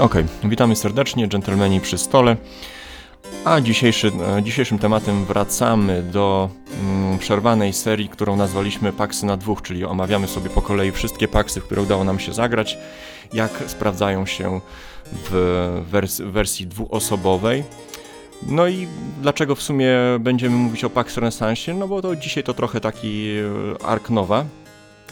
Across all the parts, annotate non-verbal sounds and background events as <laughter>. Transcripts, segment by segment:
Okej, witamy serdecznie, dżentelmeni przy stole. A dzisiejszy, e, dzisiejszym tematem wracamy do mm, przerwanej serii, którą nazwaliśmy Paksy na dwóch, czyli omawiamy sobie po kolei wszystkie paksy, które udało nam się zagrać, jak sprawdzają się w wers wersji dwuosobowej. No i dlaczego w sumie będziemy mówić o Pax Renaissance? No bo to dzisiaj to trochę taki e, ark nowa,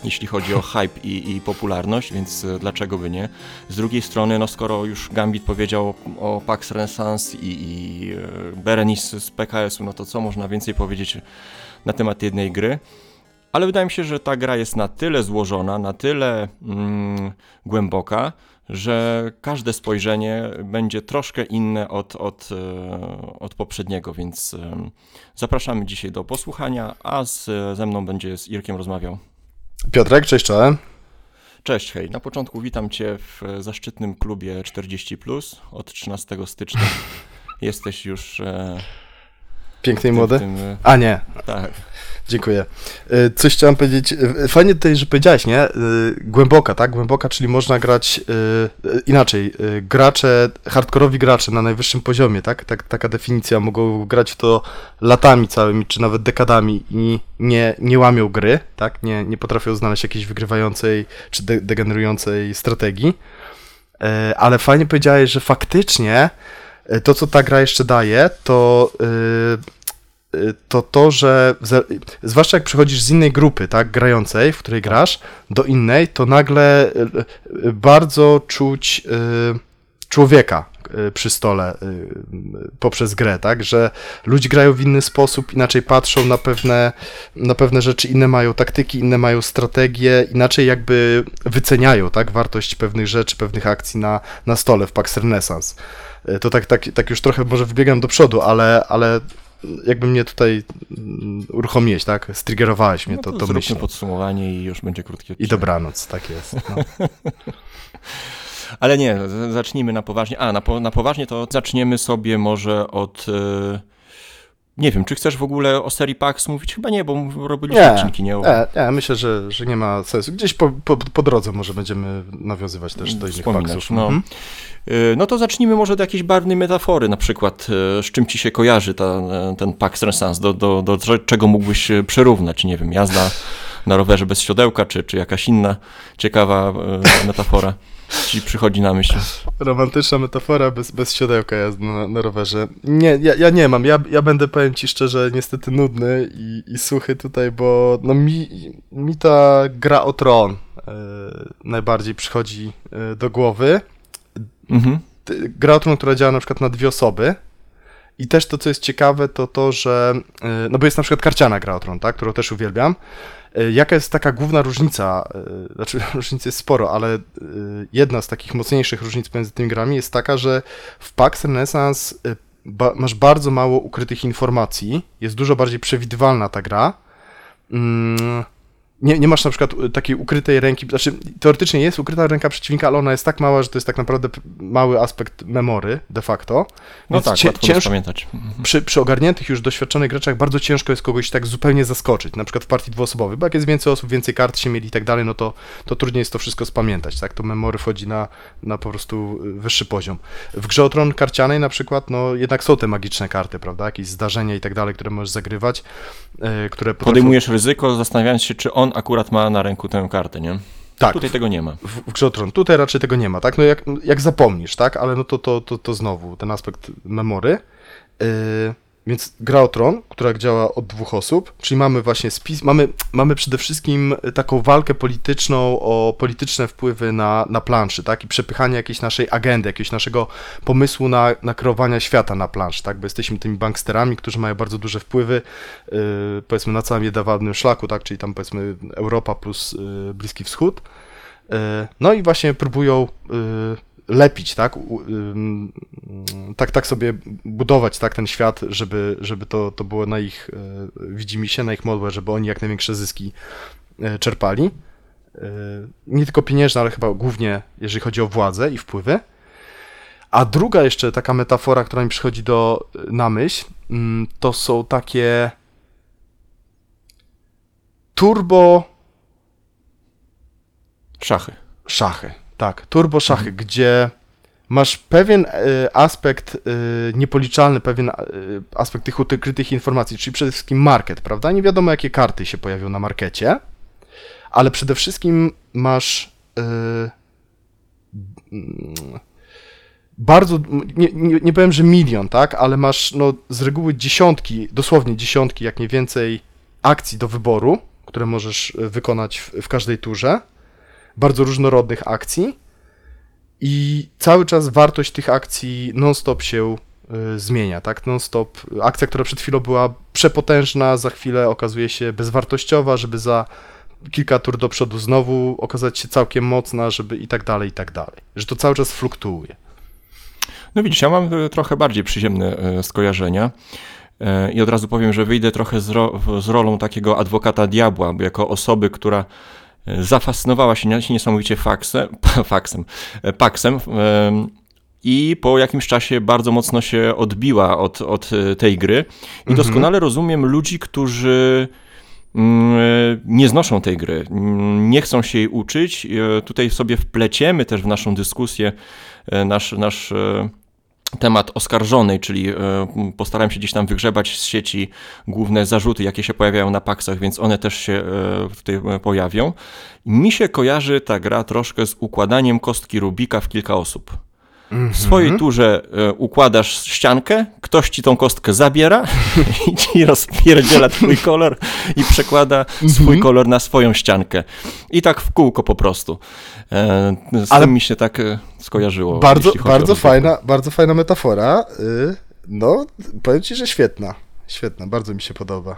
jeśli chodzi o hype i, i, popularność, więc e, dlaczego by nie? Z drugiej strony, no skoro już Gambit powiedział o Pax Renaissance i, i e, Berenice z PKS-u, no to co można więcej powiedzieć na temat jednej gry? Ale wydaje mi się, że ta gra jest na tyle złożona, na tyle mm, głęboka, że każde spojrzenie będzie troszkę inne od, od, e, od poprzedniego, więc zapraszamy dzisiaj do posłuchania, a z, ze mną będzie z Irkiem rozmawiał Piotrek, cześć, czołem. Cześć, hej. Na początku witam Cię w zaszczytnym klubie 40. Od 13 stycznia <laughs> jesteś już. Piękny i młody? Tym, A nie. Tak. Dziękuję. E, coś chciałem powiedzieć. E, fajnie tutaj, że powiedziałeś, nie? Głęboka, tak? Głęboka, czyli można grać inaczej. Gracze, hardkorowi gracze na najwyższym poziomie, tak? tak? Taka definicja. Mogą grać w to latami całymi, czy nawet dekadami i nie, nie łamią gry, tak? Nie, nie potrafią znaleźć jakiejś wygrywającej czy de degenerującej strategii. Ale fajnie powiedziałeś, że faktycznie to, co ta gra jeszcze daje, to to to, że zwłaszcza jak przychodzisz z innej grupy, tak, grającej, w której grasz, do innej, to nagle e, e, bardzo czuć e, człowieka przy stole poprzez grę, tak, że ludzie grają w inny sposób, inaczej patrzą na pewne, na pewne rzeczy, inne mają taktyki, inne mają strategie, inaczej jakby wyceniają, tak, wartość pewnych rzeczy, pewnych akcji na, na stole w Pax Renaissance. To tak, tak, tak już trochę może wybiegam do przodu, ale, ale jakby mnie tutaj mm, uruchomiłeś, tak? Striggerowałeś mnie, no to, to, to myślę. podsumowanie i już będzie krótkie I dobranoc, tak jest. No. <laughs> Ale nie, zacznijmy na poważnie. A, na, po, na poważnie to zaczniemy sobie może od... Yy nie wiem, czy chcesz w ogóle o serii PAX mówić? Chyba nie, bo robiliśmy odcinki, nie? Nie, nie, myślę, że, że nie ma sensu. Gdzieś po, po, po drodze może będziemy nawiązywać też do innych PAXów. No. Mhm. Y, no to zacznijmy może do jakiejś barwnej metafory, na przykład y, z czym ci się kojarzy ta, ten PAX Renaissance, do, do, do czego mógłbyś przyrównać, nie wiem, jazda na rowerze bez siodełka, czy, czy jakaś inna ciekawa y, metafora <laughs> ci przychodzi na myśl? Romantyczna metafora bez, bez siodełka jazdy na, na rowerze. Nie, ja, ja nie mam. Ja, ja będę, powiem ci szczerze, niestety nudny i, i suchy tutaj, bo no mi, mi ta gra o tron e, najbardziej przychodzi e, do głowy. Mhm. Gra o tron, która działa na przykład na dwie osoby. I też to, co jest ciekawe, to to, że. E, no bo jest na przykład karciana gra o tron, tak, którą też uwielbiam. E, jaka jest taka główna różnica? E, znaczy, <laughs> różnic jest sporo, ale jedna z takich mocniejszych różnic pomiędzy tymi grami jest taka, że w PAX Renaissance masz bardzo mało ukrytych informacji, jest dużo bardziej przewidywalna ta gra. Mm, nie, nie masz na przykład y, takiej ukrytej ręki, znaczy teoretycznie jest ukryta ręka przeciwnika, ale ona jest tak mała, że to jest tak naprawdę mały aspekt memory de facto. No Więc tak, cie, ciężko pamiętać. Mhm. Przy, przy ogarniętych już doświadczonych graczach bardzo ciężko jest kogoś tak zupełnie zaskoczyć, na przykład w partii dwuosobowej, bo jak jest więcej osób, więcej kart się mieli i tak dalej, no to, to trudniej jest to wszystko spamiętać, tak? To memory wchodzi na, na po prostu y, wyższy poziom. W grze o tron karcianej na przykład, no jednak są te magiczne karty, prawda? Jakieś zdarzenia i tak dalej, które możesz zagrywać, yy, które... Podejmujesz ryzyko, zastanawiając się, czy on akurat ma na ręku tę kartę, nie? Tak. Tutaj tego nie ma. W, w grze Tron. Tutaj raczej tego nie ma, tak? No jak, jak zapomnisz, tak? Ale no to, to, to, to znowu ten aspekt memory. Yy, więc gra o Tron, która działa od dwóch osób, czyli mamy właśnie spis, mamy, mamy przede wszystkim taką walkę polityczną o polityczne wpływy na, na planszy, tak, i przepychanie jakiejś naszej agendy, jakiegoś naszego pomysłu na, na świata na planszy, tak, bo jesteśmy tymi banksterami, którzy mają bardzo duże wpływy, yy, powiedzmy na całym jedwabnym szlaku, tak, czyli tam powiedzmy Europa plus yy, Bliski Wschód, yy, no i właśnie próbują lepić, tak? Tak, tak sobie budować tak ten świat, żeby, żeby to, to było na ich e, widzimisię, na ich modłę, żeby oni jak największe zyski e, czerpali. E, nie tylko pieniężne, ale chyba głównie jeżeli chodzi o władzę i wpływy. A druga jeszcze taka metafora, która mi przychodzi do, na myśl, mm, to są takie turbo... Szachy. Szachy tak, turbo szachy, mhm. gdzie masz pewien e, aspekt e, niepoliczalny, pewien e, aspekt tych ukrytych informacji, czyli przede wszystkim market, prawda? Nie wiadomo, jakie karty się pojawią na markecie, ale przede wszystkim masz mm, bardzo, nie, nie, nie powiem, że milion, tak, ale masz no, z reguły dziesiątki, dosłownie dziesiątki, jak nie więcej, akcji do wyboru, które możesz wykonać w, w każdej turze, bardzo różnorodnych akcji i cały czas wartość tych akcji non-stop się y, zmienia, tak, non-stop. Akcja, która przed chwilą była przepotężna, za chwilę okazuje się bezwartościowa, żeby za kilka tur do przodu znowu okazać się całkiem mocna, żeby i tak dalej, i tak dalej. Że to cały czas fluktuuje. No widzisz, ja mam e, trochę bardziej przyziemne skojarzenia. I od razu powiem, że wyjdę trochę z, ro, z rolą takiego adwokata diabła, jako osoby, która zafascynowała się nie- niesamowicie faksem, <laughs> faksem, e, paksem em, i po jakimś czasie bardzo mocno się odbiła od, od e, tej gry. I doskonale rozumiem ludzi, którzy mm, e, nie znoszą tej gry, mm, nie chcą się jej uczyć. E, Tutaj sobie wpleciemy też w naszą dyskusję e, nasz, nasz e, temat oskarżonej, czyli e, postarałem się gdzieś tam wygrzebać z sieci główne zarzuty, jakie się pojawiają na paksach, więc one też się e, tutaj e, pojawią. Mi się kojarzy ta gra troszkę z układaniem kostki Rubika w kilka osób. W swojej turze e, układasz ściankę, ktoś ci tą kostkę zabiera <laughs> i ci rozpierdziela twój <laughs> kolor i przekłada swój kolor na swoją ściankę. I tak w kółko po prostu. E, Z Ale- tym mi się tak e, skojarzyło. Bardzo, bardzo fajna, bardzo fajna metafora. y, No, powiem ci, że świetna. Świetna, bardzo mi się podoba.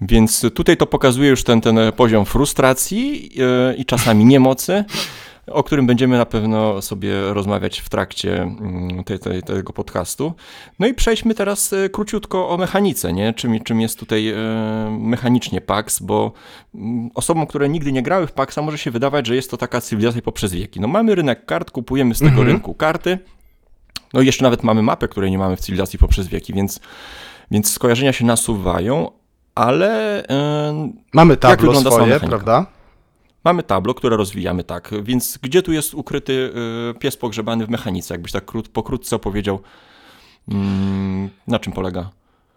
Więc tutaj to pokazuje już ten, ten poziom frustracji e, i czasami niemocy, o którym będziemy na pewno sobie rozmawiać w trakcie mm, tej, tej, tego podcastu. No i przejdźmy teraz e, króciutko o mechanice, nie? Czym, czym jest tutaj e, mechanicznie PAX, bo mm, osobom, które nigdy nie grały w PAXa może się wydawać, że jest to taka cywilizacja poprzez wieki. No mamy rynek kart, kupujemy z tego Mhm. rynku karty, no i jeszcze nawet mamy mapę, której nie mamy w cywilizacji poprzez wieki, więc, więc skojarzenia się nasuwają, ale e, Mamy tablo swoje, prawda? Mamy tablo, które rozwijamy tak. Więc gdzie tu jest ukryty e, pies pogrzebany w mechanice? Jakbyś tak krót, pokrótce opowiedział, mm, na czym polega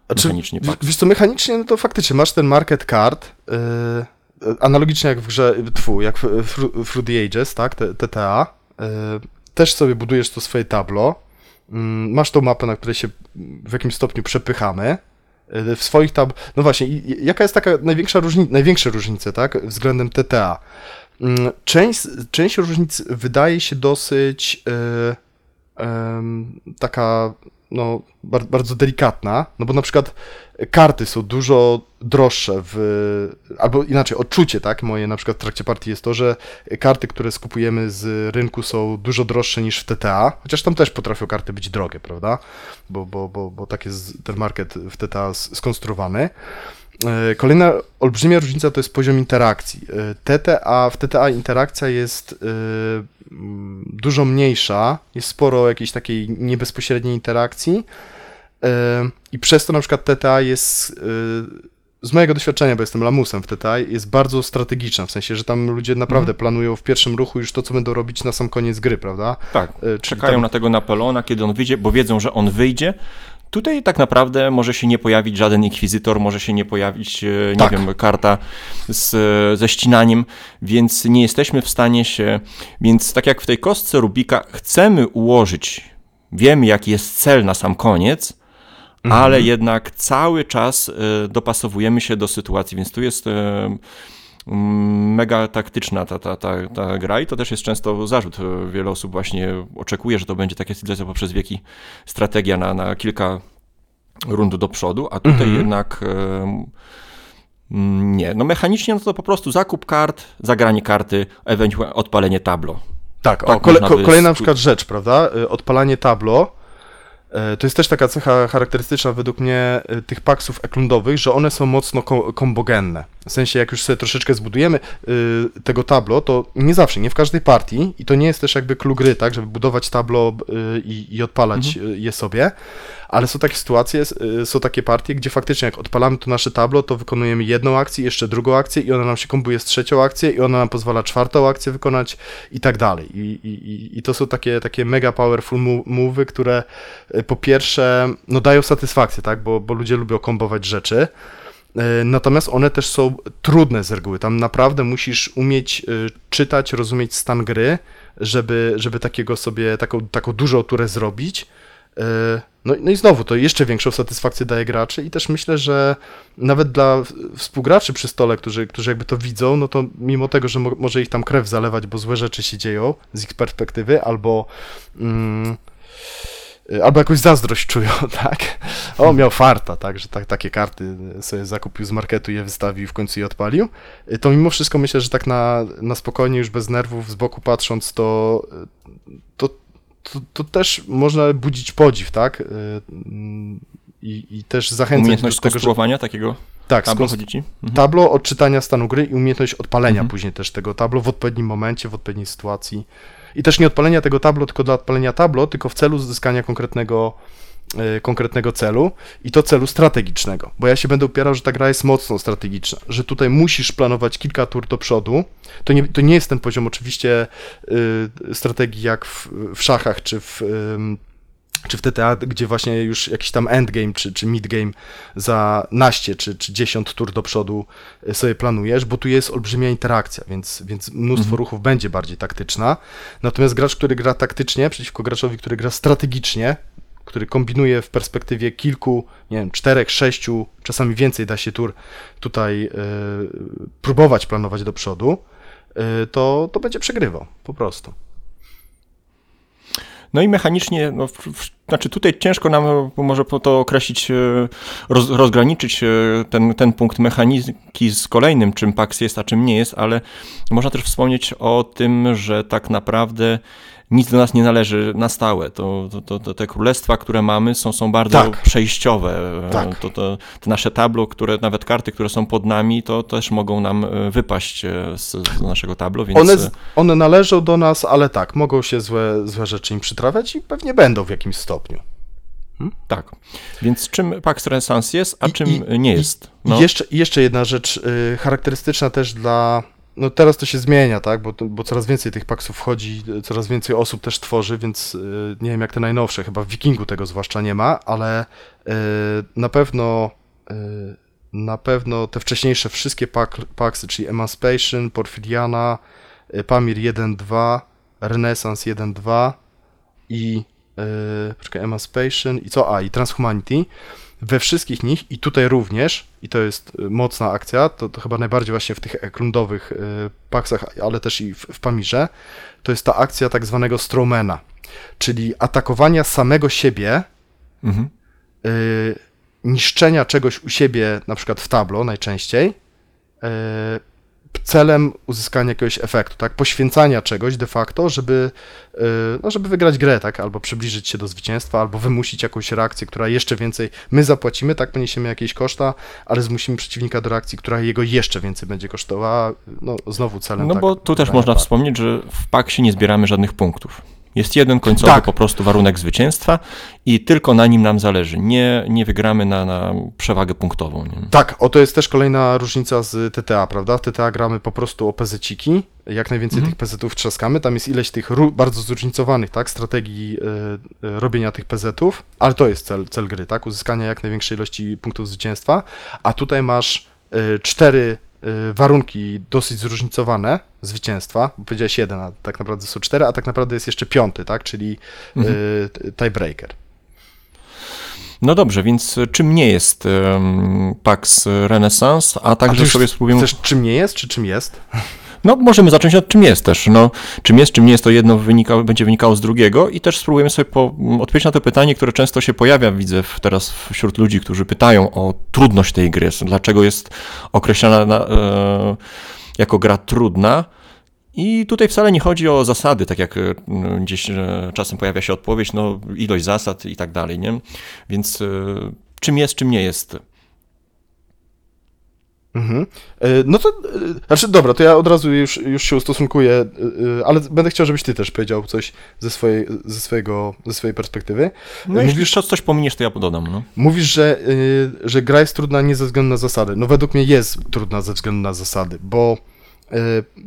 Znaczy, mechanicznie PAX? Wiesz co, mechanicznie, no to faktycznie masz ten market card, yy, analogicznie jak w grze, tfu, jak w Through the Ages, tak, TTA, yy, też sobie budujesz to swoje tablo, mm, masz tą mapę, na której się w jakimś stopniu przepychamy, w swoich tab... No właśnie, jaka jest taka największa różnica, największe różnice, tak, względem TTA? Mm, Część, część różnic wydaje się dosyć yy, em, taka no, bar, bardzo delikatna, no bo na przykład karty są dużo droższe w, albo inaczej, odczucie, tak, moje na przykład w trakcie partii jest to, że karty, które skupujemy z rynku są dużo droższe niż w TTA, chociaż tam też potrafią karty być drogie, prawda, bo, bo, bo, bo tak jest ten market w TTA skonstruowany. E, Kolejna olbrzymia różnica to jest poziom interakcji. E, TTA, w TTA interakcja jest e, mm, dużo mniejsza, jest sporo jakiejś takiej niebezpośredniej interakcji i przez to na przykład TTA jest z mojego doświadczenia, bo jestem lamusem w TTA, jest bardzo strategiczna, w sensie, że tam ludzie naprawdę planują w pierwszym ruchu już to, co będą robić na sam koniec gry, prawda? Tak, czyli czekają tam- na tego Napoleona, kiedy on wyjdzie, bo wiedzą, że on wyjdzie. Tutaj tak naprawdę może się nie pojawić żaden inkwizytor, może się nie pojawić, e, nie Tak. wiem, karta z, ze ścinaniem, więc nie jesteśmy w stanie się. Więc tak jak w tej kostce Rubika chcemy ułożyć, wiemy jaki jest cel na sam koniec, Mhm. ale jednak cały czas e, dopasowujemy się do sytuacji, więc tu jest. E, mega taktyczna ta, ta, ta, ta gra i to też jest często zarzut. Wiele osób właśnie oczekuje, że to będzie taka cywilizacja poprzez wieki strategia na, na kilka rund do przodu, a tutaj jednak em, mm, nie. No mechanicznie no to po prostu zakup kart, zagranie karty, ewentualnie odpalenie tablo. Tak, o, Tak kole, można ko, kolejna na przykład rzecz, prawda? Y, Odpalanie tablo. y, To jest też taka cecha charakterystyczna według mnie tych paksów eklundowych, że one są mocno ko- kombogenne. W sensie, jak już sobie troszeczkę zbudujemy y, tego tablo, to nie zawsze, nie w każdej partii i to nie jest też jakby clue gry, tak, żeby budować tablo y, i, odpalać y, je sobie, ale są takie sytuacje, y, są takie partie, gdzie faktycznie jak odpalamy to nasze tablo, to wykonujemy jedną akcję, jeszcze drugą akcję i ona nam się kombuje z trzecią akcję i ona nam pozwala czwartą akcję wykonać i tak dalej. I, i, i- to są takie, takie mega powerful mo- move'y, które y, po pierwsze, no dają satysfakcję, tak, bo, bo ludzie lubią kombować rzeczy, Natomiast one też są trudne z reguły. Tam naprawdę musisz umieć y, czytać, rozumieć stan gry, żeby, żeby takiego sobie, taką, taką dużą turę zrobić. E, No, no i znowu, to jeszcze większą satysfakcję daje graczy i też myślę, że nawet dla współgraczy przy stole, którzy, którzy jakby to widzą, no to mimo tego, że mo może ich tam krew zalewać, bo złe rzeczy się dzieją z ich perspektywy, albo mm, albo jakąś zazdrość czują, <laughs> tak? O, miał farta, tak, że tak, takie karty sobie zakupił z marketu, je wystawił i w końcu je odpalił. Y, To mimo wszystko myślę, że tak na, na spokojnie, już bez nerwów, z boku patrząc, to, y, to, to, to też można budzić podziw, tak? Y, I, i też zachęcać Umiejętność do tego, że... skonstruowania takiego Tak, tablo? Mhm. tablo, odczytania stanu gry i umiejętność odpalenia Mhm. później też tego tablo w odpowiednim momencie, w odpowiedniej sytuacji. I też nie odpalenia tego tablo tylko dla odpalenia tablo, tylko w celu uzyskania konkretnego, e, konkretnego celu i to celu strategicznego. Bo ja się będę upierał, że ta gra jest mocno strategiczna, że tutaj musisz planować kilka tur do przodu. To nie, to nie jest ten poziom oczywiście y, strategii jak w, w szachach czy w. czy w TTA, gdzie właśnie już jakiś tam endgame czy, czy midgame za naście czy, czy 10 tur do przodu y, sobie planujesz, bo tu jest olbrzymia interakcja, więc, więc mnóstwo Mhm. ruchów będzie bardziej taktyczna. Natomiast gracz, który gra taktycznie, przeciwko graczowi, który gra strategicznie, który kombinuje w perspektywie kilku, nie wiem, czterech, sześciu, czasami więcej da się tur tutaj y, próbować planować do przodu, y, to, to będzie przegrywał, po prostu. No i mechanicznie, no, znaczy tutaj ciężko nam może po to określić, e, roz, rozgraniczyć e, ten, ten punkt mechaniki z kolejnym, czym PAX jest, a czym nie jest, ale można też wspomnieć o tym, że tak naprawdę nic do nas nie należy na stałe. To, to, to, te królestwa, które mamy, są, są bardzo Tak. przejściowe. Tak. To, to, te nasze tablo, które, nawet karty, które są pod nami, to też mogą nam e, wypaść e, z, z naszego tablo, więc... One, e, one należą do nas, ale tak, mogą się złe, złe rzeczy im przytrafiać i pewnie będą w jakimś stopniu. Tak. Więc czym Pax Renaissance jest, a I- czym i- nie jest? No, jeszcze, jeszcze jedna rzecz y, charakterystyczna też dla. No teraz to się zmienia, tak? Bo, bo coraz więcej tych paksów wchodzi, coraz więcej osób też tworzy, więc y, nie wiem jak te najnowsze, chyba w Wikingu tego zwłaszcza nie ma, ale y, na pewno y, na pewno te wcześniejsze wszystkie pak, paksy, czyli Emancipation, Porfiriana, Pamir 1.2, Renaissance 1.2 i yy, poczekaj, Emancipation i co? A, i Transhumanity. We wszystkich nich i tutaj również, i to jest y, mocna akcja, to, to chyba najbardziej właśnie w tych eklundowych y, paksach, ale też i w, w Pamirze, to jest ta akcja tak zwanego Strowmana, czyli atakowania samego siebie, mhm. y, niszczenia czegoś u siebie, na przykład w tablo najczęściej, y, celem uzyskania jakiegoś efektu, tak? Poświęcania czegoś de facto, żeby, y, no, żeby wygrać grę, tak? Albo przybliżyć się do zwycięstwa, albo wymusić jakąś reakcję, która jeszcze więcej. My zapłacimy, tak? Poniesiemy jakieś koszta, ale zmusimy przeciwnika do reakcji, która jego jeszcze więcej będzie kosztowała. No, znowu celem. No tak, bo tu też można wspomnieć, że w Paxie nie zbieramy żadnych punktów. Jest jeden końcowy Tak. po prostu warunek zwycięstwa i tylko na nim nam zależy. Nie, nie wygramy na, na przewagę punktową. Nie? Tak, oto jest też kolejna różnica z TTA, prawda? W TTA gramy po prostu o pezeciki, jak najwięcej Mhm. tych pezetów trzaskamy, tam jest ileś tych bardzo zróżnicowanych, tak, strategii y, robienia tych pezetów, ale to jest cel, cel gry, tak, uzyskania jak największej ilości punktów zwycięstwa, a tutaj masz y, cztery warunki dosyć zróżnicowane zwycięstwa, bo powiedziałeś jeden, a tak naprawdę są cztery, a tak naprawdę jest jeszcze piąty, tak, czyli Mhm. y, tiebreaker. No dobrze, więc czym nie jest um, Pax Renaissance, a także sobie spróbujemy... Chcesz czym nie jest, czy czym jest? No, możemy zacząć od czym jest też. No, czym jest, czym nie jest, to jedno wynika, będzie wynikało z drugiego i też spróbujemy sobie po, odpowiedzieć na to pytanie, które często się pojawia, widzę teraz wśród ludzi, którzy pytają o trudność tej gry, dlaczego jest określana na, e, jako gra trudna. I tutaj wcale nie chodzi o zasady, tak jak e, gdzieś e, czasem pojawia się odpowiedź, no ilość zasad i tak dalej, nie? Więc e, czym jest, czym nie jest. Mhm. E, No to, e, znaczy dobra, to ja od razu już, już się ustosunkuję, e, ale będę chciał, żebyś ty też powiedział coś ze swojej, ze swojego, ze swojej perspektywy. No E, jeśli Mówisz, coś, pominiesz, to ja dodam. No. mówisz że, że gra jest trudna nie ze względu na zasady. No według mnie jest trudna ze względu na zasady, bo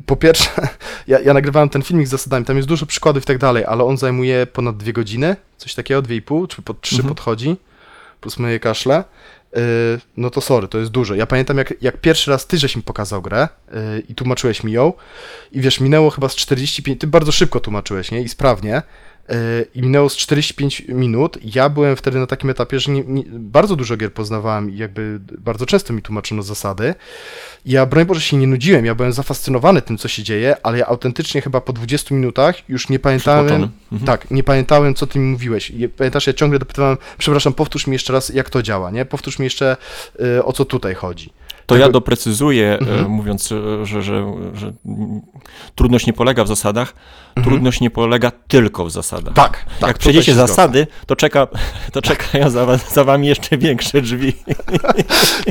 po pierwsze, <laughs> ja, ja nagrywałem ten filmik z zasadami, tam jest dużo przykładów i tak dalej, ale on zajmuje ponad dwie godziny, coś takiego, dwie i pół, czy pod trzy Mhm. podchodzi, plus moje kaszle. Yy, no to sorry, to jest dużo. Ja pamiętam, jak, jak pierwszy raz ty żeś mi pokazał grę yy, i tłumaczyłeś mi ją i wiesz, minęło chyba z 45, ty bardzo szybko tłumaczyłeś, nie? I sprawnie. Yy, I minęło z 45 minut. Ja byłem wtedy na takim etapie, że nie, nie, bardzo dużo gier poznawałem i jakby bardzo często mi tłumaczono zasady. Ja, broń Boże, się nie nudziłem, ja byłem zafascynowany tym, co się dzieje, ale ja autentycznie chyba po 20 minutach już nie pamiętałem... Mhm. Tak, nie pamiętałem, co ty mi mówiłeś. Pamiętasz, ja ciągle dopytywałem, przepraszam, powtórz mi jeszcze raz, jak to działa, nie? Powtórz mi jeszcze, y, o co tutaj chodzi. To ja doprecyzuję, e, Mhm. mówiąc, e, że, że, że trudność nie polega w zasadach, Mhm. trudność nie polega tylko w zasadach. Tak, tak. Jak przejdziecie zasady, to, czeka, to czekają za, za wami jeszcze większe drzwi.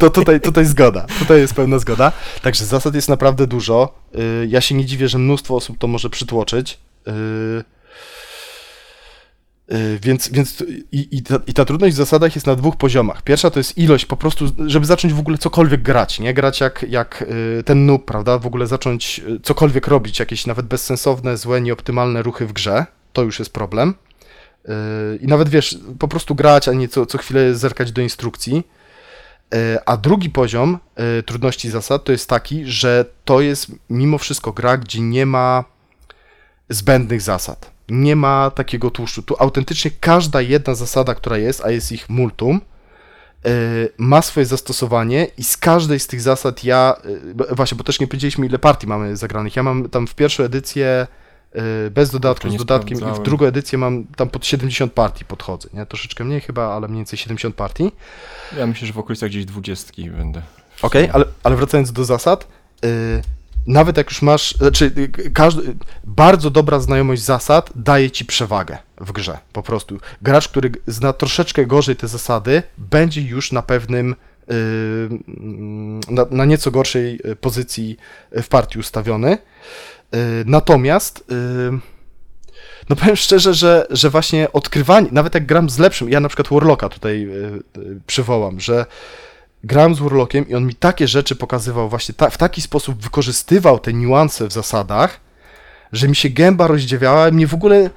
To tutaj, tutaj zgoda, tutaj jest pełna zgoda. Także zasad jest naprawdę dużo. Y, Ja się nie dziwię, że mnóstwo osób to może przytłoczyć. Y, Więc, więc i, i, ta, i ta trudność w zasadach jest na dwóch poziomach. Pierwsza to jest ilość po prostu, żeby zacząć w ogóle cokolwiek grać, nie? Grać jak, jak y, ten noob, prawda? W ogóle zacząć y, cokolwiek robić, jakieś nawet bezsensowne, złe, nieoptymalne ruchy w grze. To już jest problem. I nawet wiesz, po prostu grać, a nie co, co chwilę zerkać do instrukcji. A drugi poziom trudności zasad to jest taki, że to jest mimo wszystko gra, gdzie nie ma zbędnych zasad. Nie ma takiego tłuszczu. Tu autentycznie każda jedna zasada, która jest, a jest ich multum, e, ma swoje zastosowanie i z każdej z tych zasad ja, e, właśnie, bo też nie powiedzieliśmy ile partii mamy zagranych. Ja mam tam w pierwszą edycję e, bez dodatku, z dodatkiem i w drugą edycję mam tam pod 70 partii podchodzę, nie? Troszeczkę mniej chyba, ale mniej więcej 70 partii. Ja myślę, że w okolicach gdzieś dwudziestki będę. Okej, ale, ale wracając do zasad, nawet jak już masz, znaczy każdy, bardzo dobra znajomość zasad daje ci przewagę w grze, po prostu. Gracz, który zna troszeczkę gorzej te zasady, będzie już na pewnym, y, mm, na, na nieco gorszej y, pozycji w partii ustawiony. Y, Natomiast no powiem szczerze, że, że właśnie odkrywanie, nawet jak gram z lepszym, ja na przykład Warlocka tutaj przywołam, że grałem z Warlockiem i on mi takie rzeczy pokazywał, właśnie ta, w taki sposób wykorzystywał te niuanse w zasadach, że mi się gęba rozdziewiała mnie w ogóle,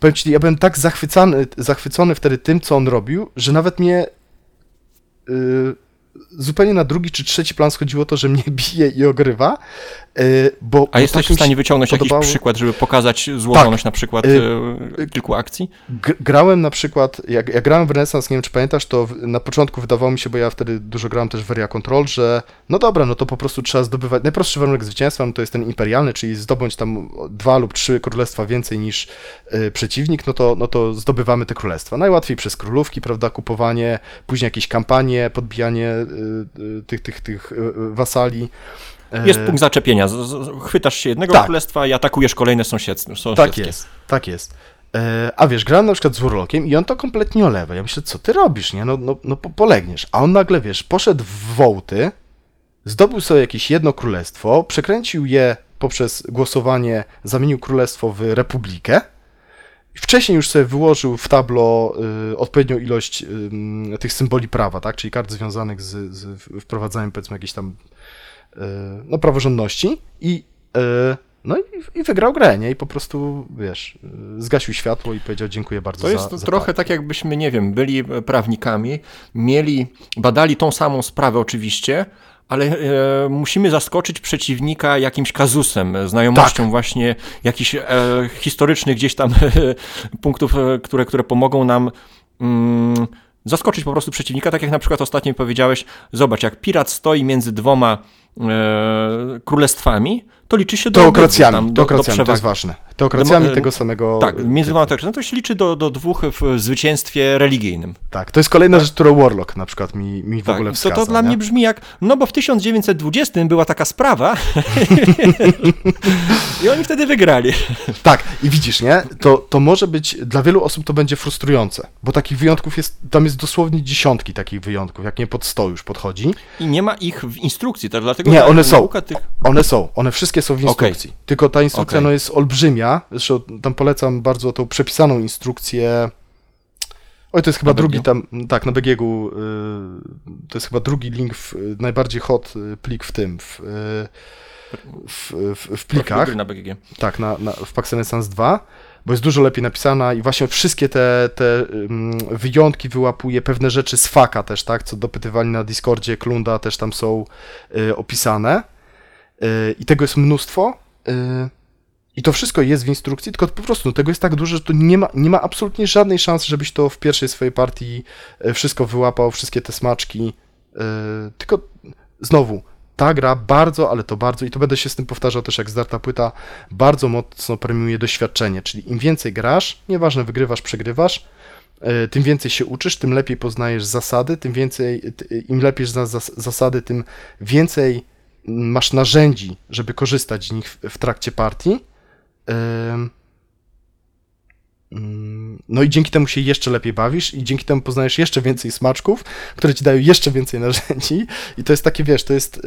powiem ci, ja byłem tak zachwycony, zachwycony wtedy tym, co on robił, że nawet mnie y, zupełnie na drugi czy trzeci plan schodziło to, że mnie <laughs> bije i ogrywa, bo... A jesteś tak w stanie wyciągnąć podobało- jakiś przykład, żeby pokazać złożoność na przykład Y, e, kilku akcji? Grałem na przykład, jak, jak grałem w Renaissance, nie wiem czy pamiętasz, to na początku wydawało mi się, bo ja wtedy dużo grałem też w Area Control, że no dobra, no to po prostu trzeba zdobywać, najprostszy warunek zwycięstwa no to jest ten imperialny, czyli zdobądź tam dwa lub trzy królestwa więcej niż y, przeciwnik, no to, no to zdobywamy te królestwa. Najłatwiej przez królówki, prawda, kupowanie, później jakieś kampanie, podbijanie y, tych, tych, tych wasali. Jest E, punkt zaczepienia. Chwytasz się jednego tak. królestwa i atakujesz kolejne sąsiedztwo. Tak jest, tak jest. E, a wiesz, grałem na przykład z Warlockiem i on to kompletnie olewa. Ja myślę, co ty robisz, nie? No, no, no po- polegniesz. A on nagle, wiesz, poszedł w wołty, zdobył sobie jakieś jedno królestwo, przekręcił je poprzez głosowanie, zamienił królestwo w republikę. Wcześniej już sobie wyłożył w tablo y, odpowiednią ilość y, tych symboli prawa, tak? Czyli kart związanych z, z wprowadzaniem, powiedzmy, jakiejś tam no, praworządności i y, no i, i wygrał grę, nie? I po prostu, wiesz, y, zgasił światło i powiedział dziękuję bardzo To za jest za trochę tak, jakbyśmy, nie wiem, byli e, prawnikami, mieli, badali tą samą sprawę oczywiście, ale e, musimy zaskoczyć przeciwnika jakimś kazusem, e, znajomością Tak. właśnie jakichś e, historycznych gdzieś tam <laughs> punktów, e, które, które pomogą nam mm, zaskoczyć po prostu przeciwnika, tak jak na przykład ostatnio powiedziałeś, zobacz, jak pirat stoi między dwoma e, królestwami, to liczy się do Teokracjami, tam, teokracjami, to przewag. jest ważne. Teokracjami Demo- tego samego... Tak, między teokracjami to się liczy do, do dwóch w zwycięstwie religijnym. Tak, to jest kolejna rzecz, którą Warlock na przykład mi, mi w Tak, ogóle to, wskaza. to dla nie? mnie brzmi jak, no bo w 1920 była taka sprawa <laughs> i oni wtedy wygrali. Tak, i widzisz, nie? To, to może być, dla wielu osób to będzie frustrujące, bo takich wyjątków jest, tam jest dosłownie dziesiątki takich wyjątków, jak nie pod 100 już podchodzi. I nie ma ich w instrukcji, to dlatego Nie, one są. Tych... One są, one wszystkie są w instrukcji. Tylko ta instrukcja Okej. no, jest olbrzymia. Zresztą tam polecam bardzo tą przepisaną instrukcję. Oj, to jest chyba Na drugi tam, tak, na BGG-u, y, to jest chyba drugi link, w, najbardziej hot y, plik w tym, w, y, w, w, w plikach. Na BGG. Tak, na, na, w Pax Renaissance 2, bo jest dużo lepiej napisana i właśnie wszystkie te, te wyjątki wyłapuje, pewne rzeczy z faka też, tak, co dopytywali na Discordzie, Klunda też tam są y, opisane i tego jest mnóstwo y, i to wszystko jest w instrukcji, tylko po prostu no, tego jest tak dużo, że to nie ma, nie ma absolutnie żadnej szansy, żebyś to w pierwszej swojej partii y, wszystko wyłapał, wszystkie te smaczki, tylko znowu, ta gra bardzo, ale to bardzo, i to będę się z tym powtarzał też jak zdarta płyta, bardzo mocno premiuje doświadczenie, czyli im więcej grasz, nieważne wygrywasz, przegrywasz, e, tym więcej się uczysz, tym lepiej poznajesz zasady, tym więcej, im lepiej znasz zas- zasady, tym więcej masz narzędzi, żeby korzystać z nich w, w trakcie partii. Mm, No i dzięki temu się jeszcze lepiej bawisz i dzięki temu poznajesz jeszcze więcej smaczków, które ci dają jeszcze więcej narzędzi i to jest takie, wiesz, to jest y,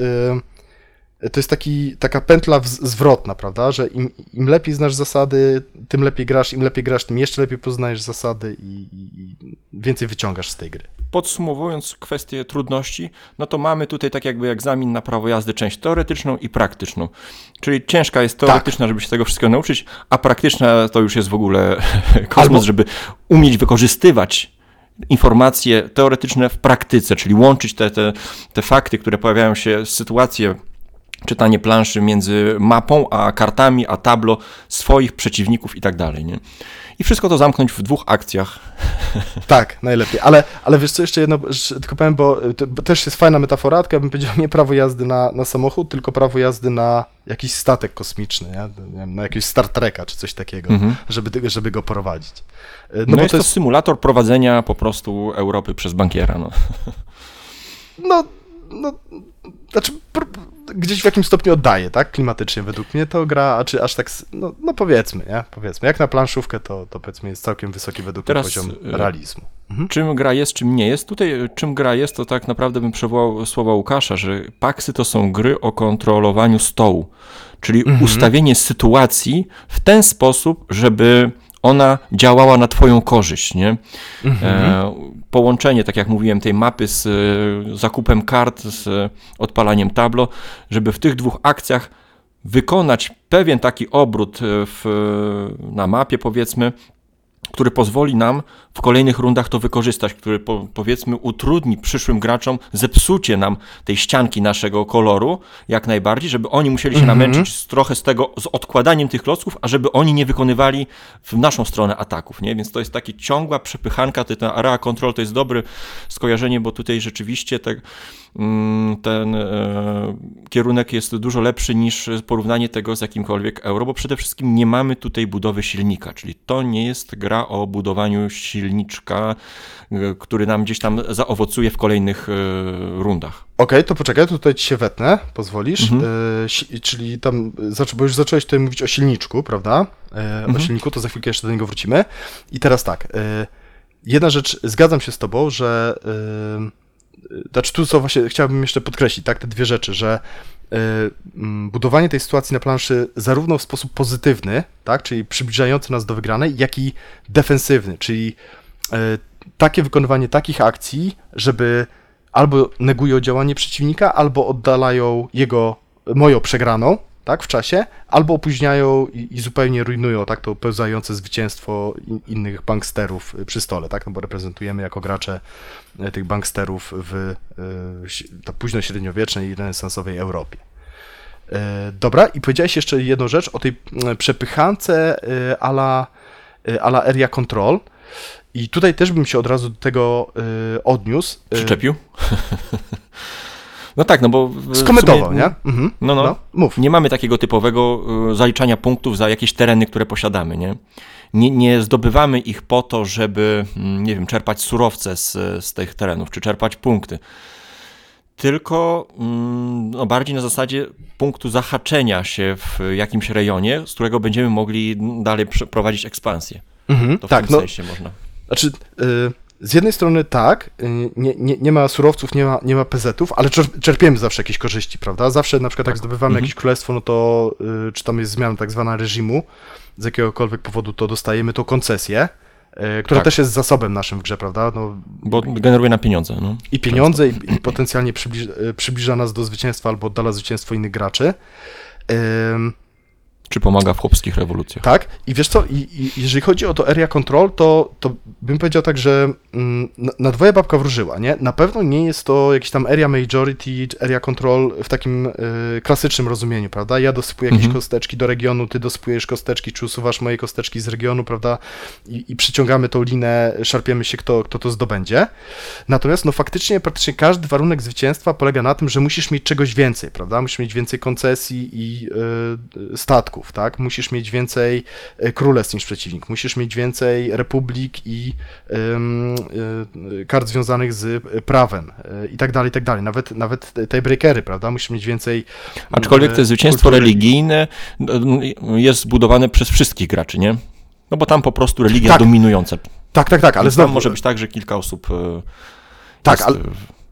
to jest taki, taka pętla zwrotna, prawda, że im, im lepiej znasz zasady, tym lepiej grasz, im lepiej grasz, tym jeszcze lepiej poznajesz zasady i, i, więcej wyciągasz z tej gry. Podsumowując kwestię trudności, no to mamy tutaj tak jakby egzamin na prawo jazdy, część teoretyczną i praktyczną. Czyli ciężka jest teoretyczna, żeby się tego wszystkiego nauczyć, a praktyczna to już jest w ogóle <laughs> kosmos, Albo- żeby umieć wykorzystywać informacje teoretyczne w praktyce, czyli łączyć te, te, te fakty, które pojawiają się, sytuacje, czytanie planszy między mapą a kartami, a tablo swoich przeciwników i tak dalej. Nie? I wszystko to zamknąć w dwóch akcjach. <laughs> Tak, najlepiej. Ale, ale wiesz co, jeszcze jedno, tylko powiem, bo, to, bo też jest fajna metafora, ja bym powiedział nie prawo jazdy na, na samochód, tylko prawo jazdy na jakiś statek kosmiczny, nie? Na jakiegoś Star Treka czy coś takiego, Mhm. żeby, żeby go prowadzić. E, No, No, bo jest to jest, symulator prowadzenia po prostu Europy przez bankiera. No. no, no, znaczy gdzieś w jakimś stopniu oddaje, tak, klimatycznie według mnie to gra, a czy aż tak, no, no powiedzmy, nie, powiedzmy, jak na planszówkę to, to powiedzmy jest całkiem wysoki według mnie poziom e, realizmu. Mhm. Czym gra jest, czym nie jest? Tutaj y, czym gra jest, to tak naprawdę bym przywołał słowa Łukasza, że paksy to są gry o kontrolowaniu stołu, czyli Mhm. ustawienie sytuacji w ten sposób, żeby ona działała na twoją korzyść, nie? Mhm. E, połączenie, tak jak mówiłem, tej mapy z e, zakupem kart, z e, odpalaniem tablo, żeby w tych dwóch akcjach wykonać pewien taki obrót e, w, na mapie, powiedzmy, który pozwoli nam w kolejnych rundach to wykorzystać, który po, powiedzmy utrudni przyszłym graczom zepsucie nam tej ścianki naszego koloru jak najbardziej, żeby oni musieli się Mhm. namęczyć z, trochę z tego, z odkładaniem tych klocków, a żeby oni nie wykonywali w naszą stronę ataków, nie? Więc to jest takie ciągła przepychanka, ten area control to jest dobre skojarzenie, bo tutaj rzeczywiście mm, ten e, kierunek jest dużo lepszy niż porównanie tego z jakimkolwiek euro, bo przede wszystkim nie mamy tutaj budowy silnika, czyli to nie jest gra o budowaniu silniczka, e, który nam gdzieś tam zaowocuje w kolejnych e, rundach. Okej, to poczekaj, tutaj ci się wetnę, pozwolisz. Mhm. E, czyli tam, bo już zacząłeś tutaj mówić o silniczku, prawda? E, Mhm. O silniku, to za chwilkę jeszcze do niego wrócimy. I teraz tak, e, jedna rzecz, zgadzam się z tobą, że znaczy tu co właśnie chciałbym jeszcze podkreślić, tak, te dwie rzeczy, że e, mm, budowanie tej sytuacji na planszy zarówno w sposób pozytywny, tak, czyli przybliżający nas do wygranej, jak i defensywny, czyli e, takie wykonywanie takich akcji, żeby albo negują działanie przeciwnika, albo oddalają jego, moją przegraną, tak, w czasie, albo opóźniają i, i zupełnie rujnują, tak, to pełzające zwycięstwo in, innych banksterów y, przy stole, tak, no bo reprezentujemy jako gracze y, tych banksterów w y, si- ta późno-średniowiecznej i renesansowej Europie. Dobra, i powiedziałeś jeszcze jedną rzecz o tej przepychance y, ala, y, ala area control. I tutaj też bym się od razu do tego y, odniósł. Y, Przyczepił? <laughs> No tak, no bo... Skomentował, sumie- nie? Mhm. No, no. Mów. Nie mamy takiego typowego y, zaliczania punktów za jakieś tereny, które posiadamy, nie? Nie, nie zdobywamy ich po to, żeby, mm, nie wiem, czerpać surowce z, z tych terenów, czy czerpać punkty. Tylko mm, no, bardziej na zasadzie punktu zahaczenia się w jakimś rejonie, z którego będziemy mogli dalej przeprowadzić ekspansję. Mhm. To w Tak, tym no, sensie można. Znaczy, y, z jednej strony tak, y, nie, nie, nie ma surowców, nie ma, nie ma PZ-ów, ale czer- czerpiemy zawsze jakieś korzyści, prawda? Zawsze na przykład jak zdobywamy Mhm. jakieś królestwo, no to y, czy tam jest zmiana tak zwana reżimu, z jakiegokolwiek powodu to dostajemy tą koncesję, y, która Tak. też jest zasobem naszym w grze, prawda? No, Bo generuje na pieniądze. No. I pieniądze, i, i potencjalnie przybliż, y, przybliża nas do zwycięstwa albo oddala zwycięstwo innych graczy. Ym, Czy pomaga w chłopskich rewolucjach. Tak, i wiesz co, i, i jeżeli chodzi o to area control, to, to bym powiedział tak, że mm, na, dwoje babka wróżyła, nie? Na pewno nie jest to jakiś tam area majority, area control w takim y, klasycznym rozumieniu, prawda? Ja dosypuję jakieś Mhm. kosteczki do regionu, ty dosypujesz kosteczki, czy usuwasz moje kosteczki z regionu, prawda? I, i przyciągamy tą linę, szarpiemy się, kto, kto to zdobędzie. Natomiast, no faktycznie, praktycznie każdy warunek zwycięstwa polega na tym, że musisz mieć czegoś więcej, prawda? Musisz mieć więcej koncesji i y, tak? Musisz mieć więcej y, królestw niż przeciwnik, musisz mieć więcej republik i y, kart związanych z y, prawem i tak dalej, i tak dalej. Nawet, nawet tiebreakery, prawda? Musisz mieć więcej... Aczkolwiek y, to zwycięstwo kultury. religijne no, jest zbudowane przez wszystkich graczy, nie? No bo tam po prostu religia Tak. dominująca. Tak, tak, tak, ale znowu... tam może być tak, że kilka osób. e, Tak, jest, ale- e,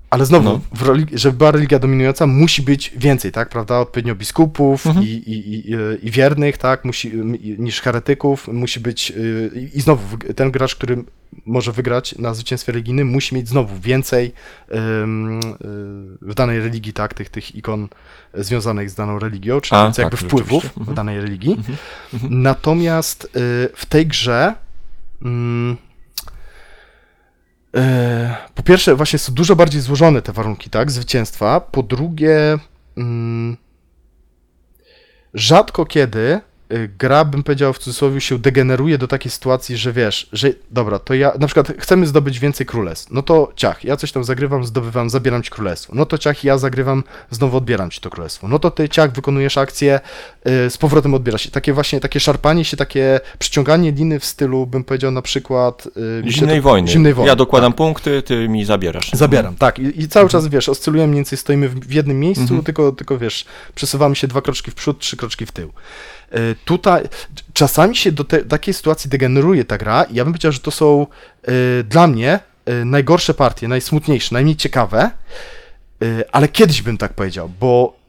Ale znowu, No. w religi- żeby była religia dominująca, musi być więcej, tak, prawda? Odpowiednio biskupów Mhm. i, i, i, i wiernych, tak, musi, niż heretyków, musi być, y, i znowu, ten gracz, który może wygrać na zwycięstwie religijnym, musi mieć znowu więcej y, w danej religii, tak, tych, tych ikon związanych z daną religią, czyli A, więcej tak, jakby wpływów rzeczywiście. Mhm. w danej religii. Mhm. Mhm. Natomiast y, w tej grze mm, po pierwsze właśnie są dużo bardziej złożone te warunki, tak, zwycięstwa. Po drugie mm, rzadko kiedy gra, bym powiedział w cudzysłowie, się degeneruje do takiej sytuacji, że wiesz, że dobra, to ja, na przykład chcemy zdobyć więcej królestw, no to ciach, ja coś tam zagrywam, zdobywam, zabieram ci królestwo, no to ciach, ja zagrywam, znowu odbieram ci to królestwo, no to ty ciach, wykonujesz akcję, y, z powrotem odbierasz się, takie właśnie, takie szarpanie się, takie przyciąganie liny w stylu, bym powiedział na przykład... y, się Zimnej to- wojny. Zimnej wojny, Ja dokładam punkty, ty mi zabierasz. Zabieram, tak. I, i cały czas, wiesz, oscylujemy mniej więcej, stoimy w, w jednym miejscu, Mhm. tylko, tylko, wiesz, przesuwamy się dwa kroczki w przód, trzy kroczki w tył. Y, Tutaj czasami się do te, takiej sytuacji degeneruje ta gra i ja bym powiedział, że to są y, dla mnie y, najgorsze partie, najsmutniejsze, najmniej ciekawe, ale kiedyś bym tak powiedział, bo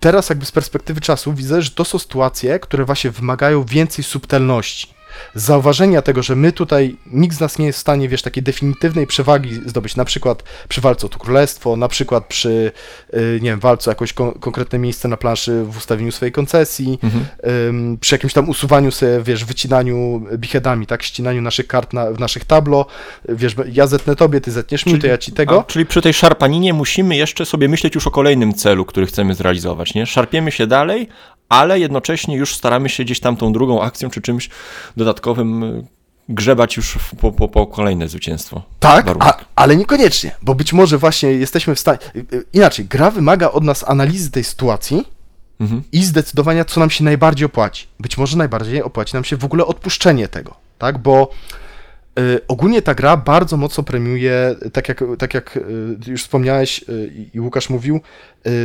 teraz jakby z perspektywy czasu widzę, że to są sytuacje, które właśnie wymagają więcej subtelności. Zauważenia tego, że my tutaj, nikt z nas nie jest w stanie, wiesz, takiej definitywnej przewagi zdobyć, na przykład przy walce o to królestwo, na przykład przy, y, nie wiem, walce o jakieś kon- konkretne miejsce na planszy w ustawieniu swojej koncesji, Mhm. przy jakimś tam usuwaniu sobie, wiesz, wycinaniu bichedami, tak, ścinaniu naszych kart na, w naszych tablo, wiesz, ja zetnę tobie, ty zetniesz mi, to ja ci tego. A, czyli przy tej szarpaninie musimy jeszcze sobie myśleć już o kolejnym celu, który chcemy zrealizować, nie? Szarpiemy się dalej, ale jednocześnie już staramy się gdzieś tam tą drugą akcją czy czymś dodatkowym y, grzebać już po, po, po kolejne zwycięstwo. Tak, a, ale niekoniecznie, bo być może właśnie jesteśmy w stanie. y, y, Inaczej, gra wymaga od nas analizy tej sytuacji Mhm. i zdecydowania, co nam się najbardziej opłaci. Być może najbardziej opłaci nam się w ogóle odpuszczenie tego, tak? Bo ogólnie ta gra bardzo mocno premiuje, tak jak, tak jak y, już wspomniałeś y, i- Łukasz mówił,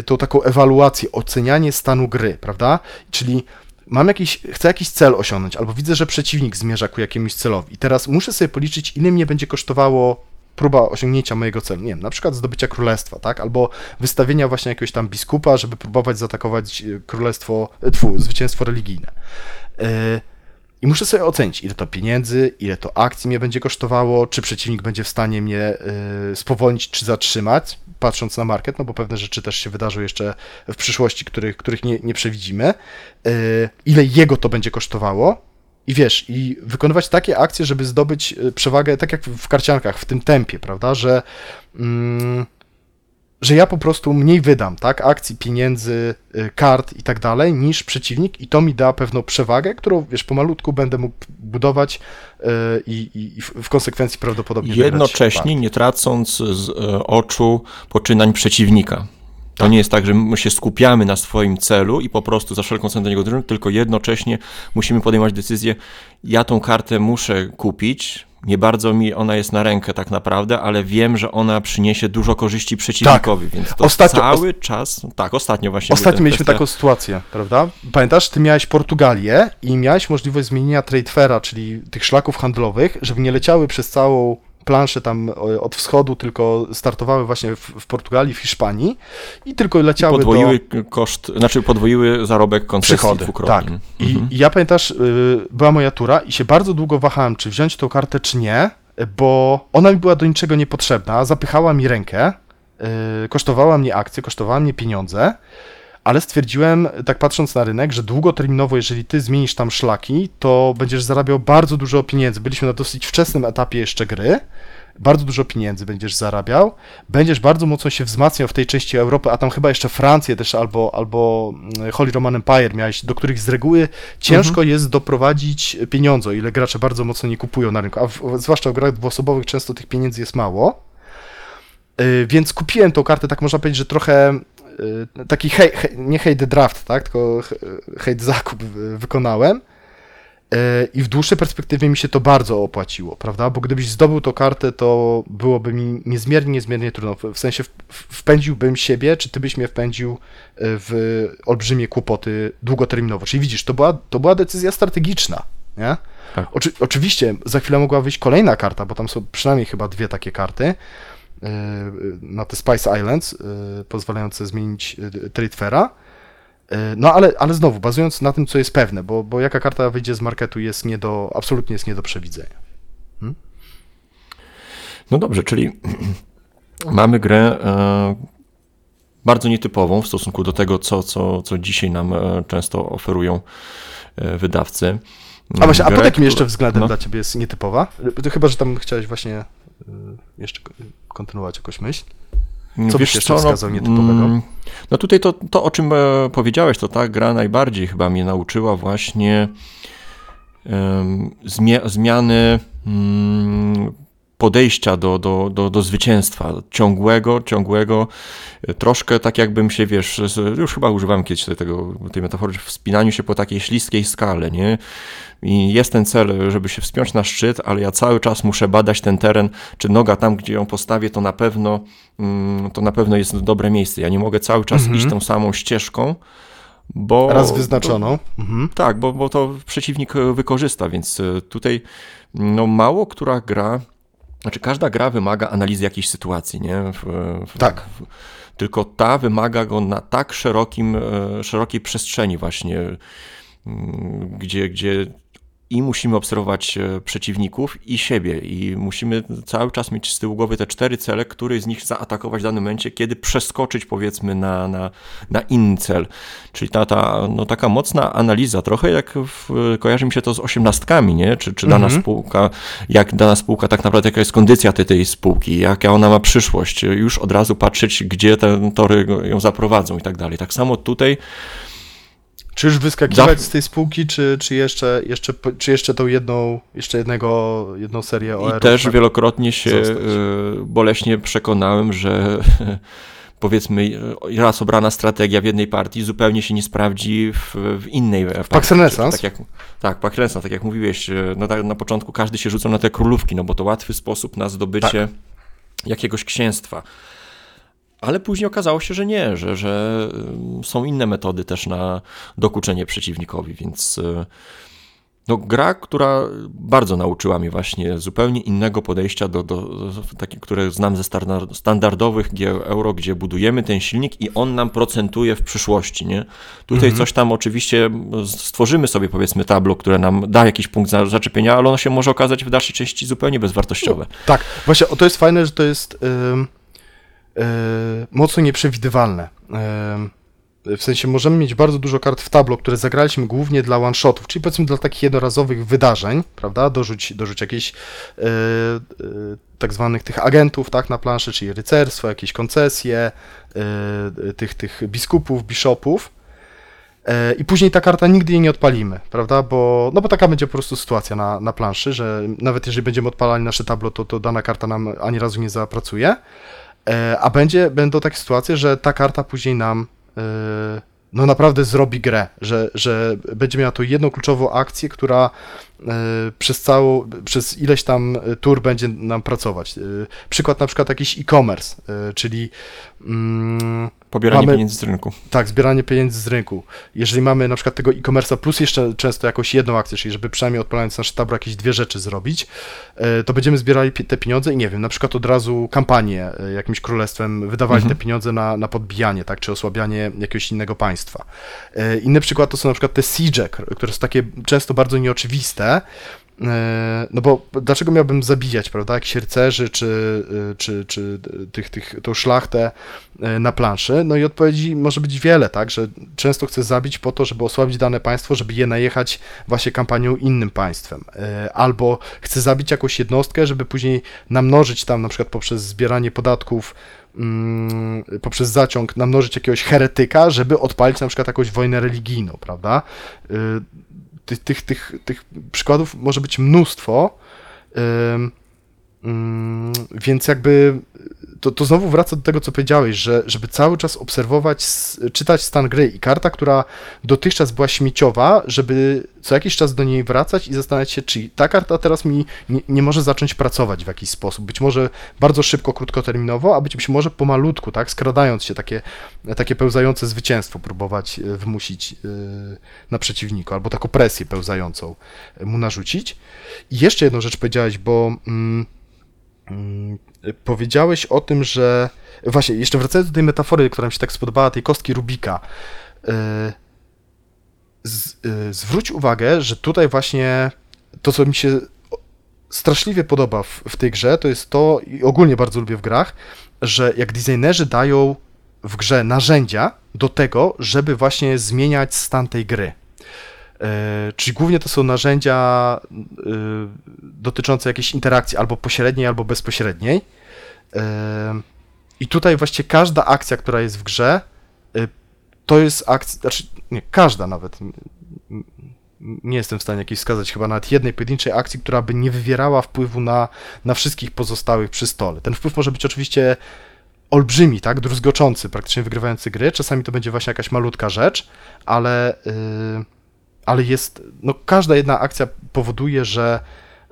tą taką ewaluację, ocenianie stanu gry, prawda? Czyli mam jakiś, chcę jakiś cel osiągnąć, albo widzę, że przeciwnik zmierza ku jakiemuś celowi. I teraz muszę sobie policzyć, ile mnie będzie kosztowało próba osiągnięcia mojego celu. Nie wiem, na przykład zdobycia królestwa, tak? Albo wystawienia właśnie jakiegoś tam biskupa, żeby próbować zaatakować e, królestwo, e, tfu, zwycięstwo religijne. E, I muszę sobie ocenić, ile to pieniędzy, ile to akcji mnie będzie kosztowało, czy przeciwnik będzie w stanie mnie e, spowolnić, czy zatrzymać, patrząc na market, no bo pewne rzeczy też się wydarzą jeszcze w przyszłości, których, których nie, nie przewidzimy. E, Ile jego to będzie kosztowało, i wiesz, i wykonywać takie akcje, żeby zdobyć y, przewagę, tak jak w karciankach, w tym tempie, prawda, że, mm, że ja po prostu mniej wydam, tak, akcji, pieniędzy, y, kart i tak dalej, niż przeciwnik i to mi da pewną przewagę, którą, wiesz, pomalutku będę mógł budować y, i, i, i w konsekwencji prawdopodobnie Jednocześnie nie tracąc z e, oczu poczynań przeciwnika. To nie jest tak, że my się skupiamy na swoim celu i po prostu za wszelką cenę do niego dążymy, tylko jednocześnie musimy podejmować decyzję, ja tą kartę muszę kupić, nie bardzo mi ona jest na rękę tak naprawdę, ale wiem, że ona przyniesie dużo korzyści przeciwnikowi, więc to Tak. Ostatnio- cały czas, tak, ostatnio właśnie. Ostatnio mieliśmy kwestia- taką sytuację, prawda? Pamiętasz, ty miałeś Portugalię i miałeś możliwość zmienienia tradefera, czyli tych szlaków handlowych, żeby nie leciały przez całą planszę tam od wschodu, tylko startowały właśnie w, w Portugalii, w Hiszpanii i tylko leciały Podwoiły do koszt, znaczy podwoiły zarobek koncesji przychody. dwukrotnie. Tak. I, Mhm. I ja pamiętasz, y, była moja tura i się bardzo długo wahałem, czy wziąć tą kartę, czy nie, bo ona mi była do niczego niepotrzebna, zapychała mi rękę, y, kosztowała mnie akcje, kosztowała mnie pieniądze, ale stwierdziłem, tak patrząc na rynek, że długoterminowo, jeżeli ty zmienisz tam szlaki, to będziesz zarabiał bardzo dużo pieniędzy. Byliśmy na dosyć wczesnym etapie jeszcze gry, bardzo dużo pieniędzy będziesz zarabiał, będziesz bardzo mocno się wzmacniał w tej części Europy, a tam chyba jeszcze Francję też albo, albo mm, Holy Roman Empire miałeś, do których z reguły ciężko jest doprowadzić pieniądze, o ile gracze bardzo mocno nie kupują na rynku, a w, zwłaszcza w grach dwuosobowych często tych pieniędzy jest mało. Yy, Więc kupiłem tą kartę, tak można powiedzieć, że trochę taki hej, hej, nie hate draft, tak, tylko hate zakup wy- wykonałem. Yy, I w dłuższej perspektywie mi się to bardzo opłaciło, prawda? Bo gdybyś zdobył tą kartę, to byłoby mi niezmiernie, niezmiernie trudno. W sensie wpędziłbym siebie, czy ty byś mnie wpędził yy, w olbrzymie kłopoty długoterminowo. Czyli widzisz, to była, to była decyzja strategiczna, nie? Tak. Oczy, oczywiście za chwilę mogła wyjść kolejna karta, bo tam są przynajmniej chyba dwie takie karty na te Spice Islands, yy, pozwalające zmienić yy, Tradefera. No ale, ale znowu, bazując na tym, co jest pewne, bo, bo jaka karta wyjdzie z marketu jest nie do, absolutnie jest nie do przewidzenia. No dobrze, czyli <clears throat> mamy grę e, bardzo nietypową w stosunku do tego, co, co, co dzisiaj nam e, często oferują e, wydawcy. A właśnie, a pod jakim jeszcze względem no. dla ciebie jest nietypowa? Chyba, że tam chciałeś właśnie jeszcze kontynuować jakąś myśl. Co byś jeszcze wskazał nietypowego? mm, No tutaj to, to o czym e, powiedziałeś, to ta gra najbardziej chyba mnie nauczyła właśnie zmiany mm, podejścia do, do, do, do zwycięstwa, ciągłego, ciągłego, e, troszkę tak jakbym się, wiesz, już chyba używałem kiedyś tego, tej metafory, wspinaniu się po takiej śliskiej skale, nie? I jest ten cel, żeby się wspiąć na szczyt, ale ja cały czas muszę badać ten teren, czy noga tam, gdzie ją postawię, to na pewno, mm, to na pewno jest dobre miejsce. Ja nie mogę cały czas Mhm. iść tą samą ścieżką, bo... Raz wyznaczoną. Mhm. Tak, bo, bo to przeciwnik e, wykorzysta, więc e, tutaj no mało która gra, znaczy każda gra wymaga analizy jakiejś sytuacji, nie? W, w, Tak. W, tylko ta wymaga go na tak szerokim, e, szerokiej przestrzeni właśnie, mm, gdzie, gdzie i musimy obserwować e, przeciwników i siebie i musimy cały czas mieć z tyłu głowy te cztery cele, który z nich zaatakować w danym momencie, kiedy przeskoczyć powiedzmy na, na, na inny cel. Czyli ta, ta no, taka mocna analiza, trochę jak w, kojarzy mi się to z osiemnastkami, nie? Czy, czy dana Mhm. spółka, jak dana spółka tak naprawdę, jaka jest kondycja tej, tej spółki, jaka ona ma przyszłość, już od razu patrzeć, gdzie te tory ją zaprowadzą i tak dalej. Tak samo tutaj Czy już wyskakiwać z tej spółki, czy, czy, jeszcze, jeszcze, czy jeszcze tą jedną, jeszcze jednego, jedną serię OR? I też wielokrotnie się zostać. e, boleśnie przekonałem, że <laughs> powiedzmy e, raz obrana strategia w jednej partii zupełnie się nie sprawdzi w, w innej partii. Pax Renaissance? Tak jak, tak, Pax Renaissance, tak jak mówiłeś, e, no tak na początku każdy się rzucał na te królówki, no bo to łatwy sposób na zdobycie Tak. jakiegoś księstwa. Ale później okazało się, że nie, że, że y, są inne metody też na dokuczenie przeciwnikowi, więc y, no, gra, która bardzo nauczyła mnie właśnie zupełnie innego podejścia do, do, do takie, które znam ze standard- standardowych gier euro, gdzie budujemy ten silnik i on nam procentuje w przyszłości, nie? Tutaj Mhm. coś tam oczywiście stworzymy sobie powiedzmy tablo, które nam da jakiś punkt za- zaczepienia, ale ono się może okazać w dalszej części zupełnie bezwartościowe. Tak, właśnie o to jest fajne, że to jest ym, y, mocno nieprzewidywalne. Ym, w sensie możemy mieć bardzo dużo kart w tablo, które zagraliśmy głównie dla one-shotów, czyli powiedzmy dla takich jednorazowych wydarzeń, prawda? Dorzuć, dorzuć jakieś y, y, tak zwanych tych agentów, tak, na planszy, czyli rycerstwo, jakieś koncesje, y, tych, tych biskupów, bishopów. E, I później ta karta nigdy jej nie odpalimy, prawda? Bo, no bo taka będzie po prostu sytuacja na, na planszy, że nawet jeżeli będziemy odpalali nasze tablo, to, to dana karta nam ani razu nie zapracuje. E, A będzie, będą takie sytuacje, że ta karta później nam e, no naprawdę zrobi grę, że, że będzie miała to jedną kluczową akcję, która e, przez całą, przez ileś tam tur będzie nam pracować. Przykład na przykład jakiś e-commerce, czyli mm, Pobieranie Mamy- pieniędzy z rynku. tak, zbieranie pieniędzy z rynku. Jeżeli mamy na przykład tego e-commerce'a plus jeszcze często jakąś jedną akcję, czyli żeby przynajmniej odpalając nasze tablo jakieś dwie rzeczy zrobić, e, to będziemy zbierali te pieniądze i nie wiem, na przykład od razu kampanię e, jakimś królestwem wydawali Mhm. te pieniądze na, na podbijanie, tak, czy osłabianie jakiegoś innego państwa. E, Inny przykład to są na przykład te siege, które są takie często bardzo nieoczywiste, No bo dlaczego miałbym zabijać, prawda, jakichś rycerzy, czy, y, czy, czy tych, tych, tą szlachtę e, na planszy? No i odpowiedzi może być wiele, tak, że często chcę zabić po to, żeby osłabić dane państwo, żeby je najechać właśnie kampanią innym państwem. E, Albo chcę zabić jakąś jednostkę, żeby później namnożyć tam na przykład poprzez zbieranie podatków mm, poprzez zaciąg namnożyć jakiegoś heretyka, żeby odpalić na przykład jakąś wojnę religijną, prawda? Tych, tych, tych, tych przykładów może być mnóstwo, mm, więc jakby to, to znowu wraca do tego, co powiedziałeś, że żeby cały czas obserwować, czytać stan gry i karta, która dotychczas była śmieciowa, żeby co jakiś czas do niej wracać i zastanawiać się, czy ta karta teraz mi nie, nie może zacząć pracować w jakiś sposób. Być może bardzo szybko, krótkoterminowo, a być może pomalutku, tak, skradając się takie, takie pełzające zwycięstwo próbować e, wymusić e, na przeciwniku, albo taką presję pełzającą mu narzucić. I jeszcze jedną rzecz powiedziałeś, bo mm, powiedziałeś o tym, że właśnie, jeszcze wracając do tej metafory, która mi się tak spodobała, tej kostki Rubika, e, z, y, zwróć uwagę, że tutaj właśnie to, co mi się straszliwie podoba w, w tej grze, to jest to, i ogólnie bardzo lubię w grach, że jak designerzy dają w grze narzędzia do tego, żeby właśnie zmieniać stan tej gry. E, czyli głównie to są narzędzia y, dotyczące jakiejś interakcji albo pośredniej, albo bezpośredniej. E, I tutaj właściwie każda akcja, która jest w grze, to jest akcja, znaczy nie, każda nawet. Nie jestem w stanie jakiejś wskazać chyba nawet jednej pojedynczej akcji, która by nie wywierała wpływu na, na wszystkich pozostałych przy stole. Ten wpływ może być oczywiście olbrzymi, tak, druzgoczący, praktycznie wygrywający gry. Czasami to będzie właśnie jakaś malutka rzecz, ale, yy, ale jest, no każda jedna akcja powoduje, że,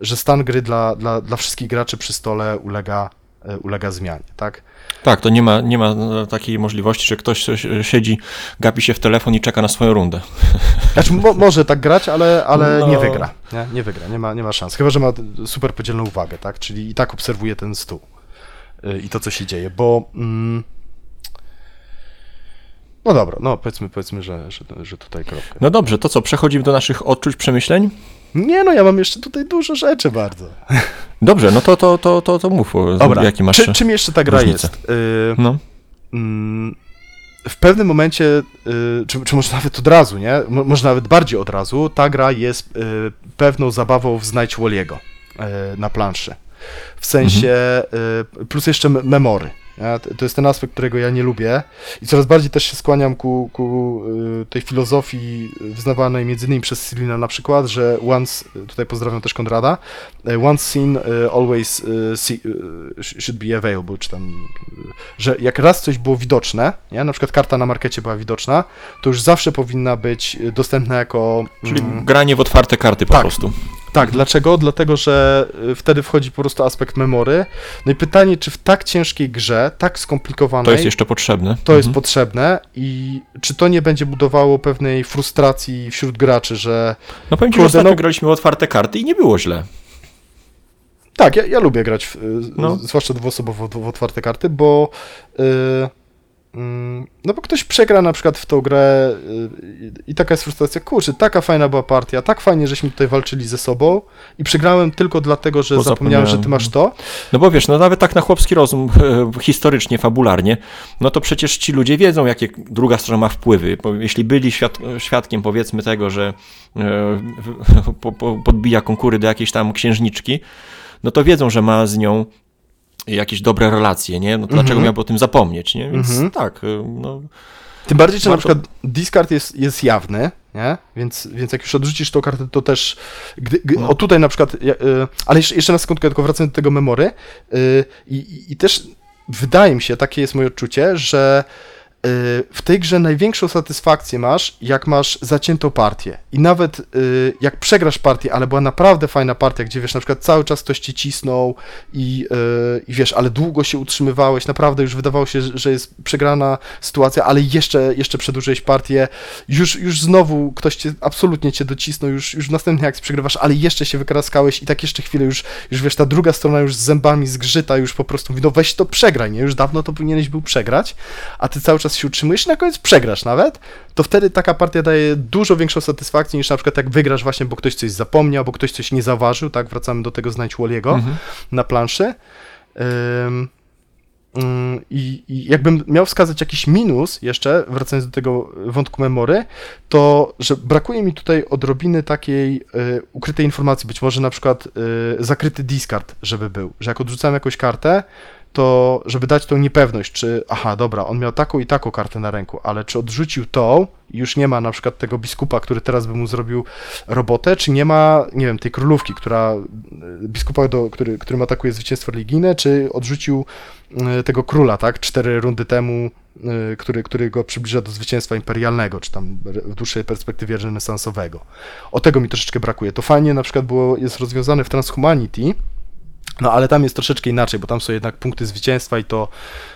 że stan gry dla, dla, dla wszystkich graczy przy stole ulega, yy, ulega zmianie, tak. Tak, to nie ma, nie ma e, takiej możliwości, że ktoś e, siedzi, gapi się w telefon i czeka na swoją rundę. <laughs> Znaczy, mo, może tak grać, ale, ale No. nie wygra. Nie? nie wygra, nie ma, nie ma szans. Chyba, że ma super podzielną uwagę, tak? Czyli i tak obserwuje ten stół y, i to, co się dzieje, bo. Mm, no dobra, no powiedzmy, powiedzmy że, że, że tutaj kropkę. No dobrze, to co, przechodzimy do naszych odczuć, przemyśleń? Nie, no ja mam jeszcze tutaj dużo rzeczy bardzo. Dobrze, no to, to, to, to, to mów, Dobra, jaki masz... Czy, czym jeszcze ta gra różnice? jest? Y, No, mm, w pewnym momencie, y, czy, czy może nawet od razu, nie? Mo- Może nawet bardziej od razu, ta gra jest y, pewną zabawą w znajdź Walliego y, na planszy. W sensie, y, plus jeszcze me- memory. To- jest ten aspekt, którego ja nie lubię i coraz bardziej też się skłaniam ku, ku y, tej filozofii wyznawanej między innymi przez Cyrillina na przykład, że once, tutaj pozdrawiam też Konrada, y, once seen, y, always y, see, y, should be available, czy tam y, że jak raz coś było widoczne, nie? na przykład karta na markecie była widoczna, to już zawsze powinna być y, dostępna jako... czyli mm, granie w otwarte karty po tak. prostu. Tak, dlaczego? Dlatego, że y, wtedy wchodzi po prostu aspekt memory. No i pytanie, czy w tak ciężkiej grze, tak skomplikowanej, To jest jeszcze potrzebne. to jest Mhm. potrzebne i czy to nie będzie budowało pewnej frustracji wśród graczy, że No powiem ci, że ostatnio no- graliśmy w otwarte karty i nie było źle. Tak, ja, ja lubię grać, w, y, No. zwłaszcza dwuosobowo w, w otwarte karty, bo y, mm, no bo ktoś przegra na przykład w tą grę y, i taka jest frustracja, kurczę, taka fajna była partia, tak fajnie, żeśmy tutaj walczyli ze sobą i przegrałem tylko dlatego, że Bo zapomniałem, że ty zapomniałem. masz to. No bo wiesz, no nawet tak na chłopski rozum, <laughs> historycznie, fabularnie, no to przecież ci ludzie wiedzą, jakie druga strona ma wpływy. Bo Jeśli byli świad świadkiem, powiedzmy, tego, że e, <laughs> podbija konkury do jakiejś tam księżniczki, no to wiedzą, że ma z nią jakieś dobre relacje, nie? No to dlaczego Mhm. miałby o tym zapomnieć, nie? Więc Mhm. tak, y, no, Tym bardziej, że na przykład discard jest, jest jawny, nie? Więc, więc jak już odrzucisz tą kartę, to też. Gdy, gdy, No. O tutaj na przykład. y, ale jeszcze, jeszcze na sekundkę, tylko wracając do tego memory. Y, i, i, też wydaje mi się, takie jest moje odczucie, że w tej grze największą satysfakcję masz, jak masz zaciętą partię. I nawet y, jak przegrasz partię, ale była naprawdę fajna partia, gdzie wiesz, na przykład cały czas ktoś cię cisnął i, y, i wiesz, ale długo się utrzymywałeś, naprawdę już wydawało się, że- jest przegrana sytuacja, ale jeszcze, jeszcze przedłużyłeś partię, już, już znowu ktoś cię, absolutnie cię docisnął, już, już w następnej akcji przegrywasz, ale jeszcze się wykraskałeś i tak jeszcze chwilę już, już wiesz, ta druga strona już z zębami zgrzyta, już po prostu mówi, no weź to przegraj, nie? Już dawno to powinieneś był przegrać, a ty cały czas się utrzymujesz i na koniec przegrasz nawet, to wtedy taka partia daje dużo większą satysfakcję niż na przykład jak wygrasz właśnie, bo ktoś coś zapomniał, bo ktoś coś nie zauważył, tak? Wracamy do tego znajdź Walliego mhm. na planszy. Ym, I, I jakbym miał wskazać jakiś minus jeszcze, wracając do tego wątku memory, to że brakuje mi tutaj odrobiny takiej y, ukrytej informacji, być może na przykład y, zakryty discard, żeby był, że jak odrzucałem jakąś kartę, to żeby dać tą niepewność, czy aha, dobra, on miał taką i taką kartę na ręku, ale czy odrzucił tą i już nie ma na przykład tego biskupa, który teraz by mu zrobił robotę, czy nie ma, nie wiem, tej królówki, która, y, biskupa, do, który, którym atakuje zwycięstwo religijne, czy odrzucił y, tego króla, tak, cztery rundy temu, y, który, który go przybliża do zwycięstwa imperialnego, czy tam w dłuższej perspektywie renesansowego. O tego mi troszeczkę brakuje. To fajnie na przykład było, jest rozwiązane w Transhumanity, no ale tam jest troszeczkę inaczej, bo tam są jednak punkty zwycięstwa i to,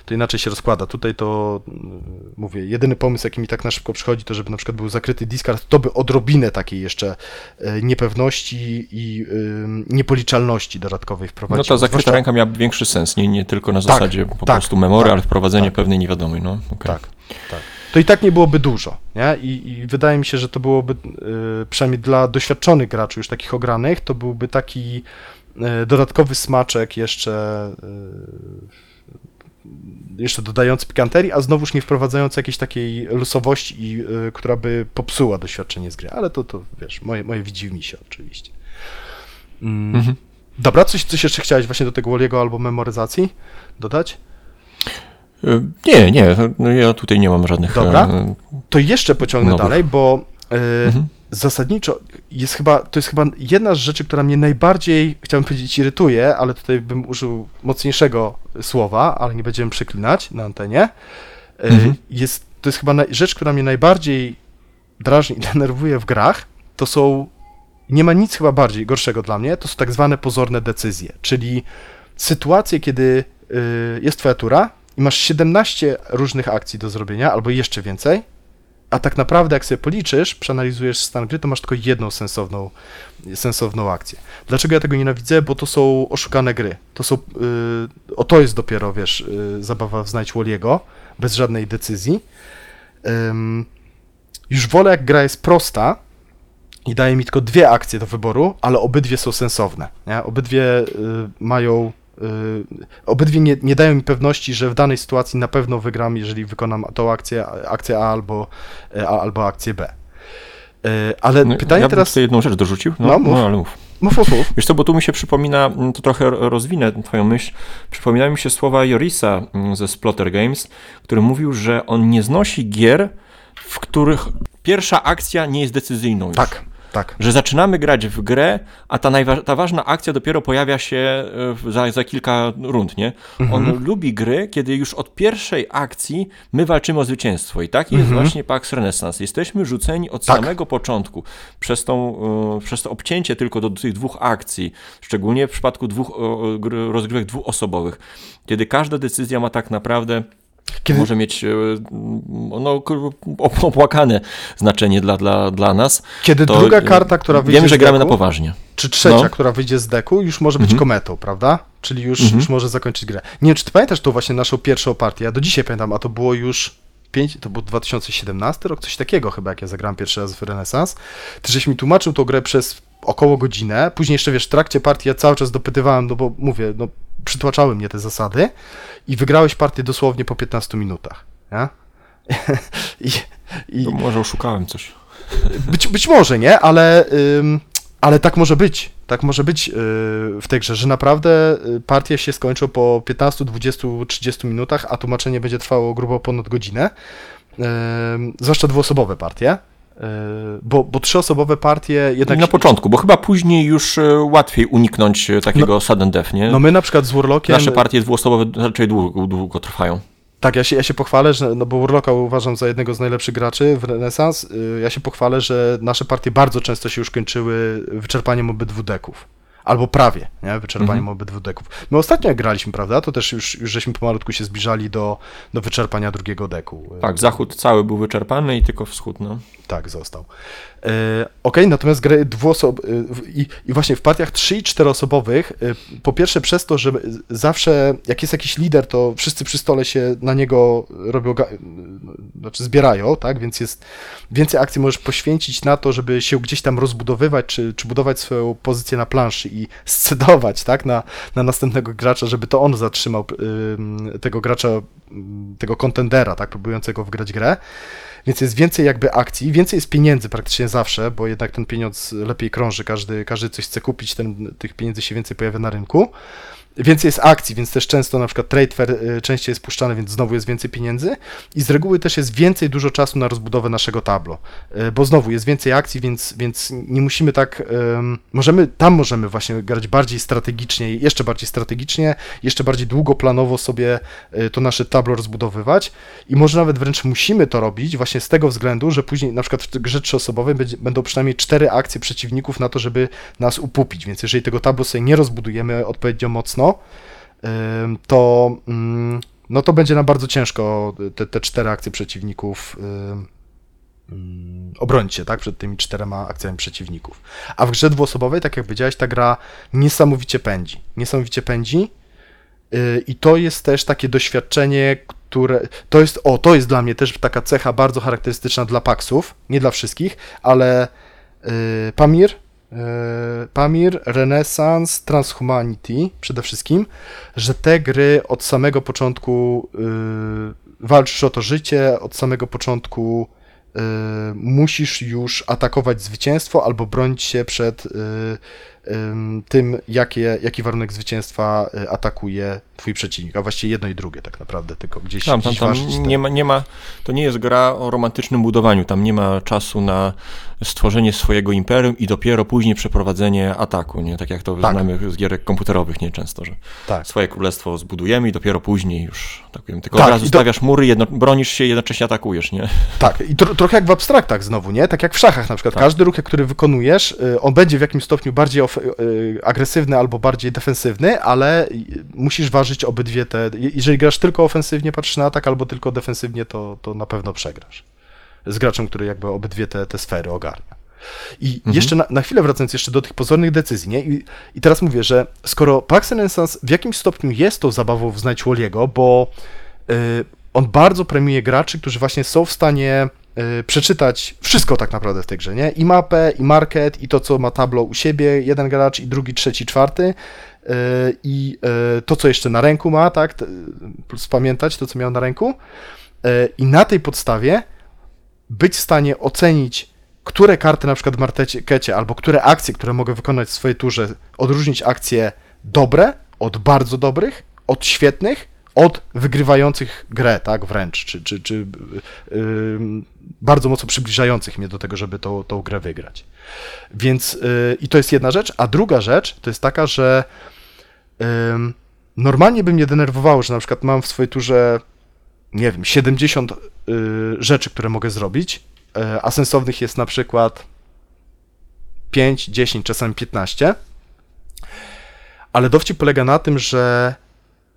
to inaczej się rozkłada. Tutaj to, mm, mówię, jedyny pomysł, jaki mi tak na szybko przychodzi, to żeby na przykład był zakryty discard, to by odrobinę takiej jeszcze e, niepewności i ym, niepoliczalności dodatkowej No wprowadził. ta zakryta Zwłaszcza- ręka miałaby większy sens, nie, nie tylko na Tak, zasadzie po tak, prostu memory, tak, ale wprowadzenie tak. pewnej niewiadomej, no. okej. Tak, tak. To i tak nie byłoby dużo, nie? I, i wydaje mi się, że to byłoby, y, przynajmniej dla doświadczonych graczy, już takich ogranych, to byłby taki y, dodatkowy smaczek jeszcze, y, jeszcze dodający pikanterii, a znowuż nie wprowadzający jakiejś takiej losowości, i, y, która by popsuła doświadczenie z gry. Ale to, to wiesz, moje, moje widzimisię oczywiście. Mm. Mhm. Dobra, coś, coś jeszcze chciałeś właśnie do tego Woliego albo memoryzacji dodać? Nie, nie, no ja tutaj nie mam żadnych... Dobra. e, To jeszcze pociągnę Nowych. dalej, bo e, Mhm. Zasadniczo jest chyba, to jest chyba jedna z rzeczy, która mnie najbardziej, chciałbym powiedzieć, irytuje, ale tutaj bym użył mocniejszego słowa, ale nie będziemy przeklinać na antenie. E, Mhm. jest, to jest chyba naj, rzecz, która mnie najbardziej drażni i <laughs> denerwuje w grach, to są, nie ma nic chyba bardziej gorszego dla mnie, to są tak zwane pozorne decyzje, czyli sytuacje, kiedy y, jest twoja tura i masz 17 różnych akcji do zrobienia, albo jeszcze więcej, a tak naprawdę jak sobie policzysz, przeanalizujesz stan gry, to masz tylko jedną sensowną, sensowną akcję. Dlaczego ja tego nienawidzę? Bo to są oszukane gry. To są, y, o to jest dopiero, wiesz, y, zabawa w Znajdź Walliego, bez żadnej decyzji. Ym, już wolę, jak gra jest prosta i daje mi tylko dwie akcje do wyboru, ale obydwie są sensowne. Nie? Obydwie y, mają. Y, obydwie nie, nie dają mi pewności, że w danej sytuacji na pewno wygram, jeżeli wykonam tą akcję, akcję A albo, a, albo akcję B. Y, ale no, pytanie ja teraz. tutaj jedną rzecz dorzucił. No, No, mów. no ale mów. Mów, mów, mów. Wiesz co, bo tu mi się przypomina, mm, to trochę rozwinę twoją myśl, przypominają mi się słowa Jorisa mm, ze Splotter Games, który mówił, że on nie znosi gier, w których pierwsza akcja nie jest decyzyjną już. Tak, tak. Że zaczynamy grać w grę, a ta, najwa- ta ważna akcja dopiero pojawia się e, za, za kilka rund, nie? Mhm. On lubi gry, kiedy już od pierwszej akcji my walczymy o zwycięstwo i tak jest Mhm. właśnie Pax Renaissance. Jesteśmy rzuceni od Tak. samego początku przez, tą, e, przez to obcięcie tylko do tych dwóch akcji, szczególnie w przypadku dwóch rozgrywek dwuosobowych, kiedy każda decyzja ma tak naprawdę Kiedy, może mieć e, no, opłakane znaczenie dla, dla, dla nas. kiedy to, druga e, karta, która wyjdzie Wiemy, że gramy na deku, poważnie. czy trzecia, No. która wyjdzie z deku, już może być Mhm. kometą, prawda? Czyli już, Mhm. już może zakończyć grę. Nie wiem, czy ty pamiętasz tą właśnie naszą pierwszą partię? Ja do dzisiaj pamiętam, a to było już 5, to był 2017 rok, coś takiego chyba, jak ja zagrałem pierwszy raz w Renesans. Ty żeś mi tłumaczył tą grę przez około godzinę, później jeszcze, wiesz, w trakcie partii ja cały czas dopytywałem, no bo mówię, no przytłaczały mnie te zasady i wygrałeś partię dosłownie po 15 minutach, nie? I, i, To może oszukałem coś. być, być może, nie? Ale, ym, ale tak może być. tak może być yy, w tej grze, że naprawdę y, partie się skończą po 15, 20, 30 minutach, a tłumaczenie będzie trwało grubo ponad godzinę. Yy, zwłaszcza dwuosobowe partie. Yy, bo, bo trzyosobowe partie jednak. Na początku, bo chyba później już e, łatwiej uniknąć e, takiego sudden death, nie? No my na przykład z Warlockiem. Nasze partie dwuosobowe raczej długo, długo trwają. Tak, ja się, ja się pochwalę, że, no bo Warlocka uważam za jednego z najlepszych graczy w Renesans. Yy, Ja się pochwalę, że nasze partie bardzo często się już kończyły wyczerpaniem obydwu deków. Albo prawie, nie? Wyczerpaniem Mhm. obydwu deków. My ostatnio jak graliśmy, prawda, to też już, już żeśmy pomalutku się zbliżali do, do wyczerpania drugiego deku. Tak, zachód cały był wyczerpany i tylko wschód, no. Tak, został. E, Okej, natomiast gry dwuosob... e, i, I właśnie w partiach 3 i 4 osobowych, e, po pierwsze przez to, że zawsze jak jest jakiś lider, to wszyscy przy stole się na niego robią, znaczy zbierają, tak, więc jest więcej akcji możesz poświęcić na to, żeby się gdzieś tam rozbudowywać, czy, czy budować swoją pozycję na planszy i scedować, tak, na, na następnego gracza, żeby to on zatrzymał ym, tego gracza, ym, tego kontendera, tak, próbującego wygrać grę. Więc jest więcej jakby akcji, więcej jest pieniędzy praktycznie zawsze, bo jednak ten pieniądz lepiej krąży, każdy, każdy coś chce kupić, ten, tych pieniędzy się więcej pojawia na rynku. Więcej jest akcji, więc też często na przykład trade fair y, częściej jest puszczany, więc znowu jest więcej pieniędzy. I z reguły też jest więcej dużo czasu na rozbudowę naszego tablo, Y, bo znowu jest więcej akcji, więc, więc nie musimy tak, możemy, tam możemy właśnie grać bardziej strategicznie, jeszcze bardziej strategicznie, jeszcze bardziej długoplanowo sobie y, to nasze tablo rozbudowywać. I może nawet wręcz musimy to robić właśnie z tego względu, że później na przykład w grze trzyosobowej będą przynajmniej cztery akcje przeciwników na to, żeby nas upupić, więc jeżeli tego tablo sobie nie rozbudujemy odpowiednio mocno, ym, to, mm, no to będzie nam bardzo ciężko te, te cztery akcje przeciwników ym, obronić się, tak, przed tymi czterema akcjami przeciwników. A w grze dwuosobowej, tak jak powiedziałeś, ta gra niesamowicie pędzi. Niesamowicie pędzi yy, i to jest też takie doświadczenie, które, to jest, o, to jest dla mnie też taka cecha bardzo charakterystyczna dla Paxów, nie dla wszystkich, ale yy, Pamir, Pamir, Renaissance, Transhumanity przede wszystkim, że te gry od samego początku yy, walczysz o to życie, od samego początku yy, musisz już atakować zwycięstwo albo bronić się przed tym, jakie, jaki warunek zwycięstwa y, atakuje twój przeciwnik, a właściwie jedno i drugie tak naprawdę, tylko gdzieś, Tam, tam, gdzieś tam ważyć nie, ma, nie ma, to nie jest gra o romantycznym budowaniu, tam nie ma czasu na stworzenie swojego imperium i dopiero później przeprowadzenie ataku, nie? Tak jak to Tak. znamy z gierek komputerowych nieczęsto, że Tak. swoje królestwo zbudujemy i dopiero później już atakujemy. Tylko Tak, od razu to- stawiasz mury, jedno, bronisz się i jednocześnie atakujesz, nie? <laughs> Tak, i tro, trochę jak w abstraktach znowu, nie? Tak jak w szachach na przykład. Tak. Każdy ruch, który wykonujesz, y, on będzie w jakimś stopniu bardziej of, y, agresywny albo bardziej defensywny, ale musisz ważyć obydwie te... je- Jeżeli grasz tylko ofensywnie, patrzysz na atak, albo tylko defensywnie, to, to na pewno przegrasz. Z graczem, który jakby obydwie te, te sfery ogarnia. I jeszcze na, na chwilę wracając jeszcze do tych pozornych decyzji, nie? I, I teraz mówię, że skoro Pax Renaissance w jakimś stopniu jest tą zabawą w Znajdź Woliego, bo y, on bardzo premiuje graczy, którzy właśnie są w stanie przeczytać wszystko tak naprawdę w tej grze, nie? I mapę, i market, i to, co ma tablo u siebie, jeden gracz, i drugi, trzeci, czwarty, y, i y, to, co jeszcze na ręku ma, tak? Plus pamiętać to, co miał na ręku. Y, I na tej podstawie być w stanie ocenić, które karty na przykład w markecie, albo które akcje, które mogę wykonać w swojej turze, odróżnić akcje dobre od bardzo dobrych, od świetnych, od wygrywających grę, tak, wręcz, czy, czy, czy yy, bardzo mocno przybliżających mnie do tego, żeby tą, tą grę wygrać. Więc yy, i to jest jedna rzecz, a druga rzecz to jest taka, że yy, normalnie by mnie denerwowało, że na przykład mam w swojej turze nie wiem, 70 y, rzeczy, które mogę zrobić, y, a sensownych jest na przykład 5, 10, czasami 15. Ale dowcip polega na tym, że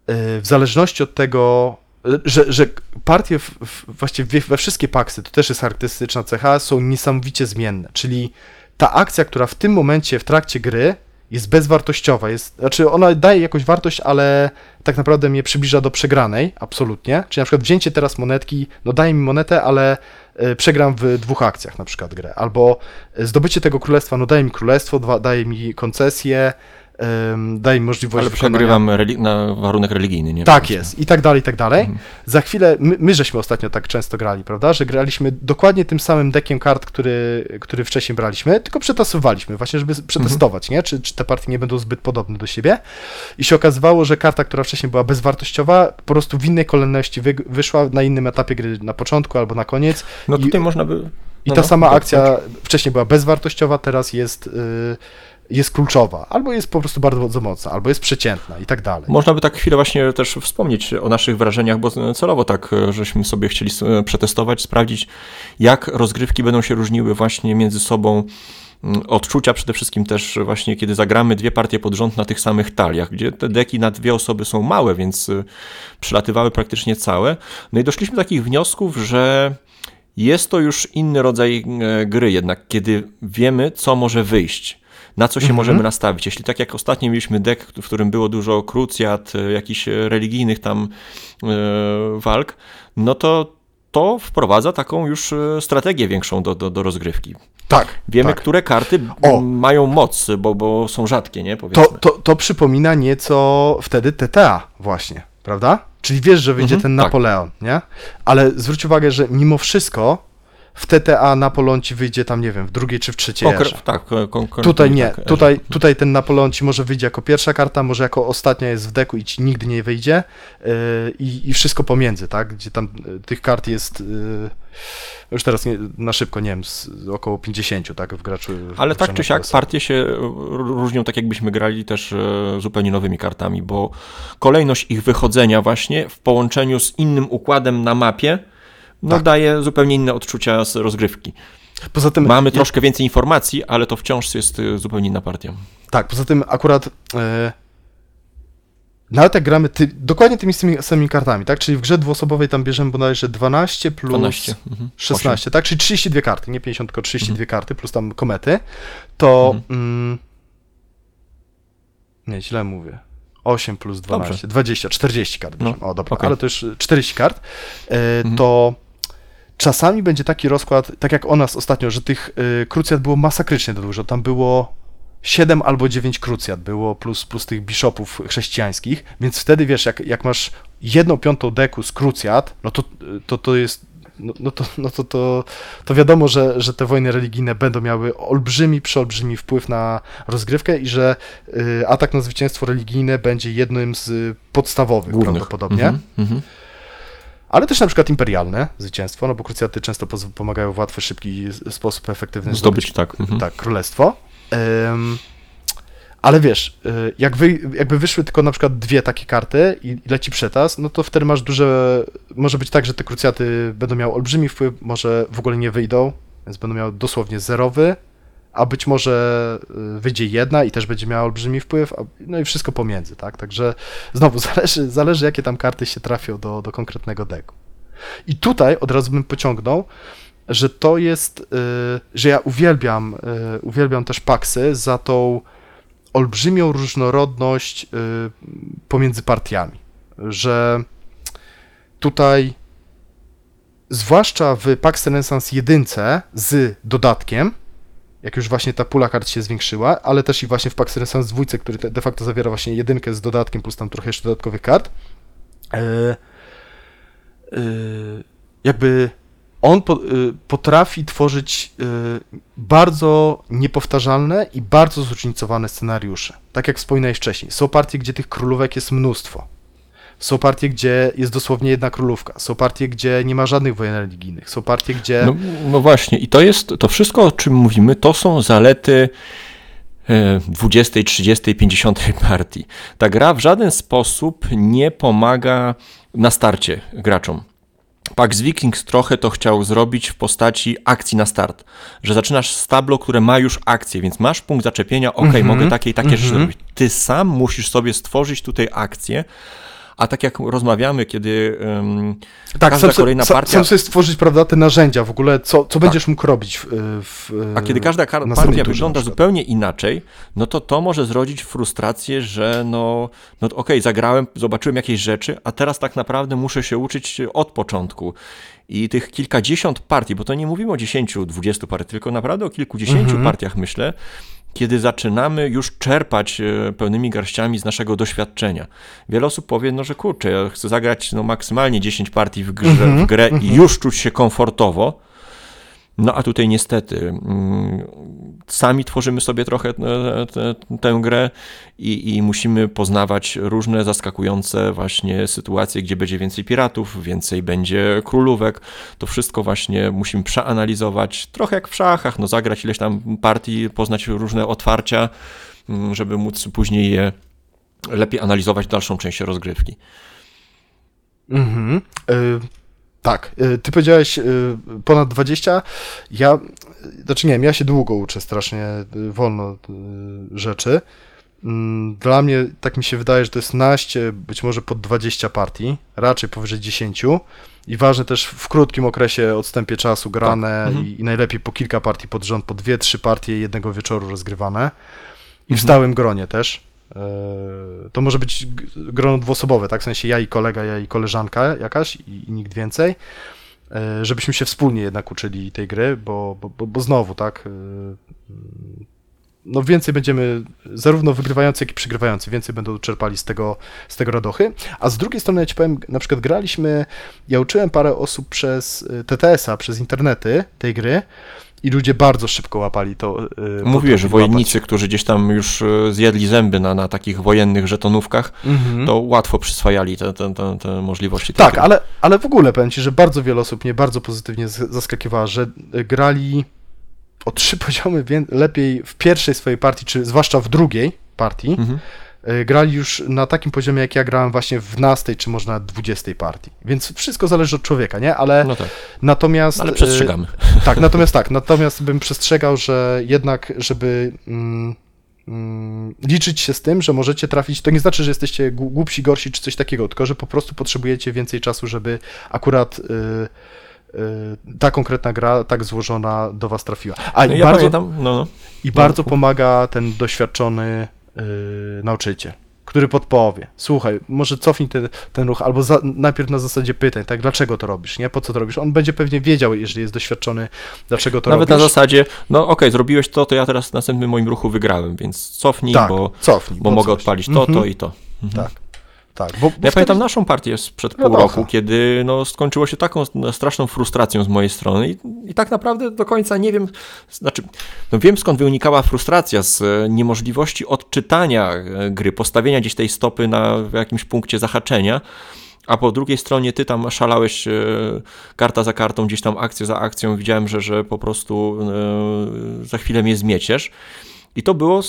w zależności od tego, że, że partie, w, właściwie we wszystkie paksy, to też jest charakterystyczna cecha, są niesamowicie zmienne. Czyli ta akcja, która w tym momencie w trakcie gry jest bezwartościowa, jest, znaczy ona daje jakąś wartość, ale tak naprawdę mnie przybliża do przegranej, absolutnie. Czyli na przykład wzięcie teraz monetki, no daje mi monetę, ale e, przegram w dwóch akcjach na przykład grę. Albo e, zdobycie tego królestwa, no daje mi królestwo, daje mi koncesję, daje możliwość Ale przegrywam na warunek religijny, nie? Tak jest, i tak dalej, i tak dalej. Mhm. Za chwilę, my, my żeśmy ostatnio tak często grali, prawda, że graliśmy dokładnie tym samym dekiem kart, który, który wcześniej braliśmy, tylko przetasowaliśmy właśnie, żeby przetestować, Mhm. nie? Czy, czy te partie nie będą zbyt podobne do siebie. I się okazywało, że karta, która wcześniej była bezwartościowa, po prostu w innej kolejności wy, wyszła na innym etapie gry, na początku albo na koniec. No I- tutaj można by... I no, ta no, sama tak, akcja wcześniej była bezwartościowa, teraz jest, y, jest kluczowa, albo jest po prostu bardzo mocna, albo jest przeciętna i tak dalej. Można by tak chwilę właśnie też wspomnieć o naszych wrażeniach, bo celowo tak, e, żeśmy sobie chcieli s- przetestować, sprawdzić, jak rozgrywki będą się różniły właśnie między sobą. mm, Odczucia przede wszystkim też właśnie, kiedy zagramy dwie partie pod rząd na tych samych taliach, gdzie te deki na dwie osoby są małe, więc y, przylatywały praktycznie całe. No i doszliśmy do takich wniosków, że jest to już inny rodzaj e, gry jednak, kiedy wiemy, co może wyjść, na co się Mhm. możemy nastawić. Jeśli tak jak ostatnio mieliśmy deck, w którym było dużo krucjat, e, jakichś e, religijnych tam e, walk, no to to wprowadza taką już strategię większą do, do, do rozgrywki. Tak. Wiemy, tak. które karty O! mają moc, bo, bo są rzadkie, nie? Powiedzmy. To, to, to przypomina nieco wtedy TTA właśnie, prawda? Czyli wiesz, że wyjdzie Mhm, ten tak. Napoleon, nie? Ale zwróć uwagę, że mimo wszystko w TTA Napoleon ci wyjdzie tam, nie wiem, w drugiej czy w trzeciej Konkre- erze. tak, e, kon- kon- Tutaj nie, tak, tutaj, tutaj ten Napoleon ci może wyjdzie jako pierwsza karta, może jako ostatnia jest w deku i ci nigdy nie wyjdzie yy, i, wszystko pomiędzy, tak? Gdzie tam yy, tych kart jest yy, już teraz nie, na szybko, nie wiem, z, około 50, tak? W graczu. w Ale tak graczu czy siak partie się e, różnią tak jakbyśmy grali też e, zupełnie nowymi kartami, bo kolejność ich wychodzenia właśnie w połączeniu z innym układem na mapie no Tak. daje zupełnie inne odczucia z rozgrywki. Poza tym Mamy troszkę więcej informacji, ale to wciąż jest e, zupełnie inna partia. Tak, poza tym akurat e, nawet jak gramy ty, dokładnie tymi samymi, kartami, tak? Czyli w grze dwuosobowej tam bierzemy bodajże 12 plus 12. Mhm. 16, tak? Czyli 32 karty, nie 50, tylko 32 karty plus tam komety, to Mhm. mm, nie, źle mówię. 8 plus 12, Dobrze. 20, 40 kart. No, o, dobra, okej. ale to już 40 kart. E, Mhm. To czasami będzie taki rozkład, tak jak o nas ostatnio, że tych y, krucjat było masakrycznie dużo. Tam było 7 albo 9 krucjat było, plus, plus tych bishopów chrześcijańskich, więc wtedy wiesz, jak, jak masz jedną piątą deku z krucjat, no to to, to jest. No, no, to, no to, to, to wiadomo, że, że te wojny religijne będą miały olbrzymi, przeolbrzymi wpływ na rozgrywkę i że y, atak na zwycięstwo religijne będzie jednym z podstawowych Głównych. prawdopodobnie. Mhm. Mhm. Ale też na przykład imperialne zwycięstwo, no bo krucjaty często pomagają w łatwy, szybki sposób efektywny Zdobyć, tak. Mhm. tak, królestwo. Em, ale wiesz, y, jak wy, jakby wyszły tylko na przykład dwie takie karty i, i leci przetas, no to wtedy masz duże. Może być tak, że te krucjaty będą miały olbrzymi wpływ, może w ogóle nie wyjdą, więc będą miały dosłownie zerowy, a być może y, wyjdzie jedna i też będzie miała olbrzymi wpływ, a, no i wszystko pomiędzy, tak? Także znowu <laughs> zależy, zależy jakie tam karty się trafią do, do konkretnego deku. I tutaj od razu bym pociągnął, że to jest, y, że ja uwielbiam, y, uwielbiam też paksy za tą olbrzymią różnorodność y, pomiędzy partiami, że tutaj zwłaszcza w Pax Renaissance 1 z dodatkiem, jak już właśnie ta pula kart się zwiększyła, ale też i właśnie w Pax Renaissance 2, który de facto zawiera właśnie jedynkę z dodatkiem plus tam trochę jeszcze dodatkowych kart, y, y, jakby on y, potrafi tworzyć bardzo niepowtarzalne i bardzo zróżnicowane scenariusze. Tak jak wspominałeś wcześniej. Są partie, gdzie tych królówek jest mnóstwo. Są partie, gdzie jest dosłownie jedna królówka. Są partie, gdzie nie ma żadnych wojen religijnych. Są partie, gdzie. No, no właśnie, i to jest, to wszystko, o czym mówimy, to są zalety e, 20, 30, 50 partii. Ta gra w żaden sposób nie pomaga na starcie graczom. Pax Vikings trochę to chciał zrobić w postaci akcji na start, że zaczynasz z tablo, które ma już akcję, więc masz punkt zaczepienia, ok, Mhm, mogę takie i takie rzeczy mhm. zrobić. Ty sam musisz sobie stworzyć tutaj akcję, a tak jak rozmawiamy, kiedy um, tak, każda sam, kolejna partia- sam sobie stworzyć, prawda, te narzędzia w ogóle, co, co będziesz mógł robić w. w A kiedy każda partia wygląda zupełnie inaczej, no to to może zrodzić frustrację, że no, no okej, zagrałem, zobaczyłem jakieś rzeczy, a teraz tak naprawdę muszę się uczyć od początku. I tych kilkadziesiąt partii, bo to nie mówimy o 10, 20 partii, tylko naprawdę o kilkudziesięciu Mhm. partiach myślę, kiedy zaczynamy już czerpać e, pełnymi garściami z naszego doświadczenia. Wiele osób powie, no że kurczę, ja chcę zagrać no, maksymalnie 10 partii w, grze, w grę i już czuć się komfortowo, no a tutaj niestety mm, sami tworzymy sobie trochę e, tę, grę i, i, musimy poznawać różne zaskakujące właśnie sytuacje, gdzie będzie więcej piratów, więcej będzie królówek. To wszystko właśnie musimy przeanalizować, trochę jak w szachach, no zagrać ileś tam partii, poznać różne otwarcia, mm, żeby móc później je lepiej analizować dalszą część rozgrywki. Mhm. Y tak, y, ty powiedziałeś y, ponad 20. Ja, znaczy nie wiem, ja się długo uczę strasznie y, wolno rzeczy. Mm, dla mnie tak mi się wydaje, że to jest naście, być może pod 20 partii, raczej powyżej 10. I ważne też w krótkim okresie odstępie czasu grane tak. mhm. i, i, najlepiej po kilka partii pod rząd, po dwie, trzy partie jednego wieczoru rozgrywane. I w mhm. stałym gronie też. E, to może być grono dwuosobowe, tak? W sensie ja i kolega, ja i koleżanka jakaś i, i nikt więcej, e, żebyśmy się wspólnie jednak uczyli tej gry, bo, bo, bo, znowu, tak? E, no więcej będziemy, zarówno wygrywający, jak i przegrywający, więcej będą czerpali z tego, z tego radochy. A z drugiej strony, ja ci powiem, na przykład graliśmy, ja uczyłem parę osób przez TTS-a, przez internety tej gry, i ludzie bardzo szybko łapali to. Yy, Mówiłeś, że wojennicy, którzy gdzieś tam już y, zjedli zęby na, na takich wojennych żetonówkach, mm-hmm. to łatwo przyswajali te, te, te, te możliwości. Tak, ale, ale w ogóle powiem Ci, że bardzo wiele osób mnie bardzo pozytywnie zaskakiwało, że y, grali o trzy <laughs> poziomy lepiej w pierwszej swojej partii, czy zwłaszcza w drugiej partii, E, grali już na takim poziomie, jak ja grałem właśnie w nastej, czy może na dwudziestej partii. Więc wszystko zależy od człowieka, nie? Ale no tak. natomiast... Ale przestrzegamy. <laughs> Tak, natomiast tak, natomiast bym przestrzegał, że jednak, żeby... Mm, mm, liczyć się z tym, że możecie trafić, to nie znaczy, że jesteście głupsi, gorsi czy coś takiego, tylko że po prostu potrzebujecie więcej czasu, żeby akurat y, y, ta konkretna gra, tak złożona do was trafiła. A no i, ja bardzo, pamiętam, no, no. i bardzo pomaga ten doświadczony yy, nauczyciel, który podpowie, słuchaj, może cofnij ten, ten ruch, albo za, najpierw na zasadzie pytań, tak, dlaczego to robisz, nie, po co to robisz? On będzie pewnie wiedział, jeżeli jest doświadczony, dlaczego to Nawet robisz. Nawet na zasadzie, no okej, okay, zrobiłeś to, to ja teraz w następnym moim ruchu wygrałem, więc cofnij, tak, bo, cofnij, bo, bo mogę odpalić to, to mhm. i to. Mhm. Tak. Tak, bo, bo ja wtedy... pamiętam naszą partię sprzed pół roku, kiedy no, skończyło się taką straszną frustracją z mojej strony i, i tak naprawdę do końca nie wiem, znaczy no wiem skąd wynikała frustracja z e, niemożliwości odczytania e, gry, postawienia gdzieś tej stopy na jakimś punkcie zahaczenia, a po drugiej stronie ty tam szalałeś e, karta za kartą, gdzieś tam akcję za akcją, widziałem, że, że po prostu za chwilę mnie zmieciesz. I to było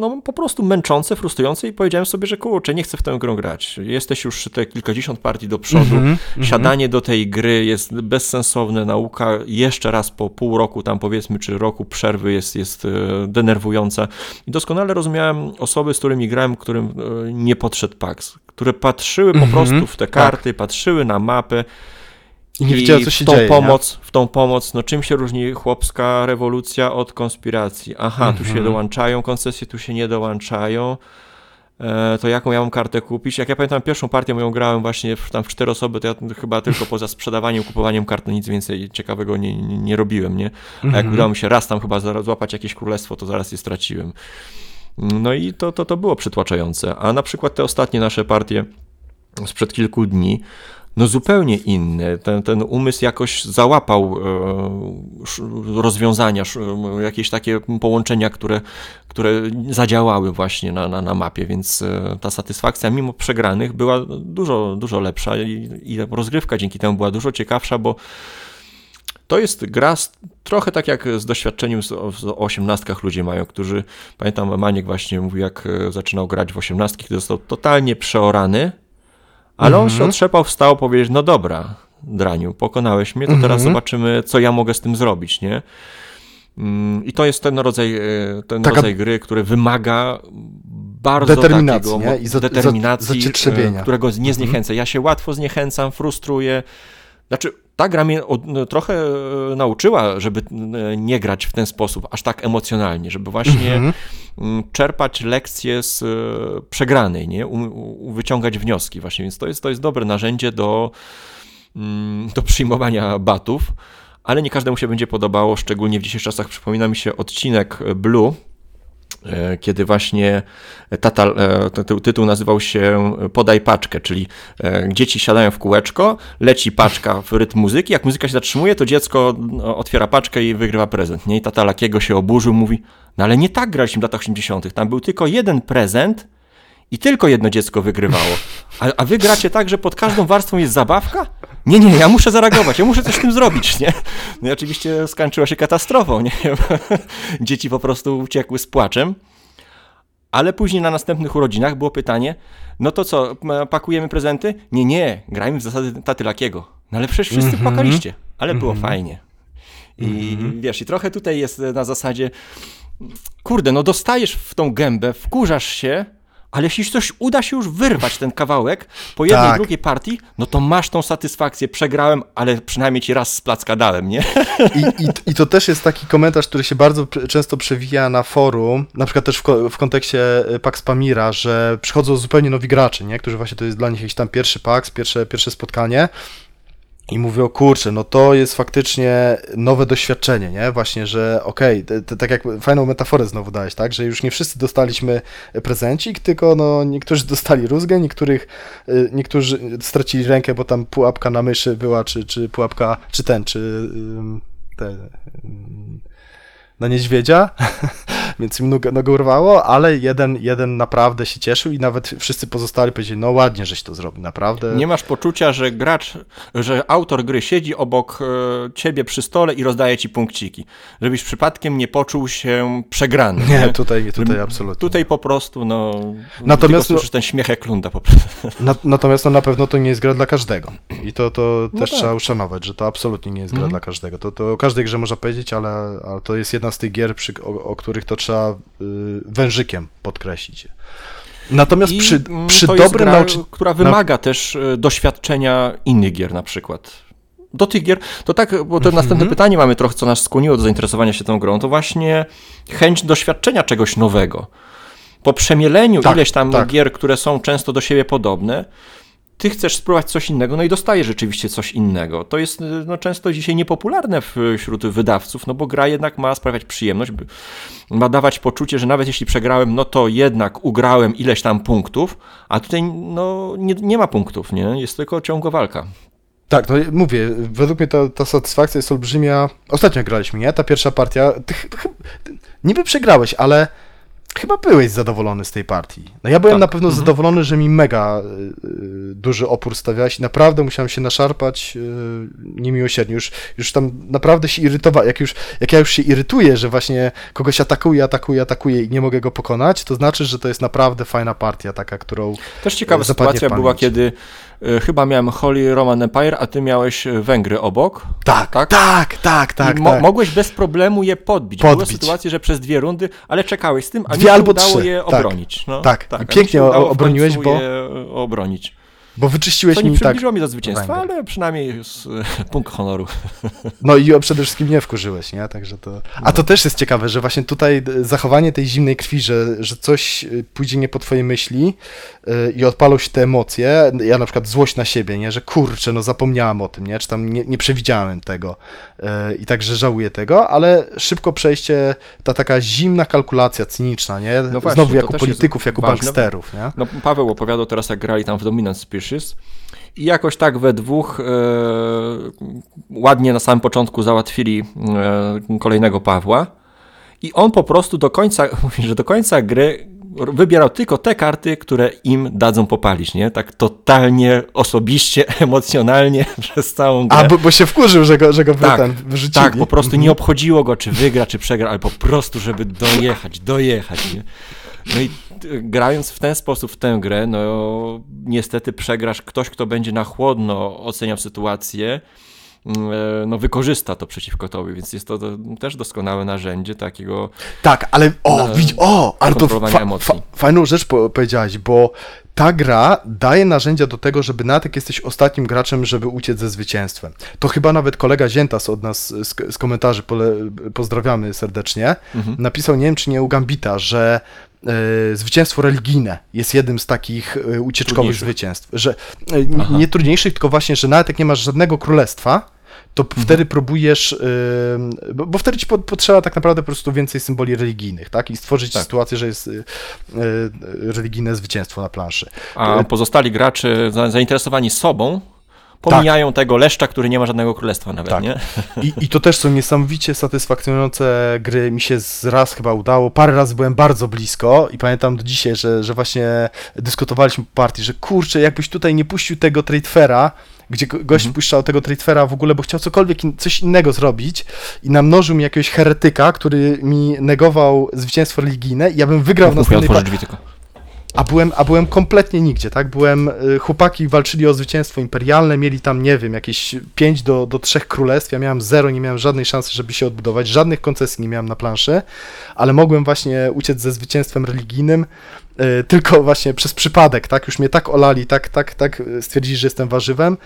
no, po prostu męczące, frustrujące i powiedziałem sobie, że kurczę, nie chcę w tę grę grać. Jesteś już te kilkadziesiąt partii do przodu, mm -hmm, siadanie mm -hmm. do tej gry jest bezsensowne, nauka jeszcze raz po pół roku tam powiedzmy, czy roku przerwy jest, jest e, denerwująca. I doskonale rozumiałem osoby, z którymi grałem, którym e, nie podszedł PAX, które patrzyły po mm -hmm, prostu w te karty, tak. patrzyły na mapę, i nie wiedziała, co się w tą dzieje. Pomoc, w tą pomoc, no czym się różni chłopska rewolucja od konspiracji? Aha, tu się mhm. dołączają koncesje, tu się nie dołączają. E, to jaką ja mam kartę kupić? Jak ja pamiętam, pierwszą partię moją grałem właśnie w, tam w cztery osoby, to ja chyba tylko poza sprzedawaniem, kupowaniem kart, nic więcej ciekawego nie, nie, nie robiłem, nie? A jak -hmm. udało mi się raz tam chyba złapać jakieś królestwo, to zaraz je straciłem. No i to, to, to było przytłaczające. A na przykład te ostatnie nasze partie sprzed kilku dni, no zupełnie inny. Ten, ten umysł jakoś załapał e, rozwiązania, jakieś takie połączenia, które, które zadziałały właśnie na, na, na mapie, więc e, ta satysfakcja mimo przegranych była dużo, dużo lepsza i, i rozgrywka dzięki temu była dużo ciekawsza, bo to jest gra trochę tak jak z doświadczeniem o osiemnastkach ludzie mają, którzy, pamiętam Maniek właśnie mówił, jak e, zaczynał grać w osiemnastki, kiedy został totalnie przeorany, ale on się mhm. otrzepał, wstał, powiedzieć, no dobra, Draniu, pokonałeś mnie, to teraz mhm. zobaczymy, co ja mogę z tym zrobić, nie? Mm, I to jest ten rodzaj, e, ten Taka... rodzaj gry, który wymaga bardzo determinacji, takiego, nie? I za, determinacji, za, e, którego nie mhm. zniechęcę. Ja się łatwo zniechęcam, frustruję. Znaczy, ta gra mnie no, trochę e, nauczyła, żeby nie grać w ten sposób, aż tak emocjonalnie, żeby właśnie mm -hmm. czerpać lekcje z e, przegranej, nie? U, wyciągać wnioski właśnie, więc to jest, to jest dobre narzędzie do, mm, do przyjmowania batów, ale nie każdemu się będzie podobało, szczególnie w dzisiejszych czasach przypomina mi się odcinek Blue, e, kiedy właśnie tata, e, ty- ty- tytuł nazywał się Podaj paczkę, czyli e, dzieci siadają w kółeczko, leci paczka w rytm muzyki, jak muzyka się zatrzymuje, to dziecko no, otwiera paczkę i wygrywa prezent. Nie? I tata Lakiego się oburzył, mówi, no ale nie tak graliśmy w latach 80., tam był tylko jeden prezent i tylko jedno dziecko wygrywało. A, a wy gracie tak, że pod każdą warstwą jest zabawka? Nie, nie, ja muszę zareagować, ja muszę coś z tym zrobić, nie? No i oczywiście skończyło się katastrofą, nie? <laughs> Dzieci po prostu uciekły z płaczem. Ale później na następnych urodzinach było pytanie, no to co, pakujemy prezenty? Nie, nie, grajmy w zasady taty Lakiego. No ale przecież wszyscy płakaliście, ale było fajnie. I wiesz, i trochę tutaj jest na zasadzie, kurde, no dostajesz w tą gębę, wkurzasz się, ale jeśli coś uda się już wyrwać ten kawałek po jednej, Tak. drugiej partii, no to masz tą satysfakcję, przegrałem, ale przynajmniej ci raz z placka dałem, nie? <laughs> I, i, I to też jest taki komentarz, który się bardzo często przewija na forum, na przykład też w, w kontekście y, Pax Pamira, że przychodzą zupełnie nowi gracze, nie? którzy właśnie to jest dla nich jakiś tam pierwszy Pax, pierwsze, pierwsze spotkanie i mówią, kurczę, no to jest faktycznie nowe doświadczenie, nie? Właśnie, że okej, te- tak jak fajną metaforę znowu dałeś, tak? Że już nie wszyscy dostaliśmy prezencik, tylko no niektórzy dostali rózgę, niektórych, y, niektórzy stracili rękę, bo tam pułapka na myszy była, czy, czy pułapka, czy ten, czy te, na niedźwiedzia, <laughs> więc im nogę, nogę urwało, ale jeden, jeden naprawdę się cieszył i nawet wszyscy pozostali powiedzieli, no ładnie, żeś to zrobił, naprawdę. Nie masz poczucia, że gracz, że autor gry siedzi obok e, ciebie przy stole i rozdaje ci punkciki. Żebyś przypadkiem nie poczuł się przegrany. Nie, tutaj, tutaj absolutnie. Tutaj po prostu, no. Natomiast tylko no- słyszysz ten śmiech jak klunda po prostu. <laughs> Na, natomiast no, na pewno to nie jest gra dla każdego. I to, to No też tak. trzeba uszanować, że to absolutnie nie jest gra Mhm. dla każdego. To, to o każdej grze można powiedzieć, ale, ale to jest jedna z tych gier, przy, o, o których to trzeba y, wężykiem podkreślić. Natomiast I, przy, mm, przy dobrym gra, nauczy... która wymaga też e, doświadczenia innych gier na przykład. Do tych gier, to tak, bo to następne pytanie mamy trochę, co nas skłoniło do zainteresowania się tą grą, to właśnie chęć doświadczenia czegoś nowego. Po przemieleniu Tak, ileś tam tak. gier, które są często do siebie podobne, ty chcesz spróbować coś innego, no i dostajesz rzeczywiście coś innego. To jest y, no, często dzisiaj niepopularne wśród wydawców, no bo gra jednak ma sprawiać przyjemność, ma dawać poczucie, że nawet jeśli przegrałem, no to jednak ugrałem ileś tam punktów, a tutaj no, nie, nie ma punktów, nie? Jest tylko ciągła walka. Tak, no mówię, według mnie ta, ta satysfakcja jest olbrzymia. Ostatnio graliśmy, nie? Ta pierwsza partia. Ty niby przegrałeś, ale chyba byłeś zadowolony z tej partii. No ja byłem Tak. na pewno Mhm. zadowolony, że mi mega y, y, duży opór stawiałeś i naprawdę musiałem się naszarpać y, niemiłosiernie. Już, już tam naprawdę się irytowałem. Jak, już, jak ja już się irytuję, że właśnie kogoś atakuję, atakuję, atakuję i nie mogę go pokonać, to znaczy, że to jest naprawdę fajna partia, taka, którą Też ciekawa sytuacja była, kiedy chyba miałem Holy Roman Empire, a ty miałeś y, Węgry obok. Tak, Tak? tak, tak, tak, mo- tak. mogłeś bez problemu je podbić. Były Podbić. sytuacje, że przez dwie rundy, ale czekałeś z tym, a Dwie mi się albo udało trzy, je tak. obronić. No, Tak, mi pięknie obroniłeś, bo- je e, obronić. Bo wyczyściłeś To nie mi tak. przybliżyło mi do zwycięstwa, Węgier. ale przynajmniej jest e, punkt honoru. <laughs> No i przede wszystkim nie wkurzyłeś, nie? Także to. A to też jest ciekawe, że właśnie tutaj y, zachowanie tej zimnej krwi, że, że coś y, pójdzie nie po twojej myśli y, i odpalą się te emocje. Ja na przykład złość na siebie, nie? Że kurczę, no zapomniałem o tym, nie? Czy tam nie, nie przewidziałem tego i także żałuję tego, ale szybko przejście, ta taka zimna kalkulacja cyniczna, nie? No właśnie, Znowu jako polityków, jako ważne. banksterów, nie? No, Paweł opowiadał teraz, jak grali tam w Dominant I jakoś tak we dwóch e, ładnie na samym początku załatwili e, kolejnego Pawła i on po prostu do końca, <laughs> mówi, że do końca gry wybierał tylko te karty, które im dadzą popalić, nie? Tak totalnie, osobiście, <laughs> emocjonalnie <laughs> przez całą grę. A, bo, bo się wkurzył, że go, że go Tak, ten, wyrzucili. Tak, po prostu nie obchodziło go, czy wygra, czy przegra, ale po prostu, żeby dojechać, dojechać. Nie? No i grając w ten sposób w tę grę, no niestety przegrasz ktoś, kto będzie na chłodno oceniał sytuację, mm, e, no wykorzysta to przeciwko tobie, więc jest to, to też doskonałe narzędzie takiego Tak, ale o, Na widz, o, ale to fa, fa, fajną rzecz po, powiedziałeś, bo ta gra daje narzędzia do tego, żeby nawet jak jesteś ostatnim graczem, żeby uciec ze zwycięstwem. To chyba nawet kolega Ziętas od nas z, z komentarzy, pole, pozdrawiamy serdecznie, Mhm. napisał, nie wiem czy nie u Gambita, że e, zwycięstwo religijne jest jednym z takich e, ucieczkowych zwycięstw. Że, e, Aha. nie trudniejszych, tylko właśnie, że nawet jak nie masz żadnego królestwa, to wtedy próbujesz, bo, wtedy ci po, potrzeba tak naprawdę po prostu więcej symboli religijnych, tak? I stworzyć Tak. sytuację, że jest religijne zwycięstwo na planszy. A pozostali gracze za, zainteresowani sobą pomijają tego leszcza, który nie ma żadnego królestwa nawet, Tak. nie? I, I to też są niesamowicie satysfakcjonujące gry. Mi się z raz chyba udało. Parę razy byłem bardzo blisko i pamiętam do dzisiaj, że, że właśnie dyskutowaliśmy po partii, że kurczę, jakbyś tutaj nie puścił tego tradefera, gdzie go- gość Mhm. puszczał tego tradefera w ogóle, bo chciał cokolwiek, in, coś innego zrobić i namnożył mi jakiegoś heretyka, który mi negował zwycięstwo religijne i ja bym wygrał Mów mi następnej partii. A byłem, a byłem kompletnie nigdzie, tak? Byłem, y, chłopaki walczyli o zwycięstwo imperialne, mieli tam, nie wiem, jakieś 5 do, do 3 królestw, ja miałem zero, nie miałem żadnej szansy, żeby się odbudować, żadnych koncesji nie miałem na planszy, ale mogłem właśnie uciec ze zwycięstwem religijnym y, tylko właśnie przez przypadek, tak? Już mnie tak olali, tak, tak, tak y, stwierdzili, że jestem warzywem,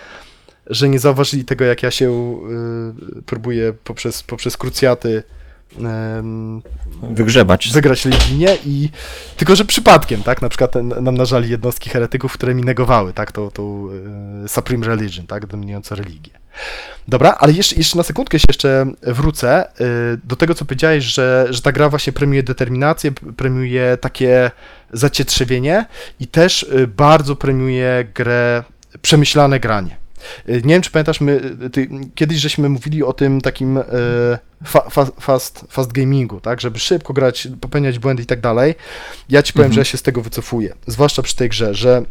że nie zauważyli tego, jak ja się y, próbuję poprzez, poprzez krucjaty Wygrzebać. wygrać religijnie i tylko, że przypadkiem, tak, na przykład ten- namnażali jednostki heretyków, które mi negowały, tak, tą, tą e, Supreme Religion, tak, dominującą religię. Dobra, ale jeszcze, jeszcze na sekundkę się jeszcze wrócę e, do tego, co powiedziałeś, że, że ta gra właśnie premiuje determinację, premiuje takie zacietrzewienie i też e, bardzo premiuje grę, przemyślane granie. E, Nie wiem, czy pamiętasz, my e, ty, kiedyś żeśmy mówili o tym takim e, fa, fa, fast, fast gamingu, tak, żeby szybko grać, popełniać błędy i tak dalej. Ja ci powiem, Mhm. że ja się z tego wycofuję, zwłaszcza przy tej grze, że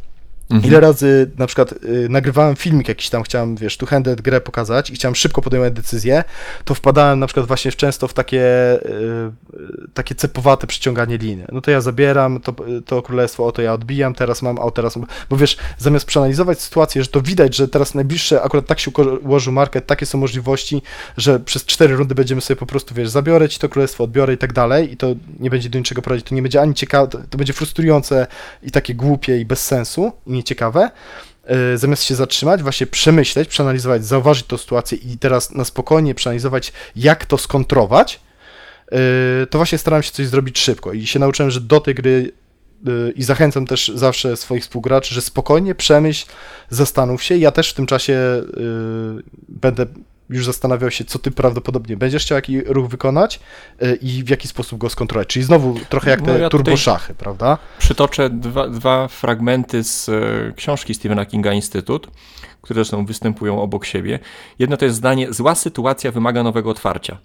Mhm. ile razy na przykład y, nagrywałem filmik jakiś tam, chciałem, wiesz, tu handed grę pokazać i chciałem szybko podejmować decyzję, to wpadałem na przykład właśnie często w takie, y, y, takie cepowate przyciąganie liny. No to ja zabieram to, to królestwo, o to ja odbijam, teraz mam, o teraz, bo wiesz, zamiast przeanalizować sytuację, że to widać, że teraz najbliższe, akurat tak się ułożył market, takie są możliwości, że przez cztery rundy będziemy sobie po prostu, wiesz, zabiorę ci to królestwo, odbiorę i tak dalej i to nie będzie do niczego prowadzić, to nie będzie ani ciekawe, to, to będzie frustrujące i takie głupie i bez sensu i nieciekawe, Yy, zamiast się zatrzymać, właśnie przemyśleć, przeanalizować, zauważyć tą sytuację i teraz na spokojnie przeanalizować, jak to skontrować, yy, to właśnie starałem się coś zrobić szybko i się nauczyłem, że do tej gry yy, i zachęcam też zawsze swoich współgraczy, że spokojnie przemyśl, zastanów się. Ja też w tym czasie będę już zastanawiał się, co ty prawdopodobnie będziesz chciał, jaki ruch wykonać yy, i w jaki sposób go skontrolować. Czyli znowu trochę jak No te ja turbo tutaj- szachy, prawda? Przytoczę dwa, dwa fragmenty z e, książki Stephena Kinga Instytut, które zresztą występują obok siebie. Jedno to jest zdanie, zła sytuacja wymaga nowego otwarcia.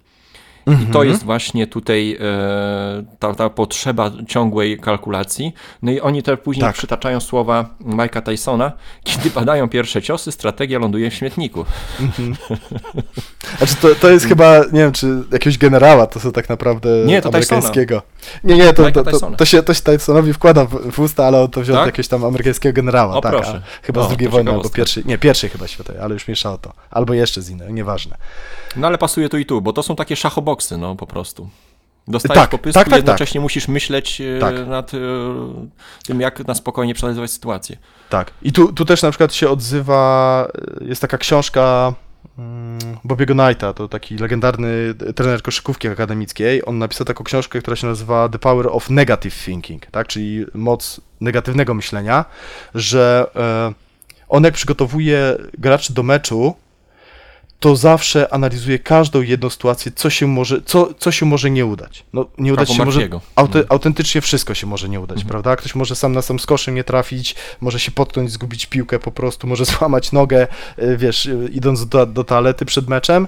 I Mhm. to jest właśnie tutaj e, ta, ta potrzeba ciągłej kalkulacji. No i oni też później Tak. przytaczają słowa Mike'a Tysona, kiedy padają pierwsze ciosy, strategia ląduje w śmietniku. <laughs> Znaczy to, to jest chyba, nie wiem, czy jakiegoś generała to są tak naprawdę Nie, to amerykańskiego. Nie, nie, to, to, to, Tysona. to, się, to się Tysonowi wkłada w, w usta, ale on to wziął Tak? od jakiegoś tam amerykańskiego generała, O, tak, proszę. chyba O, z drugiej wojny albo pierwszej, nie, pierwszej chyba światowej, ale już mieszało to. Albo jeszcze z innej, nieważne. No ale pasuje tu i tu, bo to są takie no po prostu. Dostajesz Tak, po pysku tak, i tak, jednocześnie musisz myśleć e, Tak. nad e, tym, jak na spokojnie przeanalizować sytuację. Tak. I tu, tu też na przykład się odzywa, y, jest taka książka mm, Bobiego Knighta, to taki legendarny trener koszykówki akademickiej. On napisał taką książkę, która się nazywa The Power of Negative Thinking, tak? czyli moc negatywnego myślenia, że e, on jak przygotowuje graczy do meczu, to zawsze analizuje każdą jedną sytuację, co się może, co, co się może nie udać. No, nie udać Prawo się może Martiego. Auty, autentycznie wszystko się może nie udać, Mhm. prawda? Ktoś może sam na sam z koszem nie trafić, może się potknąć, zgubić piłkę po prostu, może <laughs> złamać nogę, y, wiesz, y, idąc do, do toalety przed meczem.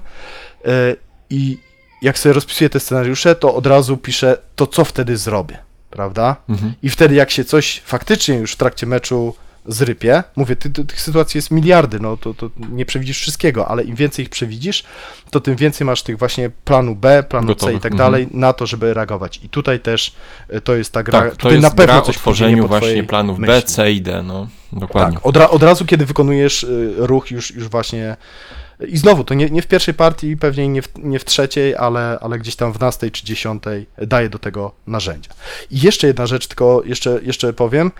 Y, I jak sobie rozpisuję te scenariusze, to od razu piszę to, co wtedy zrobię, prawda? Mhm. I wtedy jak się coś faktycznie już w trakcie meczu zrypie, mówię, ty, ty, tych sytuacji jest miliardy, no to, to nie przewidzisz wszystkiego, ale im więcej ich przewidzisz, to tym więcej masz tych właśnie planu B, planu C Gotowych, i tak mhm. dalej na to, żeby reagować. I tutaj też y, to jest ta gra, Tak, to jest na pewno gra o coś tworzeniu płynie po właśnie planów B, myśli. C i D, no dokładnie. Tak, od, ra, od razu, kiedy wykonujesz y, ruch już, już właśnie i znowu, to nie, nie w pierwszej partii, pewnie nie w, nie w trzeciej, ale, ale gdzieś tam w nastej czy dziesiątej daje do tego narzędzia. I jeszcze jedna rzecz, tylko jeszcze, jeszcze powiem,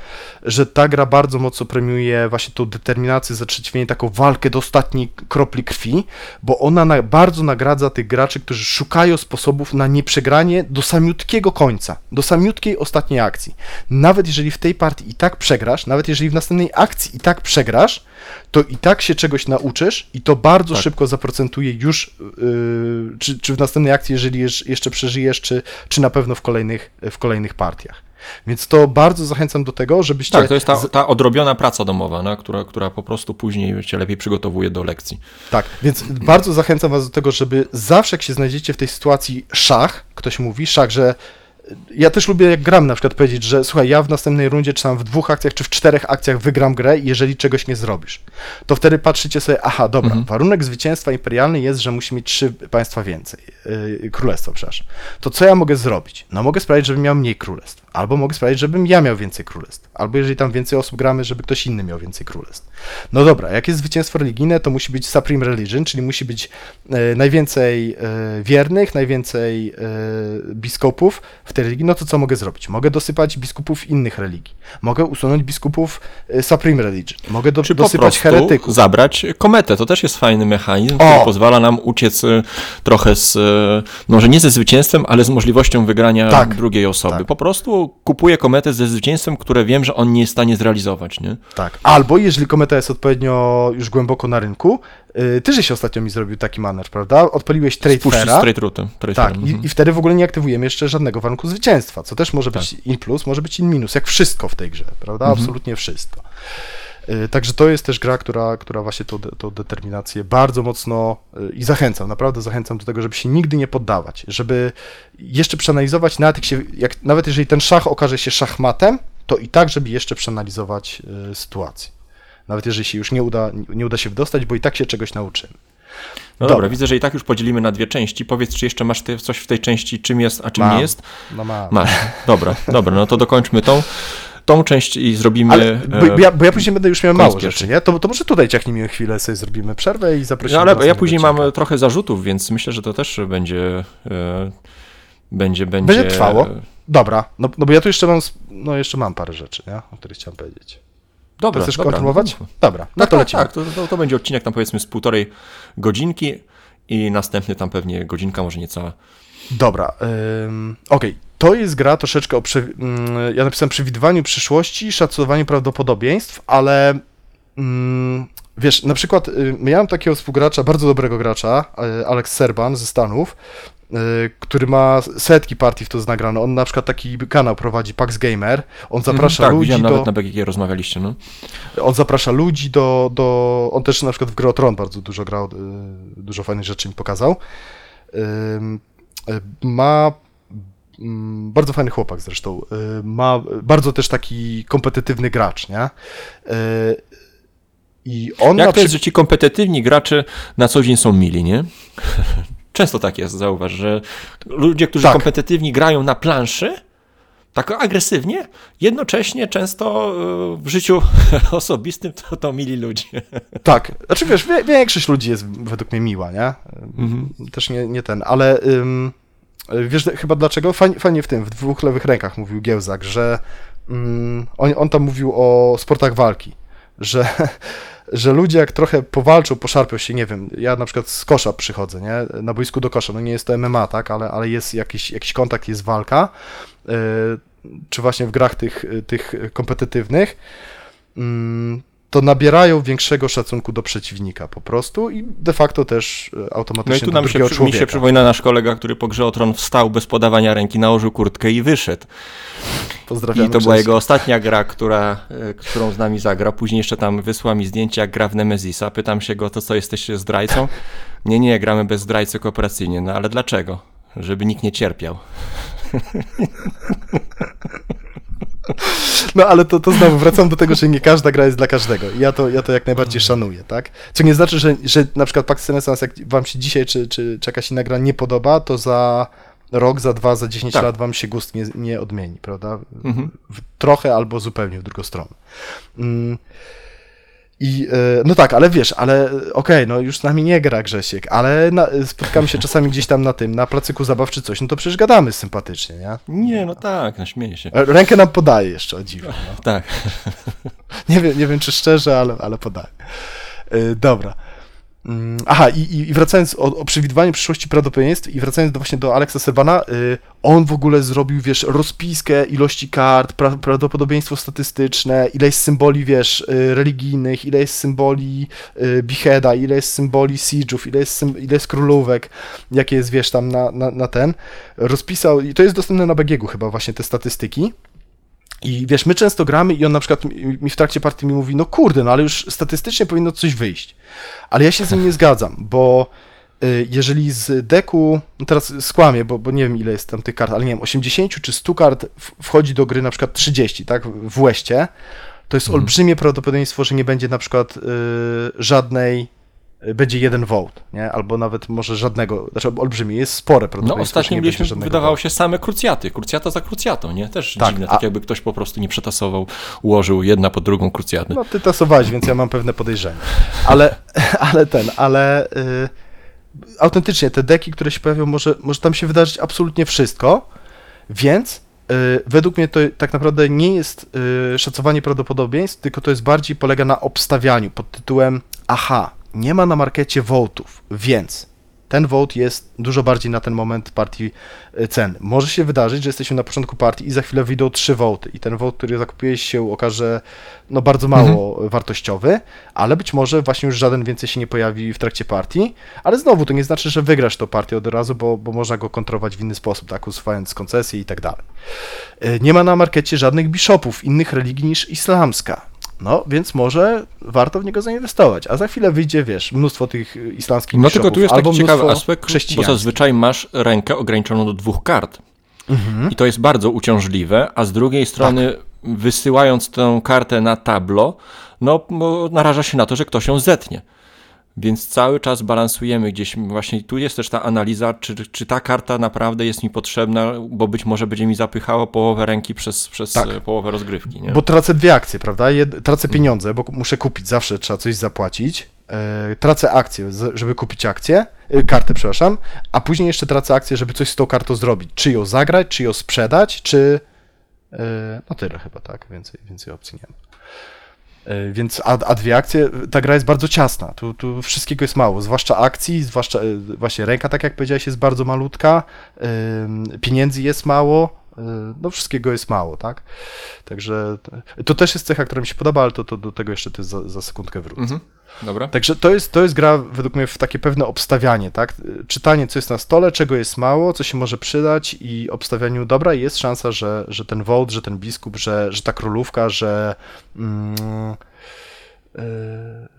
że ta gra bardzo mocno premiuje właśnie tą determinację, zatrzeciwienie, taką walkę do ostatniej kropli krwi, bo ona na, bardzo nagradza tych graczy, którzy szukają sposobów na nieprzegranie do samiutkiego końca, do samiutkiej ostatniej akcji. Nawet jeżeli w tej partii i tak przegrasz, nawet jeżeli w następnej akcji i tak przegrasz, to i tak się czegoś nauczysz i to bardzo bardzo Tak. szybko zaprocentuje już, yy, czy, czy w następnej akcji, jeżeli jeż- jeszcze przeżyjesz, czy, czy na pewno w kolejnych, w kolejnych partiach. Więc to bardzo zachęcam do tego, żebyście... Tak, to jest ta, ta odrobiona praca domowa, no, która, która po prostu później cię lepiej przygotowuje do lekcji. Tak, więc bardzo zachęcam was do tego, żeby zawsze jak się znajdziecie w tej sytuacji szach, ktoś mówi, szach, że ja też lubię jak gram na przykład powiedzieć, że słuchaj, ja w następnej rundzie, czy tam w dwóch akcjach, czy w czterech akcjach wygram grę, jeżeli czegoś nie zrobisz. To wtedy patrzycie sobie, aha, dobra, warunek zwycięstwa imperialny jest, że musi mieć trzy państwa więcej, yy, królestwa, przepraszam. To co ja mogę zrobić? No mogę sprawić, żebym miał mniej królestw, albo mogę sprawić, żebym ja miał więcej królestw, albo jeżeli tam więcej osób gramy, żeby ktoś inny miał więcej królestw. No dobra, jak jest zwycięstwo religijne, to musi być Supreme Religion, czyli musi być e, najwięcej e, wiernych, najwięcej e, biskupów w tej religii. No to co mogę zrobić? Mogę dosypać biskupów innych religii. Mogę usunąć biskupów e, Supreme Religion. Mogę do, Czy dosypać heretyków. zabrać kometę. To też jest fajny mechanizm, O! który pozwala nam uciec y, trochę z, y, może nie ze zwycięstwem, ale z możliwością wygrania Tak, drugiej osoby. tak. Po prostu kupuję kometę ze zwycięstwem, które wiem, że on nie jest w stanie zrealizować, nie? Tak. Albo jeżeli kometa jest odpowiednio już głęboko na rynku, y, ty, się ostatnio mi zrobił taki manewr, prawda? Odpaliłeś trade Spuścić faira. straight routem. trade Tak, i, mhm. i wtedy w ogóle nie aktywujemy jeszcze żadnego warunku zwycięstwa, co też może być in plus, może być in minus, jak wszystko w tej grze, prawda? Absolutnie wszystko. Y, Także to jest też gra, która, która właśnie tą, tą determinację bardzo mocno y, i zachęcam, naprawdę zachęcam do tego, żeby się nigdy nie poddawać, żeby jeszcze przeanalizować, nawet, jak się, jak, nawet jeżeli ten szach okaże się szachmatem, to i tak, żeby jeszcze przeanalizować y, sytuację. Nawet jeżeli się już nie uda, nie uda się wdostać, bo i tak się czegoś nauczymy. No Dobra. dobra, widzę, że i tak już podzielimy na dwie części. Powiedz, czy jeszcze masz ty coś w tej części, czym jest, a czym Mam. nie jest? No ma. Masz. <laughs> Dobra, dobra, no to dokończmy tą, tą część i zrobimy... Ale, e, bo, ja, bo ja później będę już miał mało rzeczy, nie? To, to może tutaj ciachnijmy chwilę, sobie zrobimy przerwę i zaprosimy No ale ja później mam trochę zarzutów, więc myślę, że to też będzie. E, będzie, będzie. Będzie trwało. Dobra, no, no bo ja tu jeszcze mam, no jeszcze mam parę rzeczy, nie? O których chciałem powiedzieć. Dobra, Chcesz dobra, kontynuować? no. Dobra, no Tak, to tak, lecimy. tak. To, to, to będzie odcinek tam powiedzmy z półtorej godzinki i następny tam pewnie godzinka, może niecała. Dobra, ym, okej. To jest gra troszeczkę o, ym, ja napisałem przewidywaniu przyszłości, szacowaniu prawdopodobieństw, ale ym, wiesz, na przykład y, miałem takiego współgracza, bardzo dobrego gracza, y, Alex Serban ze Stanów, y, który ma setki partii w to nagrane. On na przykład taki kanał prowadzi Pax Gamer. On zaprasza tak, ludzi do... nawet na BGG rozmawialiście, no. On zaprasza ludzi do, do... On też na przykład w Grę o Tron bardzo dużo grał, y, dużo fajnych rzeczy mi pokazał. Y, Ma mm, bardzo fajny chłopak zresztą. y, Ma bardzo też taki kompetytywny gracz, nie? Y, I on Jak to jest, przykład... że ci kompetytywni gracze na co dzień są mili, nie? <laughs> Często tak jest, zauważ, że ludzie, którzy Tak. kompetywni grają na planszy, tak agresywnie, jednocześnie często e, w życiu <laughs> osobistym to, to mili ludzie. <laughs> Tak, znaczy wiesz, wie, większość ludzi jest według mnie miła, nie? Mhm. Też nie, nie ten, ale ym, wiesz chyba dlaczego? Fajnie, w tym, w dwóch lewych rękach mówił Giełzak, że ym, on, on tam mówił o sportach walki, że, <laughs> że ludzie jak trochę powalczą, poszarpią się, nie wiem, ja na przykład z kosza przychodzę, nie? Na boisku do kosza, no nie jest to MMA, tak? Ale, ale jest jakiś, jakiś kontakt, jest walka, yy, czy właśnie w grach tych, tych kompetytywnych, mm, to nabierają większego szacunku do przeciwnika po prostu i de facto też e, No i automatycznie tu nam się, przy- mi się człowieka. przypomina nasz kolega, który po grze o tron wstał bez podawania ręki, nałożył kurtkę i wyszedł. Pozdrawiamy I to była jego ostatnia gra, która, e, którą z nami zagra. Później jeszcze tam wysłał mi zdjęcie, jak gra w Nemezisa. Pytam się go, to co, jesteście zdrajcą? Nie, nie, gramy bez zdrajcy kooperacyjnie. No ale dlaczego? Żeby nikt nie cierpiał. <laughs> No ale to, to znowu wracam do tego, że nie każda gra jest dla każdego. Ja to, ja to jak najbardziej szanuję, tak? Co nie znaczy, że, że na przykład Pax Renaissance, jak wam się dzisiaj czy, czy, czy jakaś inna gra nie podoba, to za rok, za dwa, za dziesięć Tak. lat wam się gust nie, nie odmieni, prawda? Mhm. Trochę albo zupełnie w drugą stronę. Mm. I e, no tak, ale wiesz, ale e, okej, no już z nami nie gra Grzesiek, ale na, spotkamy się czasami gdzieś tam na tym, na placyku zabaw czy coś, no to przecież gadamy sympatycznie, nie? Nie, no tak, no śmieję się. E, Rękę nam podaje jeszcze, o dziwo. No. Tak. <laughs> Nie wiem, nie wiem czy szczerze, ale, ale podaję. Yy, dobra. Mm, Aha, i, i wracając o, o przewidywaniu przyszłości prawdopodobieństw i wracając do, właśnie do Alexa Sebana, y, on w ogóle zrobił, wiesz, rozpiskę ilości kart, pra, prawdopodobieństwo statystyczne, ile jest symboli, wiesz, y, religijnych, ile jest symboli y, Beheada, ile jest symboli Siege'ów, ile jest, ile jest królówek, jakie jest, wiesz, tam na, na, na ten. Rozpisał, i to jest dostępne na BGG chyba właśnie te statystyki. I wiesz, my często gramy i on na przykład mi w trakcie partii mi mówi, no kurde, no ale już statystycznie powinno coś wyjść. Ale ja się z nim nie zgadzam, bo y, jeżeli z deku, no teraz skłamię, bo, bo nie wiem ile jest tam tych kart, ale nie wiem, 80 czy 100 kart wchodzi do gry na przykład 30, tak, w łeście, to jest olbrzymie prawdopodobieństwo, że nie będzie na przykład y, żadnej, będzie jeden vote, nie? Albo nawet może żadnego, znaczy olbrzymie, jest spore No prawdopodobieństwo, ostatnio że nie mieliśmy, wydawało się same krucjaty, krucjata za krucjatą, nie? Też Tak, dziwne, a- tak jakby ktoś po prostu nie przetasował, ułożył jedna pod drugą krucjaty. No ty tasowałeś, więc ja mam pewne podejrzenie. Ale, <laughs> ale ten, ale y, autentycznie te deki, które się pojawią, może, może tam się wydarzyć absolutnie wszystko, więc y, według mnie to tak naprawdę nie jest y, szacowanie prawdopodobieństw, tylko to jest bardziej polega na obstawianiu pod tytułem aha, nie ma na markecie votów, więc ten vote jest dużo bardziej na ten moment partii y, cen. Może się wydarzyć, że jesteśmy na początku partii i za chwilę wyjdą trzy voty i ten vote, który zakupiłeś się okaże no bardzo mało wartościowy, ale być może właśnie już żaden więcej się nie pojawi w trakcie partii, ale znowu to nie znaczy, że wygrasz tą partię od razu, bo, bo można go kontrolować w inny sposób, tak, usuwając koncesje i tak dalej. Y, Nie ma na markecie żadnych biszopów innych religii niż islamska. No, więc może warto w niego zainwestować. A za chwilę wyjdzie, wiesz, mnóstwo tych y, islamskich No tylko tu jest taki ciekawy aspekt, bo zazwyczaj masz rękę ograniczoną do dwóch kart. Mhm. I to jest bardzo uciążliwe, a z drugiej strony wysyłając tę kartę na tablo, no naraża się na to, że ktoś ją zetnie. Więc cały czas balansujemy gdzieś, właśnie tu jest też ta analiza, czy, czy ta karta naprawdę jest mi potrzebna, bo być może będzie mi zapychało połowę ręki przez, przez Tak. e, połowę rozgrywki. Nie? Bo tracę dwie akcje, prawda? Jed tracę pieniądze, bo muszę kupić, zawsze trzeba coś zapłacić. E, tracę akcję, żeby kupić akcję, e, kartę, przepraszam, a później jeszcze tracę akcję, żeby coś z tą kartą zrobić. Czy ją zagrać, czy ją sprzedać, czy... No tyle chyba, tak? Więcej, więcej opcji nie ma. E, Więc, a, a dwie akcje, ta gra jest bardzo ciasna, tu, tu wszystkiego jest mało, zwłaszcza akcji, zwłaszcza e, właśnie ręka, tak jak powiedziałeś, jest bardzo malutka, pieniędzy jest mało, no wszystkiego jest mało, tak? Także to- to też jest cecha, która mi się podoba, ale to, to do tego jeszcze ty za, za sekundkę wrócę. Mhm. Dobra. Także to jest, to jest gra według mnie w takie pewne obstawianie, tak? Czytanie, co jest na stole, czego jest mało, co się może przydać i obstawianiu dobra jest szansa, że, że ten wołd, że ten biskup, że, że ta królówka, że mm, y,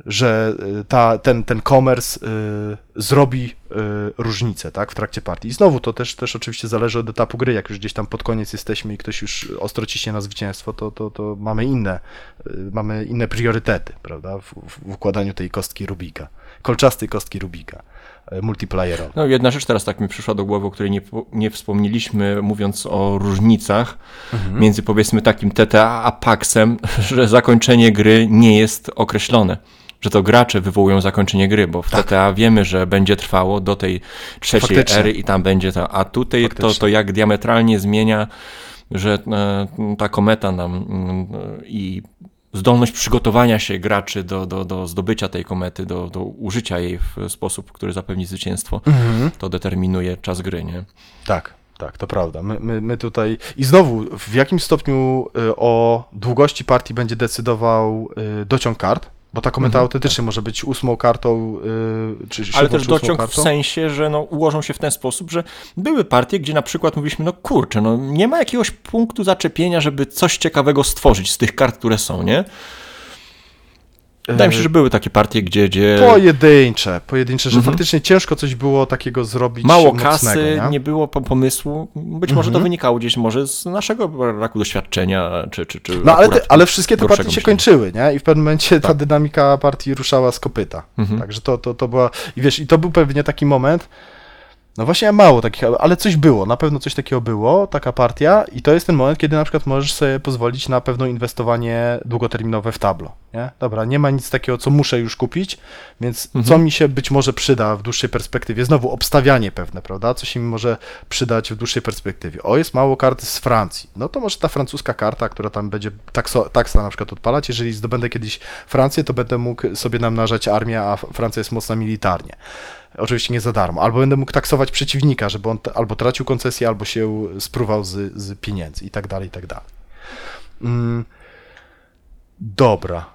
że y, ta, ten, ten commerce y, zrobi y, różnicę, tak, w trakcie partii. I znowu to też, też oczywiście zależy od etapu gry, jak już gdzieś tam pod koniec jesteśmy i ktoś już ostro ciśnie na zwycięstwo, to, to, to mamy inne, y, mamy inne priorytety, prawda, w w układaniu tej kostki Rubika, kolczastej kostki Rubika, y, multiplayerowej. No jedna rzecz teraz tak mi przyszła do głowy, o której nie, nie wspomnieliśmy, mówiąc o różnicach między powiedzmy takim TTA a PAXem, <laughs> że zakończenie gry nie jest określone. Że to gracze wywołują zakończenie gry, bo w TTA wiemy, że będzie trwało do tej trzeciej Faktycznie. ery i tam będzie to, a tutaj to, Faktycznie. to jak diametralnie zmienia, że e, ta kometa nam mm, i zdolność przygotowania się graczy do, do, do zdobycia tej komety, do, do użycia jej w sposób, który zapewni zwycięstwo, to determinuje czas gry, nie? Tak, tak, to prawda. My, my, my tutaj. I znowu, w jakim stopniu y, o długości partii będzie decydował y, dociąg kart? Bo ta kometa autentycznie może być ósmą kartą, y, czy Mhm. Ale też dociąg w kartą. sensie, że no, ułożą się w ten sposób, że były partie, gdzie na przykład mówiliśmy, no kurczę, no nie ma jakiegoś punktu zaczepienia, żeby coś ciekawego stworzyć z tych kart, które są, nie? Wydaje mi się, że były takie partie, gdzie, gdzie Pojedyncze, pojedyncze, że Mhm. faktycznie ciężko coś było takiego zrobić. mało kasy, nie? nie? było po- pomysłu. Być może to Mhm. wynikało gdzieś może z naszego braku doświadczenia, czy, czy, czy No ale, te, ale wszystkie te partie się myślenia. kończyły, nie? I w pewnym momencie ta dynamika partii ruszała z kopyta. Mhm. Także to, to, to była. I wiesz, i to był pewnie taki moment. No właśnie mało takich, ale coś było, na pewno coś takiego było, taka partia i to jest ten moment, kiedy na przykład możesz sobie pozwolić na pewne inwestowanie długoterminowe w tablo, nie? Dobra, nie ma nic takiego, co muszę już kupić, więc Mhm. co mi się być może przyda w dłuższej perspektywie? Znowu obstawianie pewne, prawda? Co się mi może przydać w dłuższej perspektywie? O, jest mało kart z Francji. No to może ta francuska karta, która tam będzie takso, taksa na przykład odpalać. Jeżeli zdobędę kiedyś Francję, to będę mógł sobie namnażać armię, a Francja jest mocna militarnie. Oczywiście nie za darmo. Albo będę mógł taksować przeciwnika, żeby on albo tracił koncesję, albo się spruwał z, z pieniędzy i tak dalej, i tak dalej. Mm, dobra.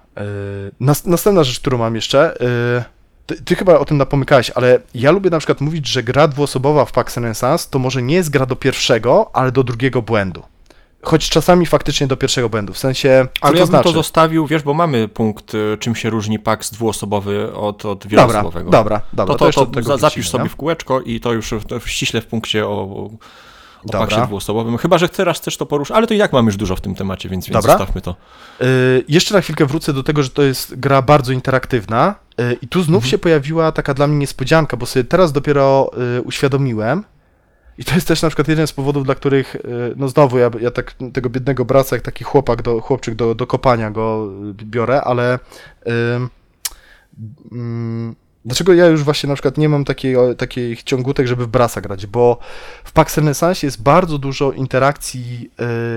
Nas, następna rzecz, którą mam jeszcze. Yy, ty, ty chyba o tym napomykałeś, ale ja lubię na przykład mówić, że gra dwuosobowa w Pax Renaissance to może nie jest gra do pierwszego, ale do drugiego błędu. Choć czasami faktycznie do pierwszego błędu. W sensie, co Ale to ja bym znaczy? to zostawił, wiesz, bo mamy punkt, y, czym się różni paks dwuosobowy od, od Dobra, wieloosobowego. dobra, dobra. To, to, to, tego za, zapisz sobie nie? w kółeczko i to już w- w- ściśle w punkcie o, o, o Dobra. paksie dwuosobowym. Chyba, że teraz też to poruszyć, ale to i jak mam już dużo w tym temacie, więc, więc Dobra. zostawmy to. Y, jeszcze na chwilkę wrócę do tego, że to jest gra bardzo interaktywna y, i tu znów się pojawiła taka dla mnie niespodzianka, bo sobie teraz dopiero y, uświadomiłem i to jest też na przykład jeden z powodów, dla których, y, no znowu ja, ja tak tego biednego braca, jak taki chłopak, do, chłopczyk do, do kopania go biorę, ale ym, mm, dlaczego ja już właśnie na przykład nie mam takiej, takich ciągutek, żeby w brasa grać, bo w Pax Renaissance jest bardzo dużo interakcji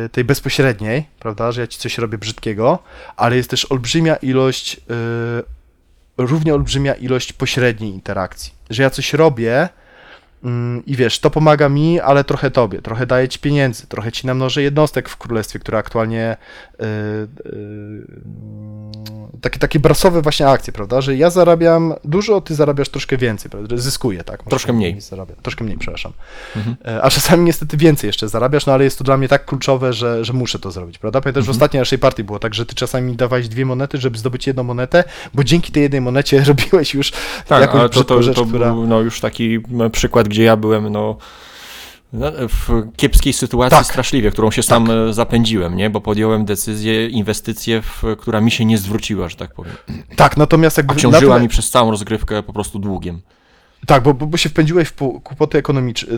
y, tej bezpośredniej, prawda, że ja ci coś robię brzydkiego, ale jest też olbrzymia ilość, y, równie olbrzymia ilość pośredniej interakcji, że ja coś robię i wiesz, to pomaga mi, ale trochę tobie, trochę daję ci pieniędzy, trochę ci namnożę jednostek w królestwie, które aktualnie takie, takie brasowe właśnie akcje, prawda, że ja zarabiam dużo, ty zarabiasz troszkę więcej, prawda, zyskuję, tak? Może Troszkę mniej. Zarabiam. Troszkę mniej, przepraszam. Mhm. E, A czasami niestety więcej jeszcze zarabiasz, no ale jest to dla mnie tak kluczowe, że, że muszę to zrobić, prawda? Pamiętasz, w Mhm. ostatniej naszej partii było tak, że ty czasami dawałeś dwie monety, żeby zdobyć jedną monetę, bo dzięki tej jednej monecie <laughs> robiłeś już Tak, jakąś ale to, to, rzecz, to która... był no, już taki m, przykład, gdzie ja byłem no, no, w kiepskiej sytuacji Tak. straszliwie, którą się sam e, zapędziłem, nie? bo podjąłem decyzję, inwestycję, w, która mi się nie zwróciła, że tak powiem. Tak, natomiast jakby... Obciążyła mi przez całą rozgrywkę po prostu długiem. Tak, bo, bo, się wpędziłeś w kłopoty ekonomiczne,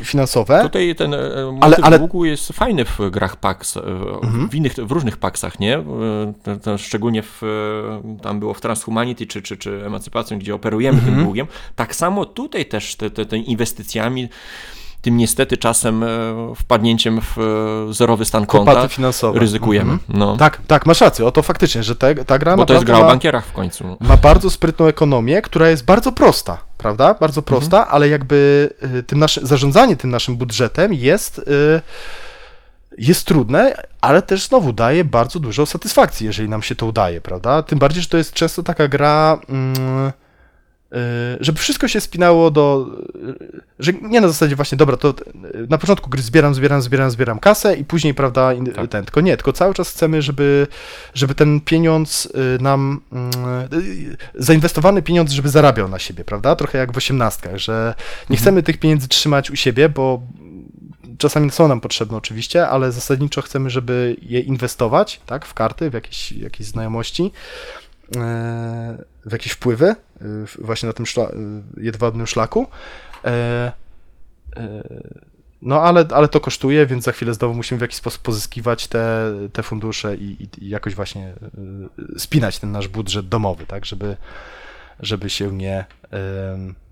y, finansowe. Tutaj ten e, Ale- ale- długu jest fajny w grach PAX, e, Mhm. w, innych, w różnych PAXach, nie? E, szczególnie w, e, tam było w Transhumanity czy, czy, czy Emancypacją, gdzie operujemy Mhm. tym długiem. Tak samo tutaj też te, te, te inwestycjami, tym niestety czasem e, wpadnięciem w e, zerowy stan konta Kłopoty finansowe. ryzykujemy. Mhm. No. Tak, tak, masz rację, o to faktycznie, że te, ta gra Bo to jest gra o ma- bankierach w końcu. ma bardzo sprytną ekonomię, która jest bardzo prosta, prawda? Bardzo prosta, ale jakby y, tym naszy, zarządzanie tym naszym budżetem jest, y, jest trudne, ale też znowu daje bardzo dużo satysfakcji, jeżeli nam się to udaje, prawda? Tym bardziej, że to jest często taka gra. Mm, żeby wszystko się spinało do. y, że nie na zasadzie właśnie, dobra, to y, na początku gry zbieram, zbieram, zbieram, zbieram kasę i później, prawda, Tak. ten, tylko nie, tylko cały czas chcemy, żeby, żeby ten pieniądz y, nam, y, zainwestowany pieniądz, żeby zarabiał na siebie, prawda, trochę jak w osiemnastkach, że nie chcemy tych pieniędzy trzymać u siebie, bo czasami są nam potrzebne oczywiście, ale zasadniczo chcemy, żeby je inwestować, tak, w karty, w jakieś, jakieś znajomości, e, w jakieś wpływy, właśnie na tym szla, e, jedwabnym szlaku. E, e, No, ale, ale to kosztuje, więc za chwilę znowu musimy w jakiś sposób pozyskiwać te, te fundusze i, i, jakoś właśnie e, spinać ten nasz budżet domowy, tak, żeby, żeby się nie,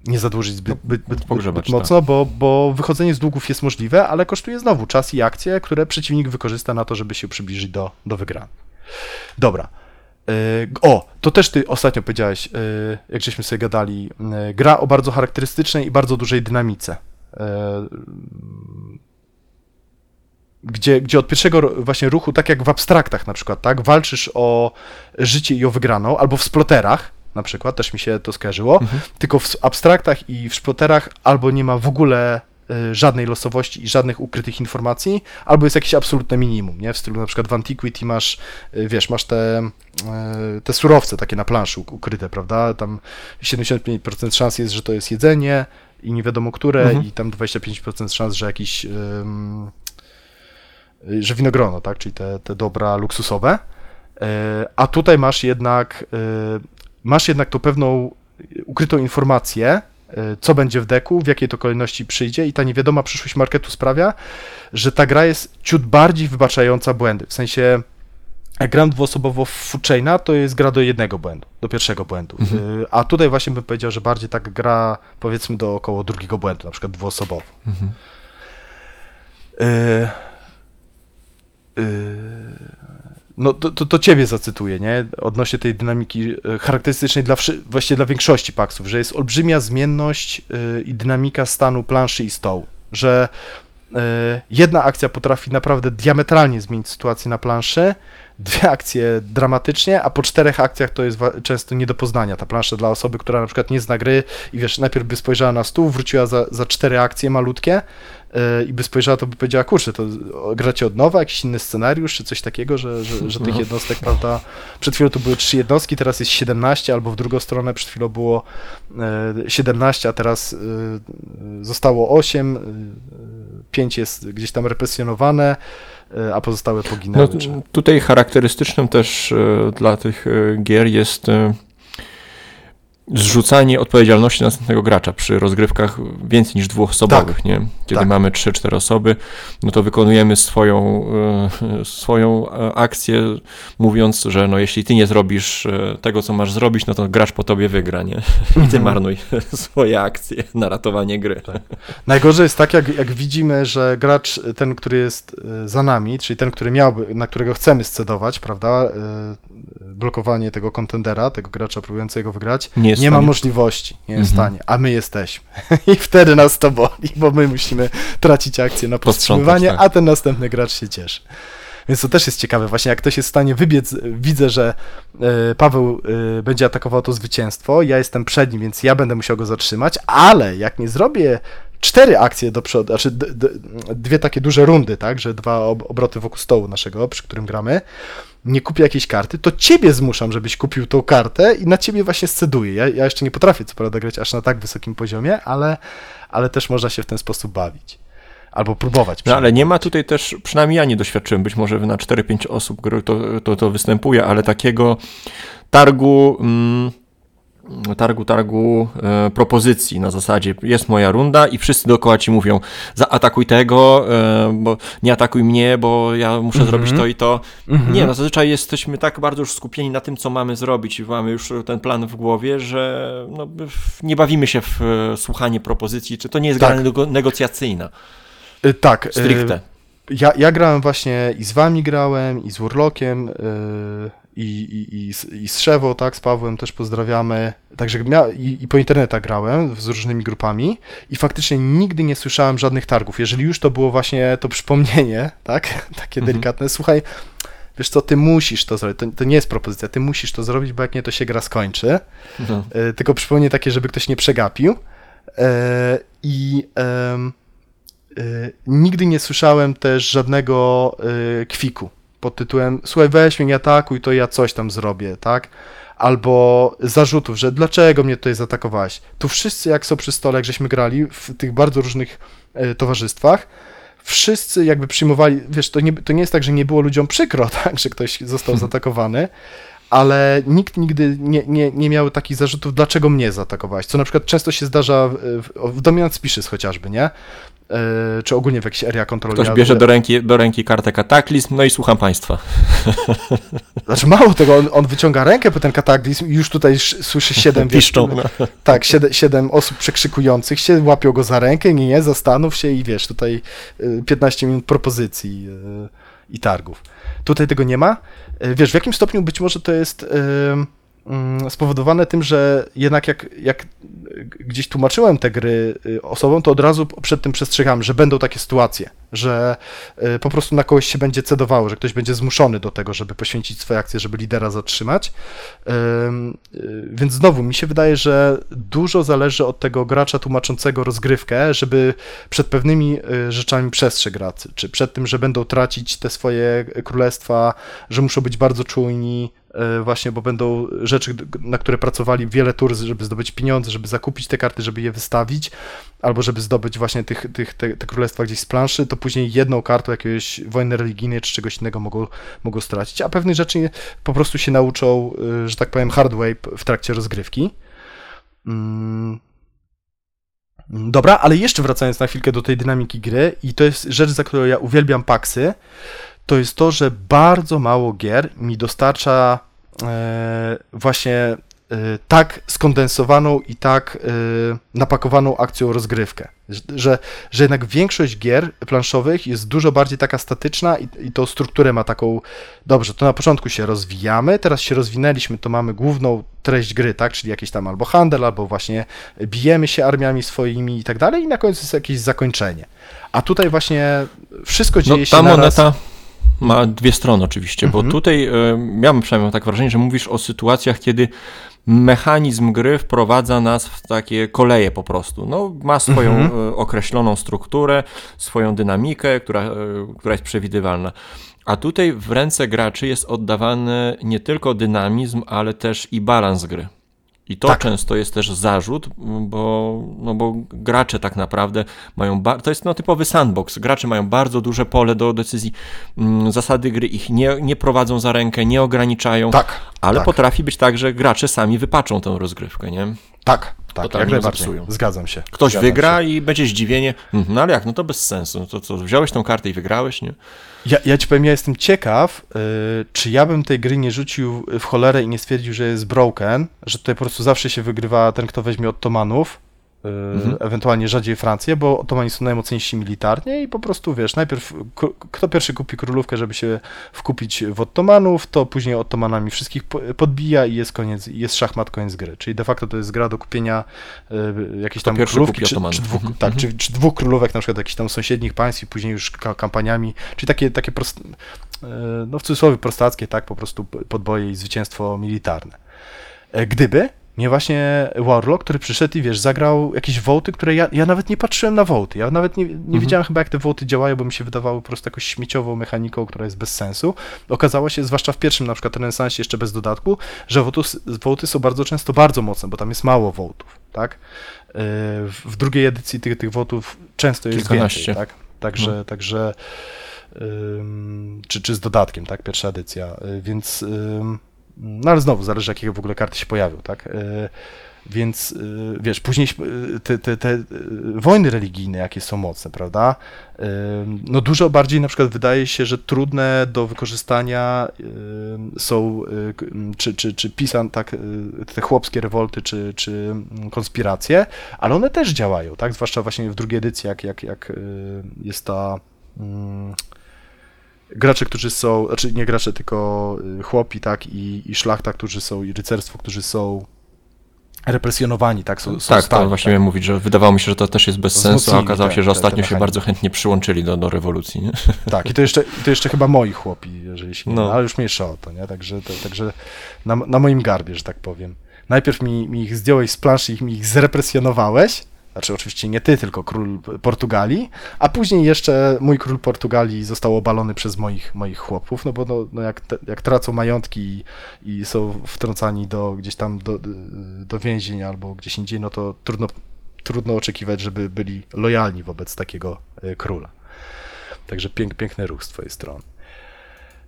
nie zadłużyć zbyt, zbyt, zbyt, pogrzebać, zbyt mocno, bo, bo wychodzenie z długów jest możliwe, ale kosztuje znowu czas i akcje, które przeciwnik wykorzysta na to, żeby się przybliżyć do, do wygranej. Dobra. E, O, to też ty ostatnio powiedziałeś, e, jak żeśmy sobie gadali, e, gra o bardzo charakterystycznej i bardzo dużej dynamice. Gdzie, gdzie od pierwszego właśnie ruchu, tak jak w abstraktach na przykład, tak, walczysz o życie i o wygraną, albo w sploterach na przykład, też mi się to skojarzyło, Mhm. tylko w abstraktach i w sploterach albo nie ma w ogóle żadnej losowości i żadnych ukrytych informacji, albo jest jakieś absolutne minimum, nie? W stylu na przykład w Antiquity masz, e, wiesz, masz te, e, te surowce takie na planszy uk- ukryte, prawda? Tam 75% szans jest, że to jest jedzenie i nie wiadomo które Mhm. i tam 25% szans, że jakiś że winogrono, tak, czyli te, te dobra luksusowe, E, a tutaj masz jednak e, masz jednak tą pewną ukrytą informację, e, co będzie w deku, w jakiej to kolejności przyjdzie i ta niewiadoma przyszłość marketu sprawia, że ta gra jest ciut bardziej wybaczająca błędy. W sensie, jak gram dwuosobowo w Foodchaina, to jest gra do jednego błędu, do pierwszego błędu. Mhm. Y, A tutaj właśnie bym powiedział, że bardziej tak gra, powiedzmy, do około drugiego błędu, na przykład dwuosobowo. Mhm. Y, y, No to, to, to ciebie zacytuję, nie? Odnośnie tej dynamiki y, charakterystycznej dla, właściwie dla większości paksów, że jest olbrzymia zmienność y, i dynamika stanu planszy i stołu, że y, jedna akcja potrafi naprawdę diametralnie zmienić sytuację na planszy, dwie akcje dramatycznie, a po czterech akcjach to jest często nie do poznania ta plansza dla osoby, która na przykład nie zna gry i wiesz, najpierw by spojrzała na stół, wróciła za, za cztery akcje malutkie i by spojrzała, to by powiedziała, kurczę, to gracie od nowa, jakiś inny scenariusz, czy coś takiego, że, że, że tych No. jednostek, prawda, przed chwilą to były trzy jednostki, teraz jest 17, albo w drugą stronę przed chwilą było yy, 17, a teraz yy, zostało 8, yy, 5 jest gdzieś tam represjonowane, a pozostałe poginęły. No, tutaj charakterystycznym też e, dla tych e, gier jest e, zrzucanie odpowiedzialności na następnego gracza przy rozgrywkach więcej niż dwuosobowych, nie? Kiedy tak. mamy 3-4 osoby, no to wykonujemy swoją, e, swoją e, akcję, mówiąc, że no jeśli ty nie zrobisz e, tego, co masz zrobić, no to gracz po tobie wygra, nie? I ty Mhm. marnuj <laughs> swoje akcje na ratowanie gry. Najgorzej jest tak, jak, jak widzimy, że gracz, ten, który jest za nami, czyli ten, który miałby, na którego chcemy scedować, prawda, blokowanie tego kontendera, tego gracza próbującego wygrać, Nie jest nie ma możliwości, nie jest w Mhm. stanie, a my jesteśmy. <laughs> I wtedy nas to boli, bo my musimy tracić akcję na powstrzymywanie, tak. a ten następny gracz się cieszy. Więc to też jest ciekawe, właśnie jak ktoś jest w stanie wybiec, widzę, że e, Paweł e, będzie atakował to zwycięstwo, ja jestem przed nim, więc ja będę musiał go zatrzymać, ale jak nie zrobię cztery akcje do przodu, znaczy dwie takie duże rundy, tak, że dwa ob, obroty wokół stołu naszego, przy którym gramy, nie kupię jakiejś karty, to ciebie zmuszam, żebyś kupił tą kartę i na ciebie właśnie sceduję. Ja, ja jeszcze nie potrafię co prawda grać aż na tak wysokim poziomie, ale, ale też można się w ten sposób bawić. Albo próbować. No ale nie ma tutaj też, przynajmniej ja nie doświadczyłem, być może na 4-5 osób to, to, to występuje, ale takiego targu, mm, targu, targu e, propozycji na zasadzie jest moja runda i wszyscy dookoła ci mówią zaatakuj tego, e, bo nie atakuj mnie, bo ja muszę Mhm. zrobić to i to. Mhm. Nie, no zazwyczaj jesteśmy tak bardzo już skupieni na tym, co mamy zrobić i mamy już ten plan w głowie, że no, nie bawimy się w e, słuchanie propozycji, czy to nie jest Tak. gra nego- negocjacyjna, Y, Tak. y, stricte. Ja, ja grałem właśnie i z wami grałem, i z Urlokiem, yy, i, i, i, z, i Szewą, tak, z Pawłem też pozdrawiamy. Także mia, i, i po internetach grałem z różnymi grupami i faktycznie nigdy nie słyszałem żadnych targów. Jeżeli już to było właśnie to przypomnienie, <laughs> tak, takie Mhm. delikatne, słuchaj, wiesz co, ty musisz to zrobić, to, to nie jest propozycja, ty musisz to zrobić, bo jak nie, to się gra skończy. No. E, tylko przypomnienie takie, żeby ktoś nie przegapił. E, I e, nigdy nie słyszałem też żadnego e, kwiku pod tytułem słuchaj, weź mnie, nie atakuj, to ja coś tam zrobię, tak? Albo zarzutów, że dlaczego mnie tutaj zaatakowałeś. Tu wszyscy, jak są przy stole, jak żeśmy grali w tych bardzo różnych e, towarzystwach, wszyscy jakby przyjmowali, wiesz, to nie, to nie jest tak, że nie było ludziom przykro, <laughs> tak, że ktoś został zaatakowany, ale nikt nigdy nie, nie, nie miał takich zarzutów, dlaczego mnie zaatakowałeś, co na przykład często się zdarza w, w, Dominant Species chociażby, nie? E, czy ogólnie w jakiejś area control. Ktoś bierze do ręki, do ręki kartę kataklizm, no i słucham państwa. <laughs> Znaczy mało tego, on, on wyciąga rękę po ten kataklizm i już tutaj sz, słyszy siedem, <laughs> wiesz, Piszczą. No. tak, siedem, siedem osób przekrzykujących się, łapią go za rękę, nie, nie, zastanów się i wiesz, tutaj y, 15 minut propozycji y, i targów. Tutaj tego nie ma. Y, Wiesz, w jakim stopniu być może to jest y, mm, spowodowane tym, że jednak jak, jak gdzieś tłumaczyłem te gry y, osobom, to od razu przed tym przestrzegam, że będą takie sytuacje, że y, po prostu na kogoś się będzie cedowało, że ktoś będzie zmuszony do tego, żeby poświęcić swoje akcje, żeby lidera zatrzymać. Ym, y, Więc znowu mi się wydaje, że dużo zależy od tego gracza tłumaczącego rozgrywkę, żeby przed pewnymi y, rzeczami przestrzegł graczy, czy przed tym, że będą tracić te swoje królestwa, że muszą być bardzo czujni, właśnie, bo będą rzeczy, na które pracowali wiele tur, żeby zdobyć pieniądze, żeby zakupić te karty, żeby je wystawić, albo żeby zdobyć właśnie tych, tych, te, te królestwa gdzieś z planszy, to później jedną kartą jakiegoś wojny religijnej czy czegoś innego mogą, mogą stracić, a pewnych rzeczy po prostu się nauczą, y, że tak powiem, hard way w trakcie rozgrywki. Mm. Dobra, ale jeszcze wracając na chwilkę do tej dynamiki gry, i to jest rzecz, za którą ja uwielbiam Paxy, to jest to, że bardzo mało gier mi dostarcza e, właśnie e, tak skondensowaną i tak e, napakowaną akcją rozgrywkę. Że, że jednak większość gier planszowych jest dużo bardziej taka statyczna i, i tą strukturę ma taką, dobrze, to na początku się rozwijamy, teraz się rozwinęliśmy, to mamy główną treść gry, tak, czyli jakiś tam albo handel, albo właśnie bijemy się armiami swoimi i tak dalej i na końcu jest jakieś zakończenie. A tutaj właśnie wszystko dzieje no, się ta naraz... moneta ma dwie strony oczywiście, Mhm. bo tutaj y, miałem przynajmniej tak wrażenie, że mówisz o sytuacjach, kiedy mechanizm gry wprowadza nas w takie koleje po prostu. No, ma swoją Mhm. y, określoną strukturę, swoją dynamikę, która, y, która jest przewidywalna. A tutaj w ręce graczy jest oddawany nie tylko dynamizm, ale też i balans gry. I to Tak. często jest też zarzut, bo, no bo gracze tak naprawdę mają. To jest no, typowy sandbox. Gracze mają bardzo duże pole do decyzji. Mm, Zasady gry ich nie, nie prowadzą za rękę, nie ograniczają, Tak, ale tak. potrafi być tak, że gracze sami wypaczą tę rozgrywkę. Nie? tak, tak, Totalnie jak najbardziej. Zgadzam się. Ktoś Zgadzam wygra Się. i będzie zdziwienie. "Mhm, No ale jak? No to bez sensu. No to co, wziąłeś tą kartę i wygrałeś, nie? Ja, ja ci powiem, ja jestem ciekaw, y, czy ja bym tej gry nie rzucił w cholerę i nie stwierdził, że jest broken, że tutaj po prostu zawsze się wygrywa ten, kto weźmie Ottomanów, y, Mhm. ewentualnie rzadziej Francję, bo Ottomani są najmocniejsi militarnie i po prostu, wiesz, najpierw kto pierwszy kupi królówkę, żeby się wkupić w Ottomanów, to później Ottomanami wszystkich po- podbija i jest koniec, jest szachmat, koniec gry. Czyli de facto to jest gra do kupienia y, jakiejś tam królówki, czy, czy, dwóch, Mhm. tak, czy, czy dwóch królówek na przykład jakichś tam sąsiednich państw i później już ka- kampaniami, czyli takie, takie prost, e, no w cudzysłowie prostackie, tak, po prostu podboje i zwycięstwo militarne. E, Gdyby nie właśnie Warlock, który przyszedł i wiesz, zagrał jakieś wołty, które ja, ja nawet nie patrzyłem na wołty, ja nawet nie, nie wiedziałem chyba jak te wołty działają, bo mi się wydawały po prostu jakąś śmieciową mechaniką, która jest bez sensu. Okazało się, zwłaszcza w pierwszym na przykład renesansie jeszcze bez dodatku, że wołty, wołty są bardzo często bardzo mocne, bo tam jest mało wołtów, tak? E, W, drugiej edycji tych, tych wołtów często jest Kilkanaście. więcej, tak? Także, także ym, czy, czy z dodatkiem, tak? Pierwsza edycja, y, więc ym, no ale znowu zależy jakie w ogóle karty się pojawią, tak? Y, Więc y, wiesz, później y, te, te, te wojny religijne, jakie są mocne, prawda? No dużo bardziej na przykład wydaje się, że trudne do wykorzystania są czy, czy, czy pisan, tak, te chłopskie rewolty, czy, czy konspiracje, ale one też działają, tak? Zwłaszcza właśnie w drugiej edycji, jak, jak, jak jest ta mm, gracze, którzy są, znaczy nie gracze, tylko y, chłopi, tak, i, i szlachta, którzy są, i rycerstwo, którzy są represjonowani, tak, są, są tak, stali, to właśnie miałem mówić, że wydawało mi się, że to też jest bez sensu, a okazało te- się, że te ostatnio się mechanizmy. bardzo chętnie przyłączyli do, do rewolucji. Nie? <laughs> Tak, i to jeszcze, i to jeszcze chyba moi chłopi, jeżeli się nie No. no. ale już mniejsza o to, nie? Także, to, także na, na moim garbie, że tak powiem. Najpierw mi, mi ich zdjąłeś z planszy i mi ich zrepresjonowałeś, znaczy oczywiście nie ty, tylko król Portugalii, a później jeszcze mój król Portugalii został obalony przez moich, moich chłopów, no bo no, no jak, jak tracą majątki i, i są wtrącani do gdzieś tam do, do więzień albo gdzieś indziej, no to trudno, trudno oczekiwać, żeby byli lojalni wobec takiego e, króla. Także pięk, piękny ruch z twojej strony.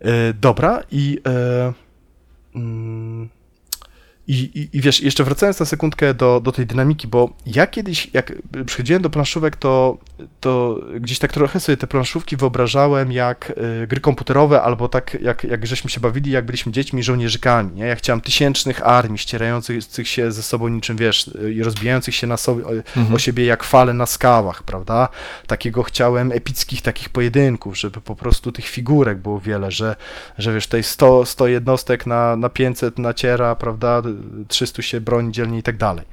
E, dobra, i, e, mm, i, i, i wiesz, jeszcze wracając na sekundkę do, do tej dynamiki, bo ja kiedyś, jak przychodziłem do planszówek, to, to gdzieś tak trochę sobie te planszówki wyobrażałem jak e, gry komputerowe, albo tak jak, jak żeśmy się bawili, jak byliśmy dziećmi żołnierzykami, nie? Ja chciałem tysięcznych armii, ścierających się ze sobą niczym, wiesz, i rozbijających się na sobie, o, Mhm. o siebie jak fale na skałach, prawda? Takiego chciałem epickich takich pojedynków, żeby po prostu tych figurek było wiele, że, że wiesz, tutaj 100, 100 jednostek na, na 500 naciera, prawda? 300 się broni dzielnie i tak dalej.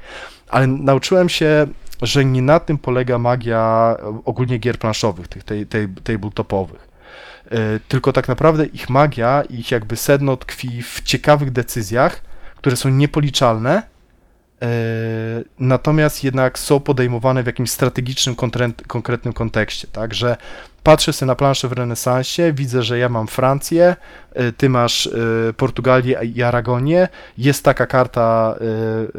Ale nauczyłem się, że nie na tym polega magia ogólnie gier planszowych, tych tej, tej, tabletopowych. Yy, Tylko tak naprawdę ich magia, ich jakby sedno tkwi w ciekawych decyzjach, które są niepoliczalne, E, natomiast jednak są podejmowane w jakimś strategicznym, konkret- konkretnym kontekście, tak, że patrzę sobie na planszę w renesansie, widzę, że ja mam Francję, e, ty masz e, Portugalię i Aragonię, jest taka karta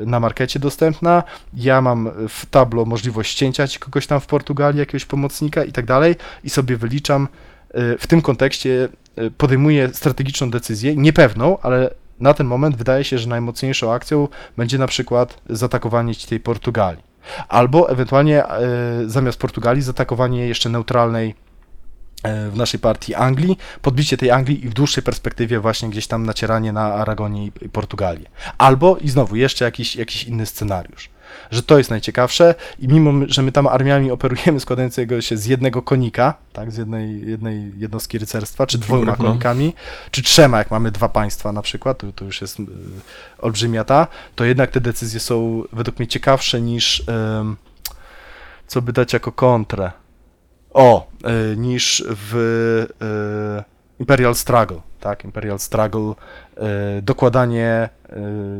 e, na markecie dostępna, ja mam w tablo możliwość ścięcia ci kogoś tam w Portugalii, jakiegoś pomocnika i tak dalej. I sobie wyliczam w tym kontekście e, podejmuję strategiczną decyzję, niepewną, ale na ten moment wydaje się, że najmocniejszą akcją będzie na przykład zaatakowanie tej Portugalii. Albo ewentualnie zamiast Portugalii zaatakowanie jeszcze neutralnej w naszej partii Anglii, podbicie tej Anglii i w dłuższej perspektywie właśnie gdzieś tam nacieranie na Aragonię i Portugalię. Albo i znowu jeszcze jakiś, jakiś inny scenariusz. Że to jest najciekawsze i mimo, że my tam armiami operujemy składającego się z jednego konika, tak, z jednej, jednej jednostki rycerstwa, czy dwoma no. konikami, czy trzema, jak mamy dwa państwa na przykład, to, to już jest y, olbrzymia ta, to jednak te decyzje są według mnie ciekawsze niż co by dać jako kontrę. O, y, niż w y, Imperial Struggle, tak? Imperial Struggle, y, dokładanie,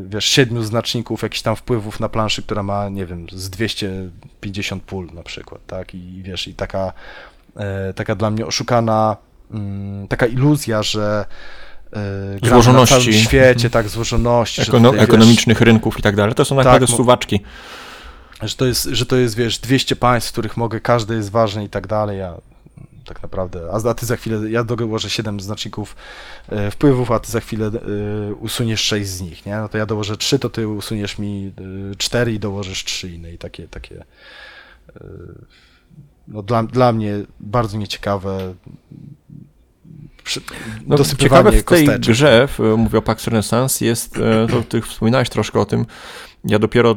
wiesz, siedmiu znaczników jakichś tam wpływów na planszy, która ma, nie wiem, z 250 pól na przykład, tak? I wiesz, i taka, taka dla mnie oszukana, mm, taka iluzja, że y, gramy na Złożoności. całym świecie, tak, złożoności. Ekono- tutaj, wiesz, ekonomicznych rynków i tak dalej. To są naprawdę mo- suwaczki. Że to jest, że to jest, wiesz, 200 państw, w których mogę, każde jest ważne i tak dalej, a tak naprawdę, a, a ty za chwilę, ja dołożę 7 znaczników e, wpływów, a ty za chwilę e, usuniesz 6 z nich, nie? No to ja dołożę 3, to ty usuniesz mi e, 4 i dołożysz 3 inne i takie, takie e, no dla, dla mnie bardzo nieciekawe No, ciekawe w tej kosteczek. grze, mówię o Pax Renaissance, jest, e, to ty wspominałeś troszkę o tym, ja dopiero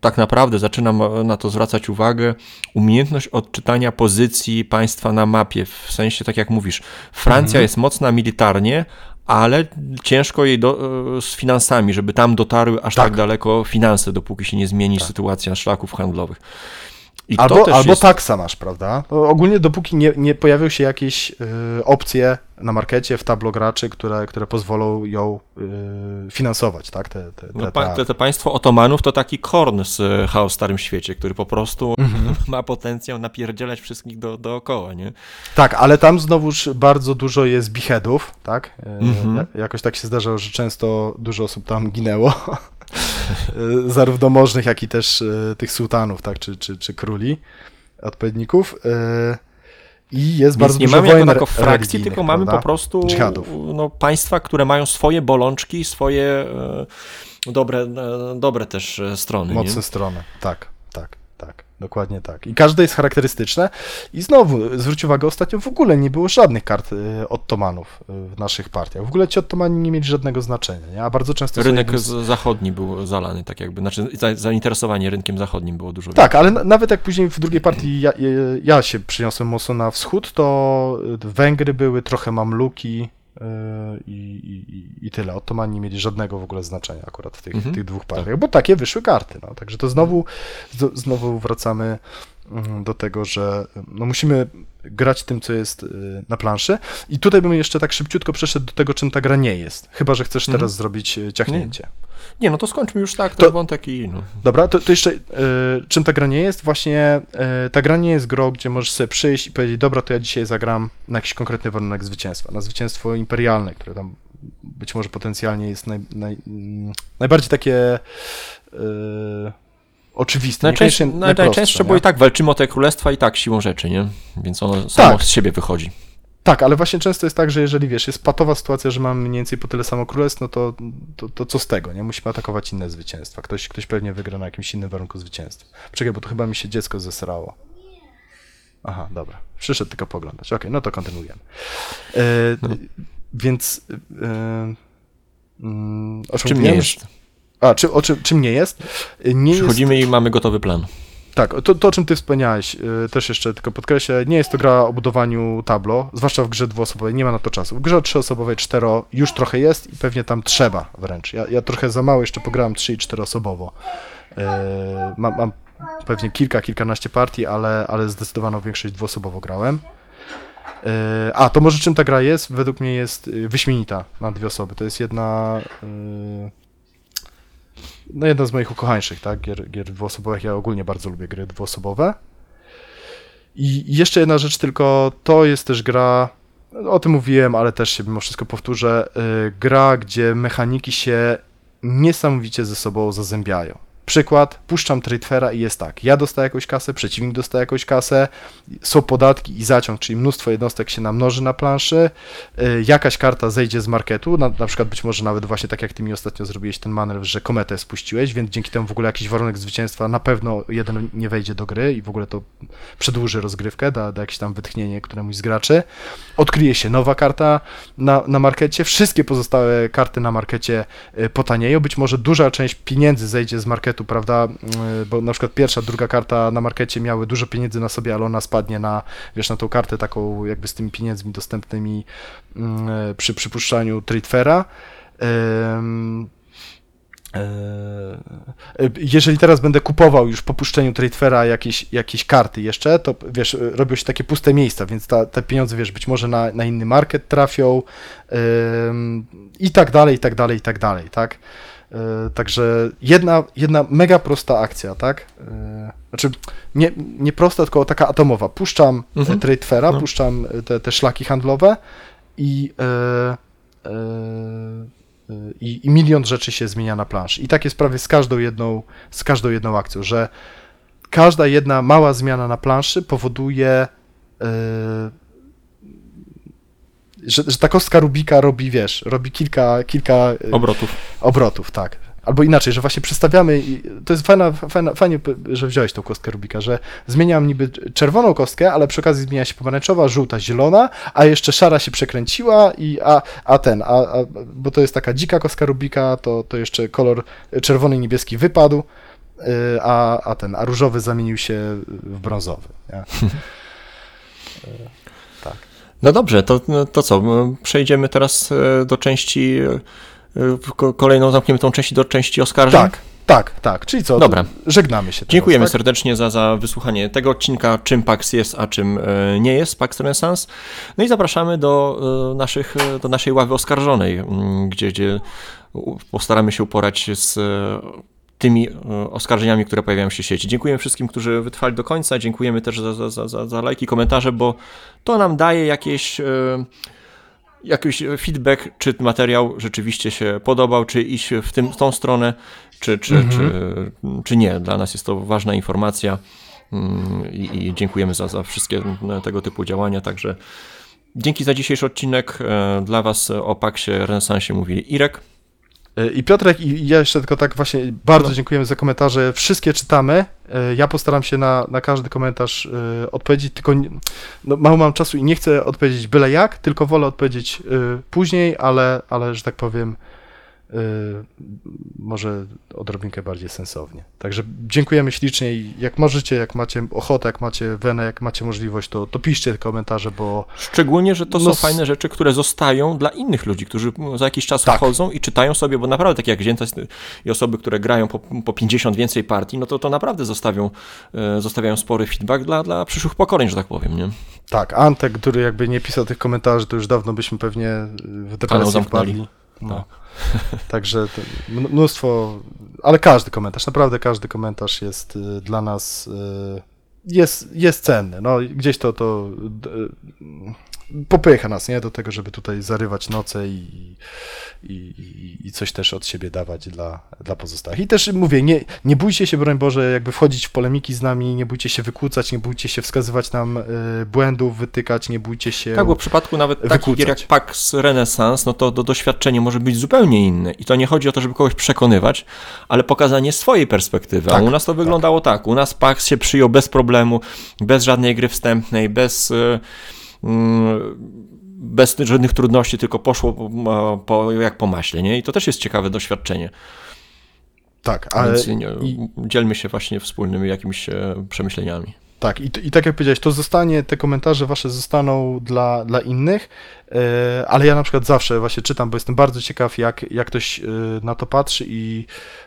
tak naprawdę zaczynam na to zwracać uwagę, umiejętność odczytania pozycji państwa na mapie, w sensie tak jak mówisz, Francja Mhm. jest mocna militarnie, ale ciężko jej do, e, z finansami, żeby tam dotarły aż tak, Tak. daleko finanse, dopóki się nie zmieni Tak. sytuacja szlaków handlowych. I Albo, też albo jest, taksa masz, prawda? Ogólnie dopóki nie, nie pojawią się jakieś y, opcje na markecie, w tablo graczy, które, które pozwolą ją y, finansować, tak? Te, te, te, No, pa, te- te, państwo Otomanów to taki Korn z Chaos w Starym Świecie, który po prostu Mhm. <laughs> ma potencjał napierdzielać wszystkich do, dookoła, nie? Tak, ale tam znowuż bardzo dużo jest beheadów, tak? Y, Mhm. ja- Jakoś tak się zdarzało, że często dużo osób tam ginęło. <laughs> <laughs> Zarówno możnych, jak i też y, tych sułtanów, tak? Czy, czy, czy króli, odpowiedników. Y, I jest Więc bardzo nie dużo mamy jako wojen tako re- frakcji, tylko mamy prawda? po prostu Dżihadów. no, państwa, które mają swoje bolączki, swoje e, dobre, e, dobre też e, strony. Mocne nie? strony. Tak. Dokładnie tak. I każde jest charakterystyczne. I znowu, zwróć uwagę, ostatnio w ogóle nie było żadnych kart y, Ottomanów y, w naszych partiach. W ogóle ci Ottomani nie mieli żadnego znaczenia, nie? A bardzo często... Rynek z- zachodni był zalany, tak jakby. Znaczy, za, zainteresowanie rynkiem zachodnim było dużo Tak, ale na- nawet jak później w drugiej partii ja, ja się przyniosłem mocno na wschód, to y, Węgry były, trochę Mamluki y, i, i, i- tyle. Ottomani nie mieli żadnego w ogóle znaczenia akurat w tych, Mhm, tych dwóch partiach, bo takie wyszły karty. No. Także to znowu, znowu wracamy mm, do tego, że no musimy grać tym, co jest y, na planszy. I tutaj bym jeszcze tak szybciutko przeszedł do tego, czym ta gra nie jest. Chyba, że chcesz Mhm. teraz zrobić y, ciachnięcie. Nie, no to skończmy już tak ten To- wątek i no. Dobra, to, to jeszcze y, czym ta gra nie jest? Właśnie y, ta gra nie jest grą, gdzie możesz sobie przyjść i powiedzieć, dobra, to ja dzisiaj zagram na jakiś konkretny warunek zwycięstwa, na zwycięstwo imperialne, które tam być może potencjalnie jest naj, naj, najbardziej takie y, oczywiste. Najczęściej, najczęstsze, nie? bo i tak walczymy o te królestwa i tak siłą rzeczy, nie? Więc ono samo Tak. z siebie wychodzi. Tak, ale właśnie często jest tak, że jeżeli wiesz, jest patowa sytuacja, że mamy mniej więcej po tyle samo królestw, no to, to, to co z tego, nie? Musimy atakować inne zwycięstwa. Ktoś, ktoś pewnie wygra na jakimś innym warunku zwycięstwa. Czekaj, bo to chyba mi się dziecko zesrało. Aha, dobra. Przyszedł tylko poglądać. Okej, no to kontynuujemy. E, Więc e, mm, o czym, Czym nie jest? A, czy, o czym, czym nie jest? Nie jest Przychodzimy i mamy gotowy plan. Tak, to, to o czym ty wspomniałeś, y, też jeszcze tylko podkreślę, nie jest to gra o budowaniu tablo, zwłaszcza w grze dwuosobowej, nie ma na to czasu. W grze trzyosobowej cztero już trochę jest i pewnie tam trzeba wręcz. Ja, ja trochę za mało jeszcze pograłem trzy i czteroosobowo. Yy, mam, mam pewnie kilka, kilkanaście partii, ale, ale zdecydowaną większość dwuosobowo grałem. Yy, a, to może czym ta gra jest? Według mnie jest y, wyśmienita na dwie osoby. To jest jedna... Yy, no jedna z moich ukochańszych, tak, gier, gier dwuosobowych. Ja ogólnie bardzo lubię gry dwuosobowe. I jeszcze jedna rzecz tylko, to jest też gra, o tym mówiłem, ale też się mimo wszystko powtórzę, y, gra, gdzie mechaniki się niesamowicie ze sobą zazębiają. Przykład, puszczam tradefera i jest tak, ja dostaję jakąś kasę, przeciwnik dostaje jakąś kasę, są podatki i zaciąg, czyli mnóstwo jednostek się namnoży na planszy, y, jakaś karta zejdzie z marketu, na, na przykład być może nawet właśnie tak jak ty mi ostatnio zrobiłeś ten manewr, że kometę spuściłeś, więc dzięki temu w ogóle jakiś warunek zwycięstwa na pewno jeden nie wejdzie do gry i w ogóle to przedłuży rozgrywkę, da, da jakieś tam wytchnienie któremuś z graczy. Odkryje się nowa karta na, na markecie, wszystkie pozostałe karty na markecie y, potanieją, być może duża część pieniędzy zejdzie z marketu, prawda, Y, bo na przykład pierwsza, druga karta na markecie miały dużo pieniędzy na sobie, ale ona spadnie na, wiesz, na tą kartę taką jakby z tymi pieniędzmi dostępnymi mm, przy przypuszczaniu Tradefera. Y, jeżeli teraz będę kupował już po puszczeniu Tradefera jakieś, jakieś karty jeszcze, to wiesz, robią się takie puste miejsca, więc ta, te pieniądze, wiesz, być może na, na inny market trafią i tak dalej, i tak dalej, i tak dalej, tak? Yy, Także jedna, jedna mega prosta akcja, tak? Yy, Znaczy, nie, nie prosta, tylko taka atomowa. Puszczam Mhm. mhm. Tradefera, No. puszczam te, te szlaki handlowe i, yy, yy, i, i milion rzeczy się zmienia na planszy. I tak jest prawie z każdą jedną, z każdą jedną akcją, że każda jedna mała zmiana na planszy powoduje, że, że ta kostka Rubika robi, wiesz, robi kilka, kilka yy, Obrotów. obrotów, tak. Albo inaczej, że właśnie przestawiamy, i to jest fajna, fajna, fajnie, że wziąłeś tą kostkę Rubika, że zmieniam niby czerwoną kostkę, ale przy okazji zmienia się pomarańczowa, żółta, zielona, a jeszcze szara się przekręciła i a, a ten, a, a, bo to jest taka dzika kostka Rubika, to, to jeszcze kolor czerwony i niebieski wypadł, y, a, a ten, a różowy zamienił się w brązowy. <laughs> No dobrze, to, to co? Przejdziemy teraz e, do części. e, ko- Kolejną zamkniemy tą część do części oskarżeń. tak, tak, tak. Czyli co? Dobra. Żegnamy się. Teraz, Dziękujemy tak? serdecznie za, za wysłuchanie tego odcinka, czym PAX jest, a czym e, nie jest PAX Renaissance. No i zapraszamy do, naszych, do naszej ławy oskarżonej, m, gdzie, gdzie postaramy się uporać z tymi e, oskarżeniami, które pojawiają się w sieci. Dziękujemy wszystkim, którzy wytrwali do końca. Dziękujemy też za, za, za, za, lajki, komentarze, bo to nam daje jakieś. e, Jakiś feedback, czy materiał rzeczywiście się podobał, czy iść w, tym, w tą stronę, czy, czy, Mhm. czy, czy nie. Dla nas jest to ważna informacja mm, i, i dziękujemy za, za wszystkie tego typu działania. Także dzięki za dzisiejszy odcinek. E, Dla Was o Paksie Renesansie mówili Irek. Y, I Piotrek, i ja jeszcze tylko tak właśnie bardzo No. dziękujemy za komentarze. Wszystkie czytamy. Y, Ja postaram się na, na każdy komentarz y, odpowiedzieć, tylko nie, no, mało mam czasu i nie chcę odpowiedzieć byle jak, tylko wolę odpowiedzieć później, ale, ale że tak powiem, może odrobinkę bardziej sensownie. Także dziękujemy ślicznie i jak możecie, jak macie ochotę, jak macie wenę, jak macie możliwość, to, to piszcie te komentarze, bo Szczególnie, że to No są fajne rzeczy, które zostają dla innych ludzi, którzy za jakiś czas Tak. wchodzą i czytają sobie, bo naprawdę takie jak wzięte i osoby, które grają po, po 50 więcej partii, no to to naprawdę zostawią, e, zostawiają spory feedback dla, dla przyszłych pokoleń, że tak powiem, nie? tak, Antek, który jakby nie pisał tych komentarzy, to już dawno byśmy pewnie y, w depresję zamknęli. No. Tak. <laughs> Także to mn- mnóstwo, ale każdy komentarz, naprawdę każdy komentarz jest y, dla nas y, jest, jest cenny. No, gdzieś to, to popycha nas, nie? Do tego, żeby tutaj zarywać noce i, i, i, i coś też od siebie dawać dla, dla pozostałych. I też mówię, nie, nie bójcie się, broń Boże, jakby wchodzić w polemiki z nami, nie bójcie się wykłócać, nie bójcie się wskazywać nam y, błędów, wytykać, nie bójcie się... Tak, bo w przypadku nawet takich gier jak Pax Renaissance, no to, to doświadczenie może być zupełnie inne. I to nie chodzi o to, żeby kogoś przekonywać, ale pokazanie swojej perspektywy. A Tak, u nas to wyglądało tak. U nas Pax się przyjął bez problemu, bez żadnej gry wstępnej, bez. mm, bez żadnych trudności, tylko poszło po, po, jak po maśle, nie? I to też jest ciekawe doświadczenie. Tak, ale... Więc nie, dzielmy się właśnie wspólnymi jakimiś e, przemyśleniami. Tak, i, i tak jak powiedziałeś, to zostanie, te komentarze wasze zostaną dla, dla innych, e, ale ja na przykład zawsze właśnie czytam, bo jestem bardzo ciekaw, jak, jak ktoś e, na to patrzy i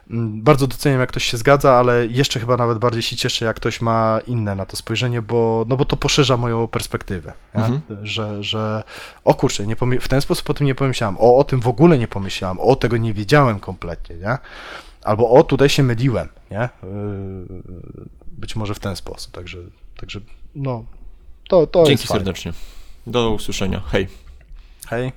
mm, bardzo doceniam, jak ktoś się zgadza, ale jeszcze chyba nawet bardziej się cieszę, jak ktoś ma inne na to spojrzenie, bo, no bo to poszerza moją perspektywę? Mhm. że, że o kurczę, nie w ten sposób o tym nie pomyślałem, o, o tym w ogóle nie pomyślałem, o tego nie wiedziałem kompletnie, nie? Albo o, tutaj się myliłem, nie? Być może w ten sposób, także, także no, to, to Dzięki jest fajne. serdecznie. Do usłyszenia. Hej. Hej.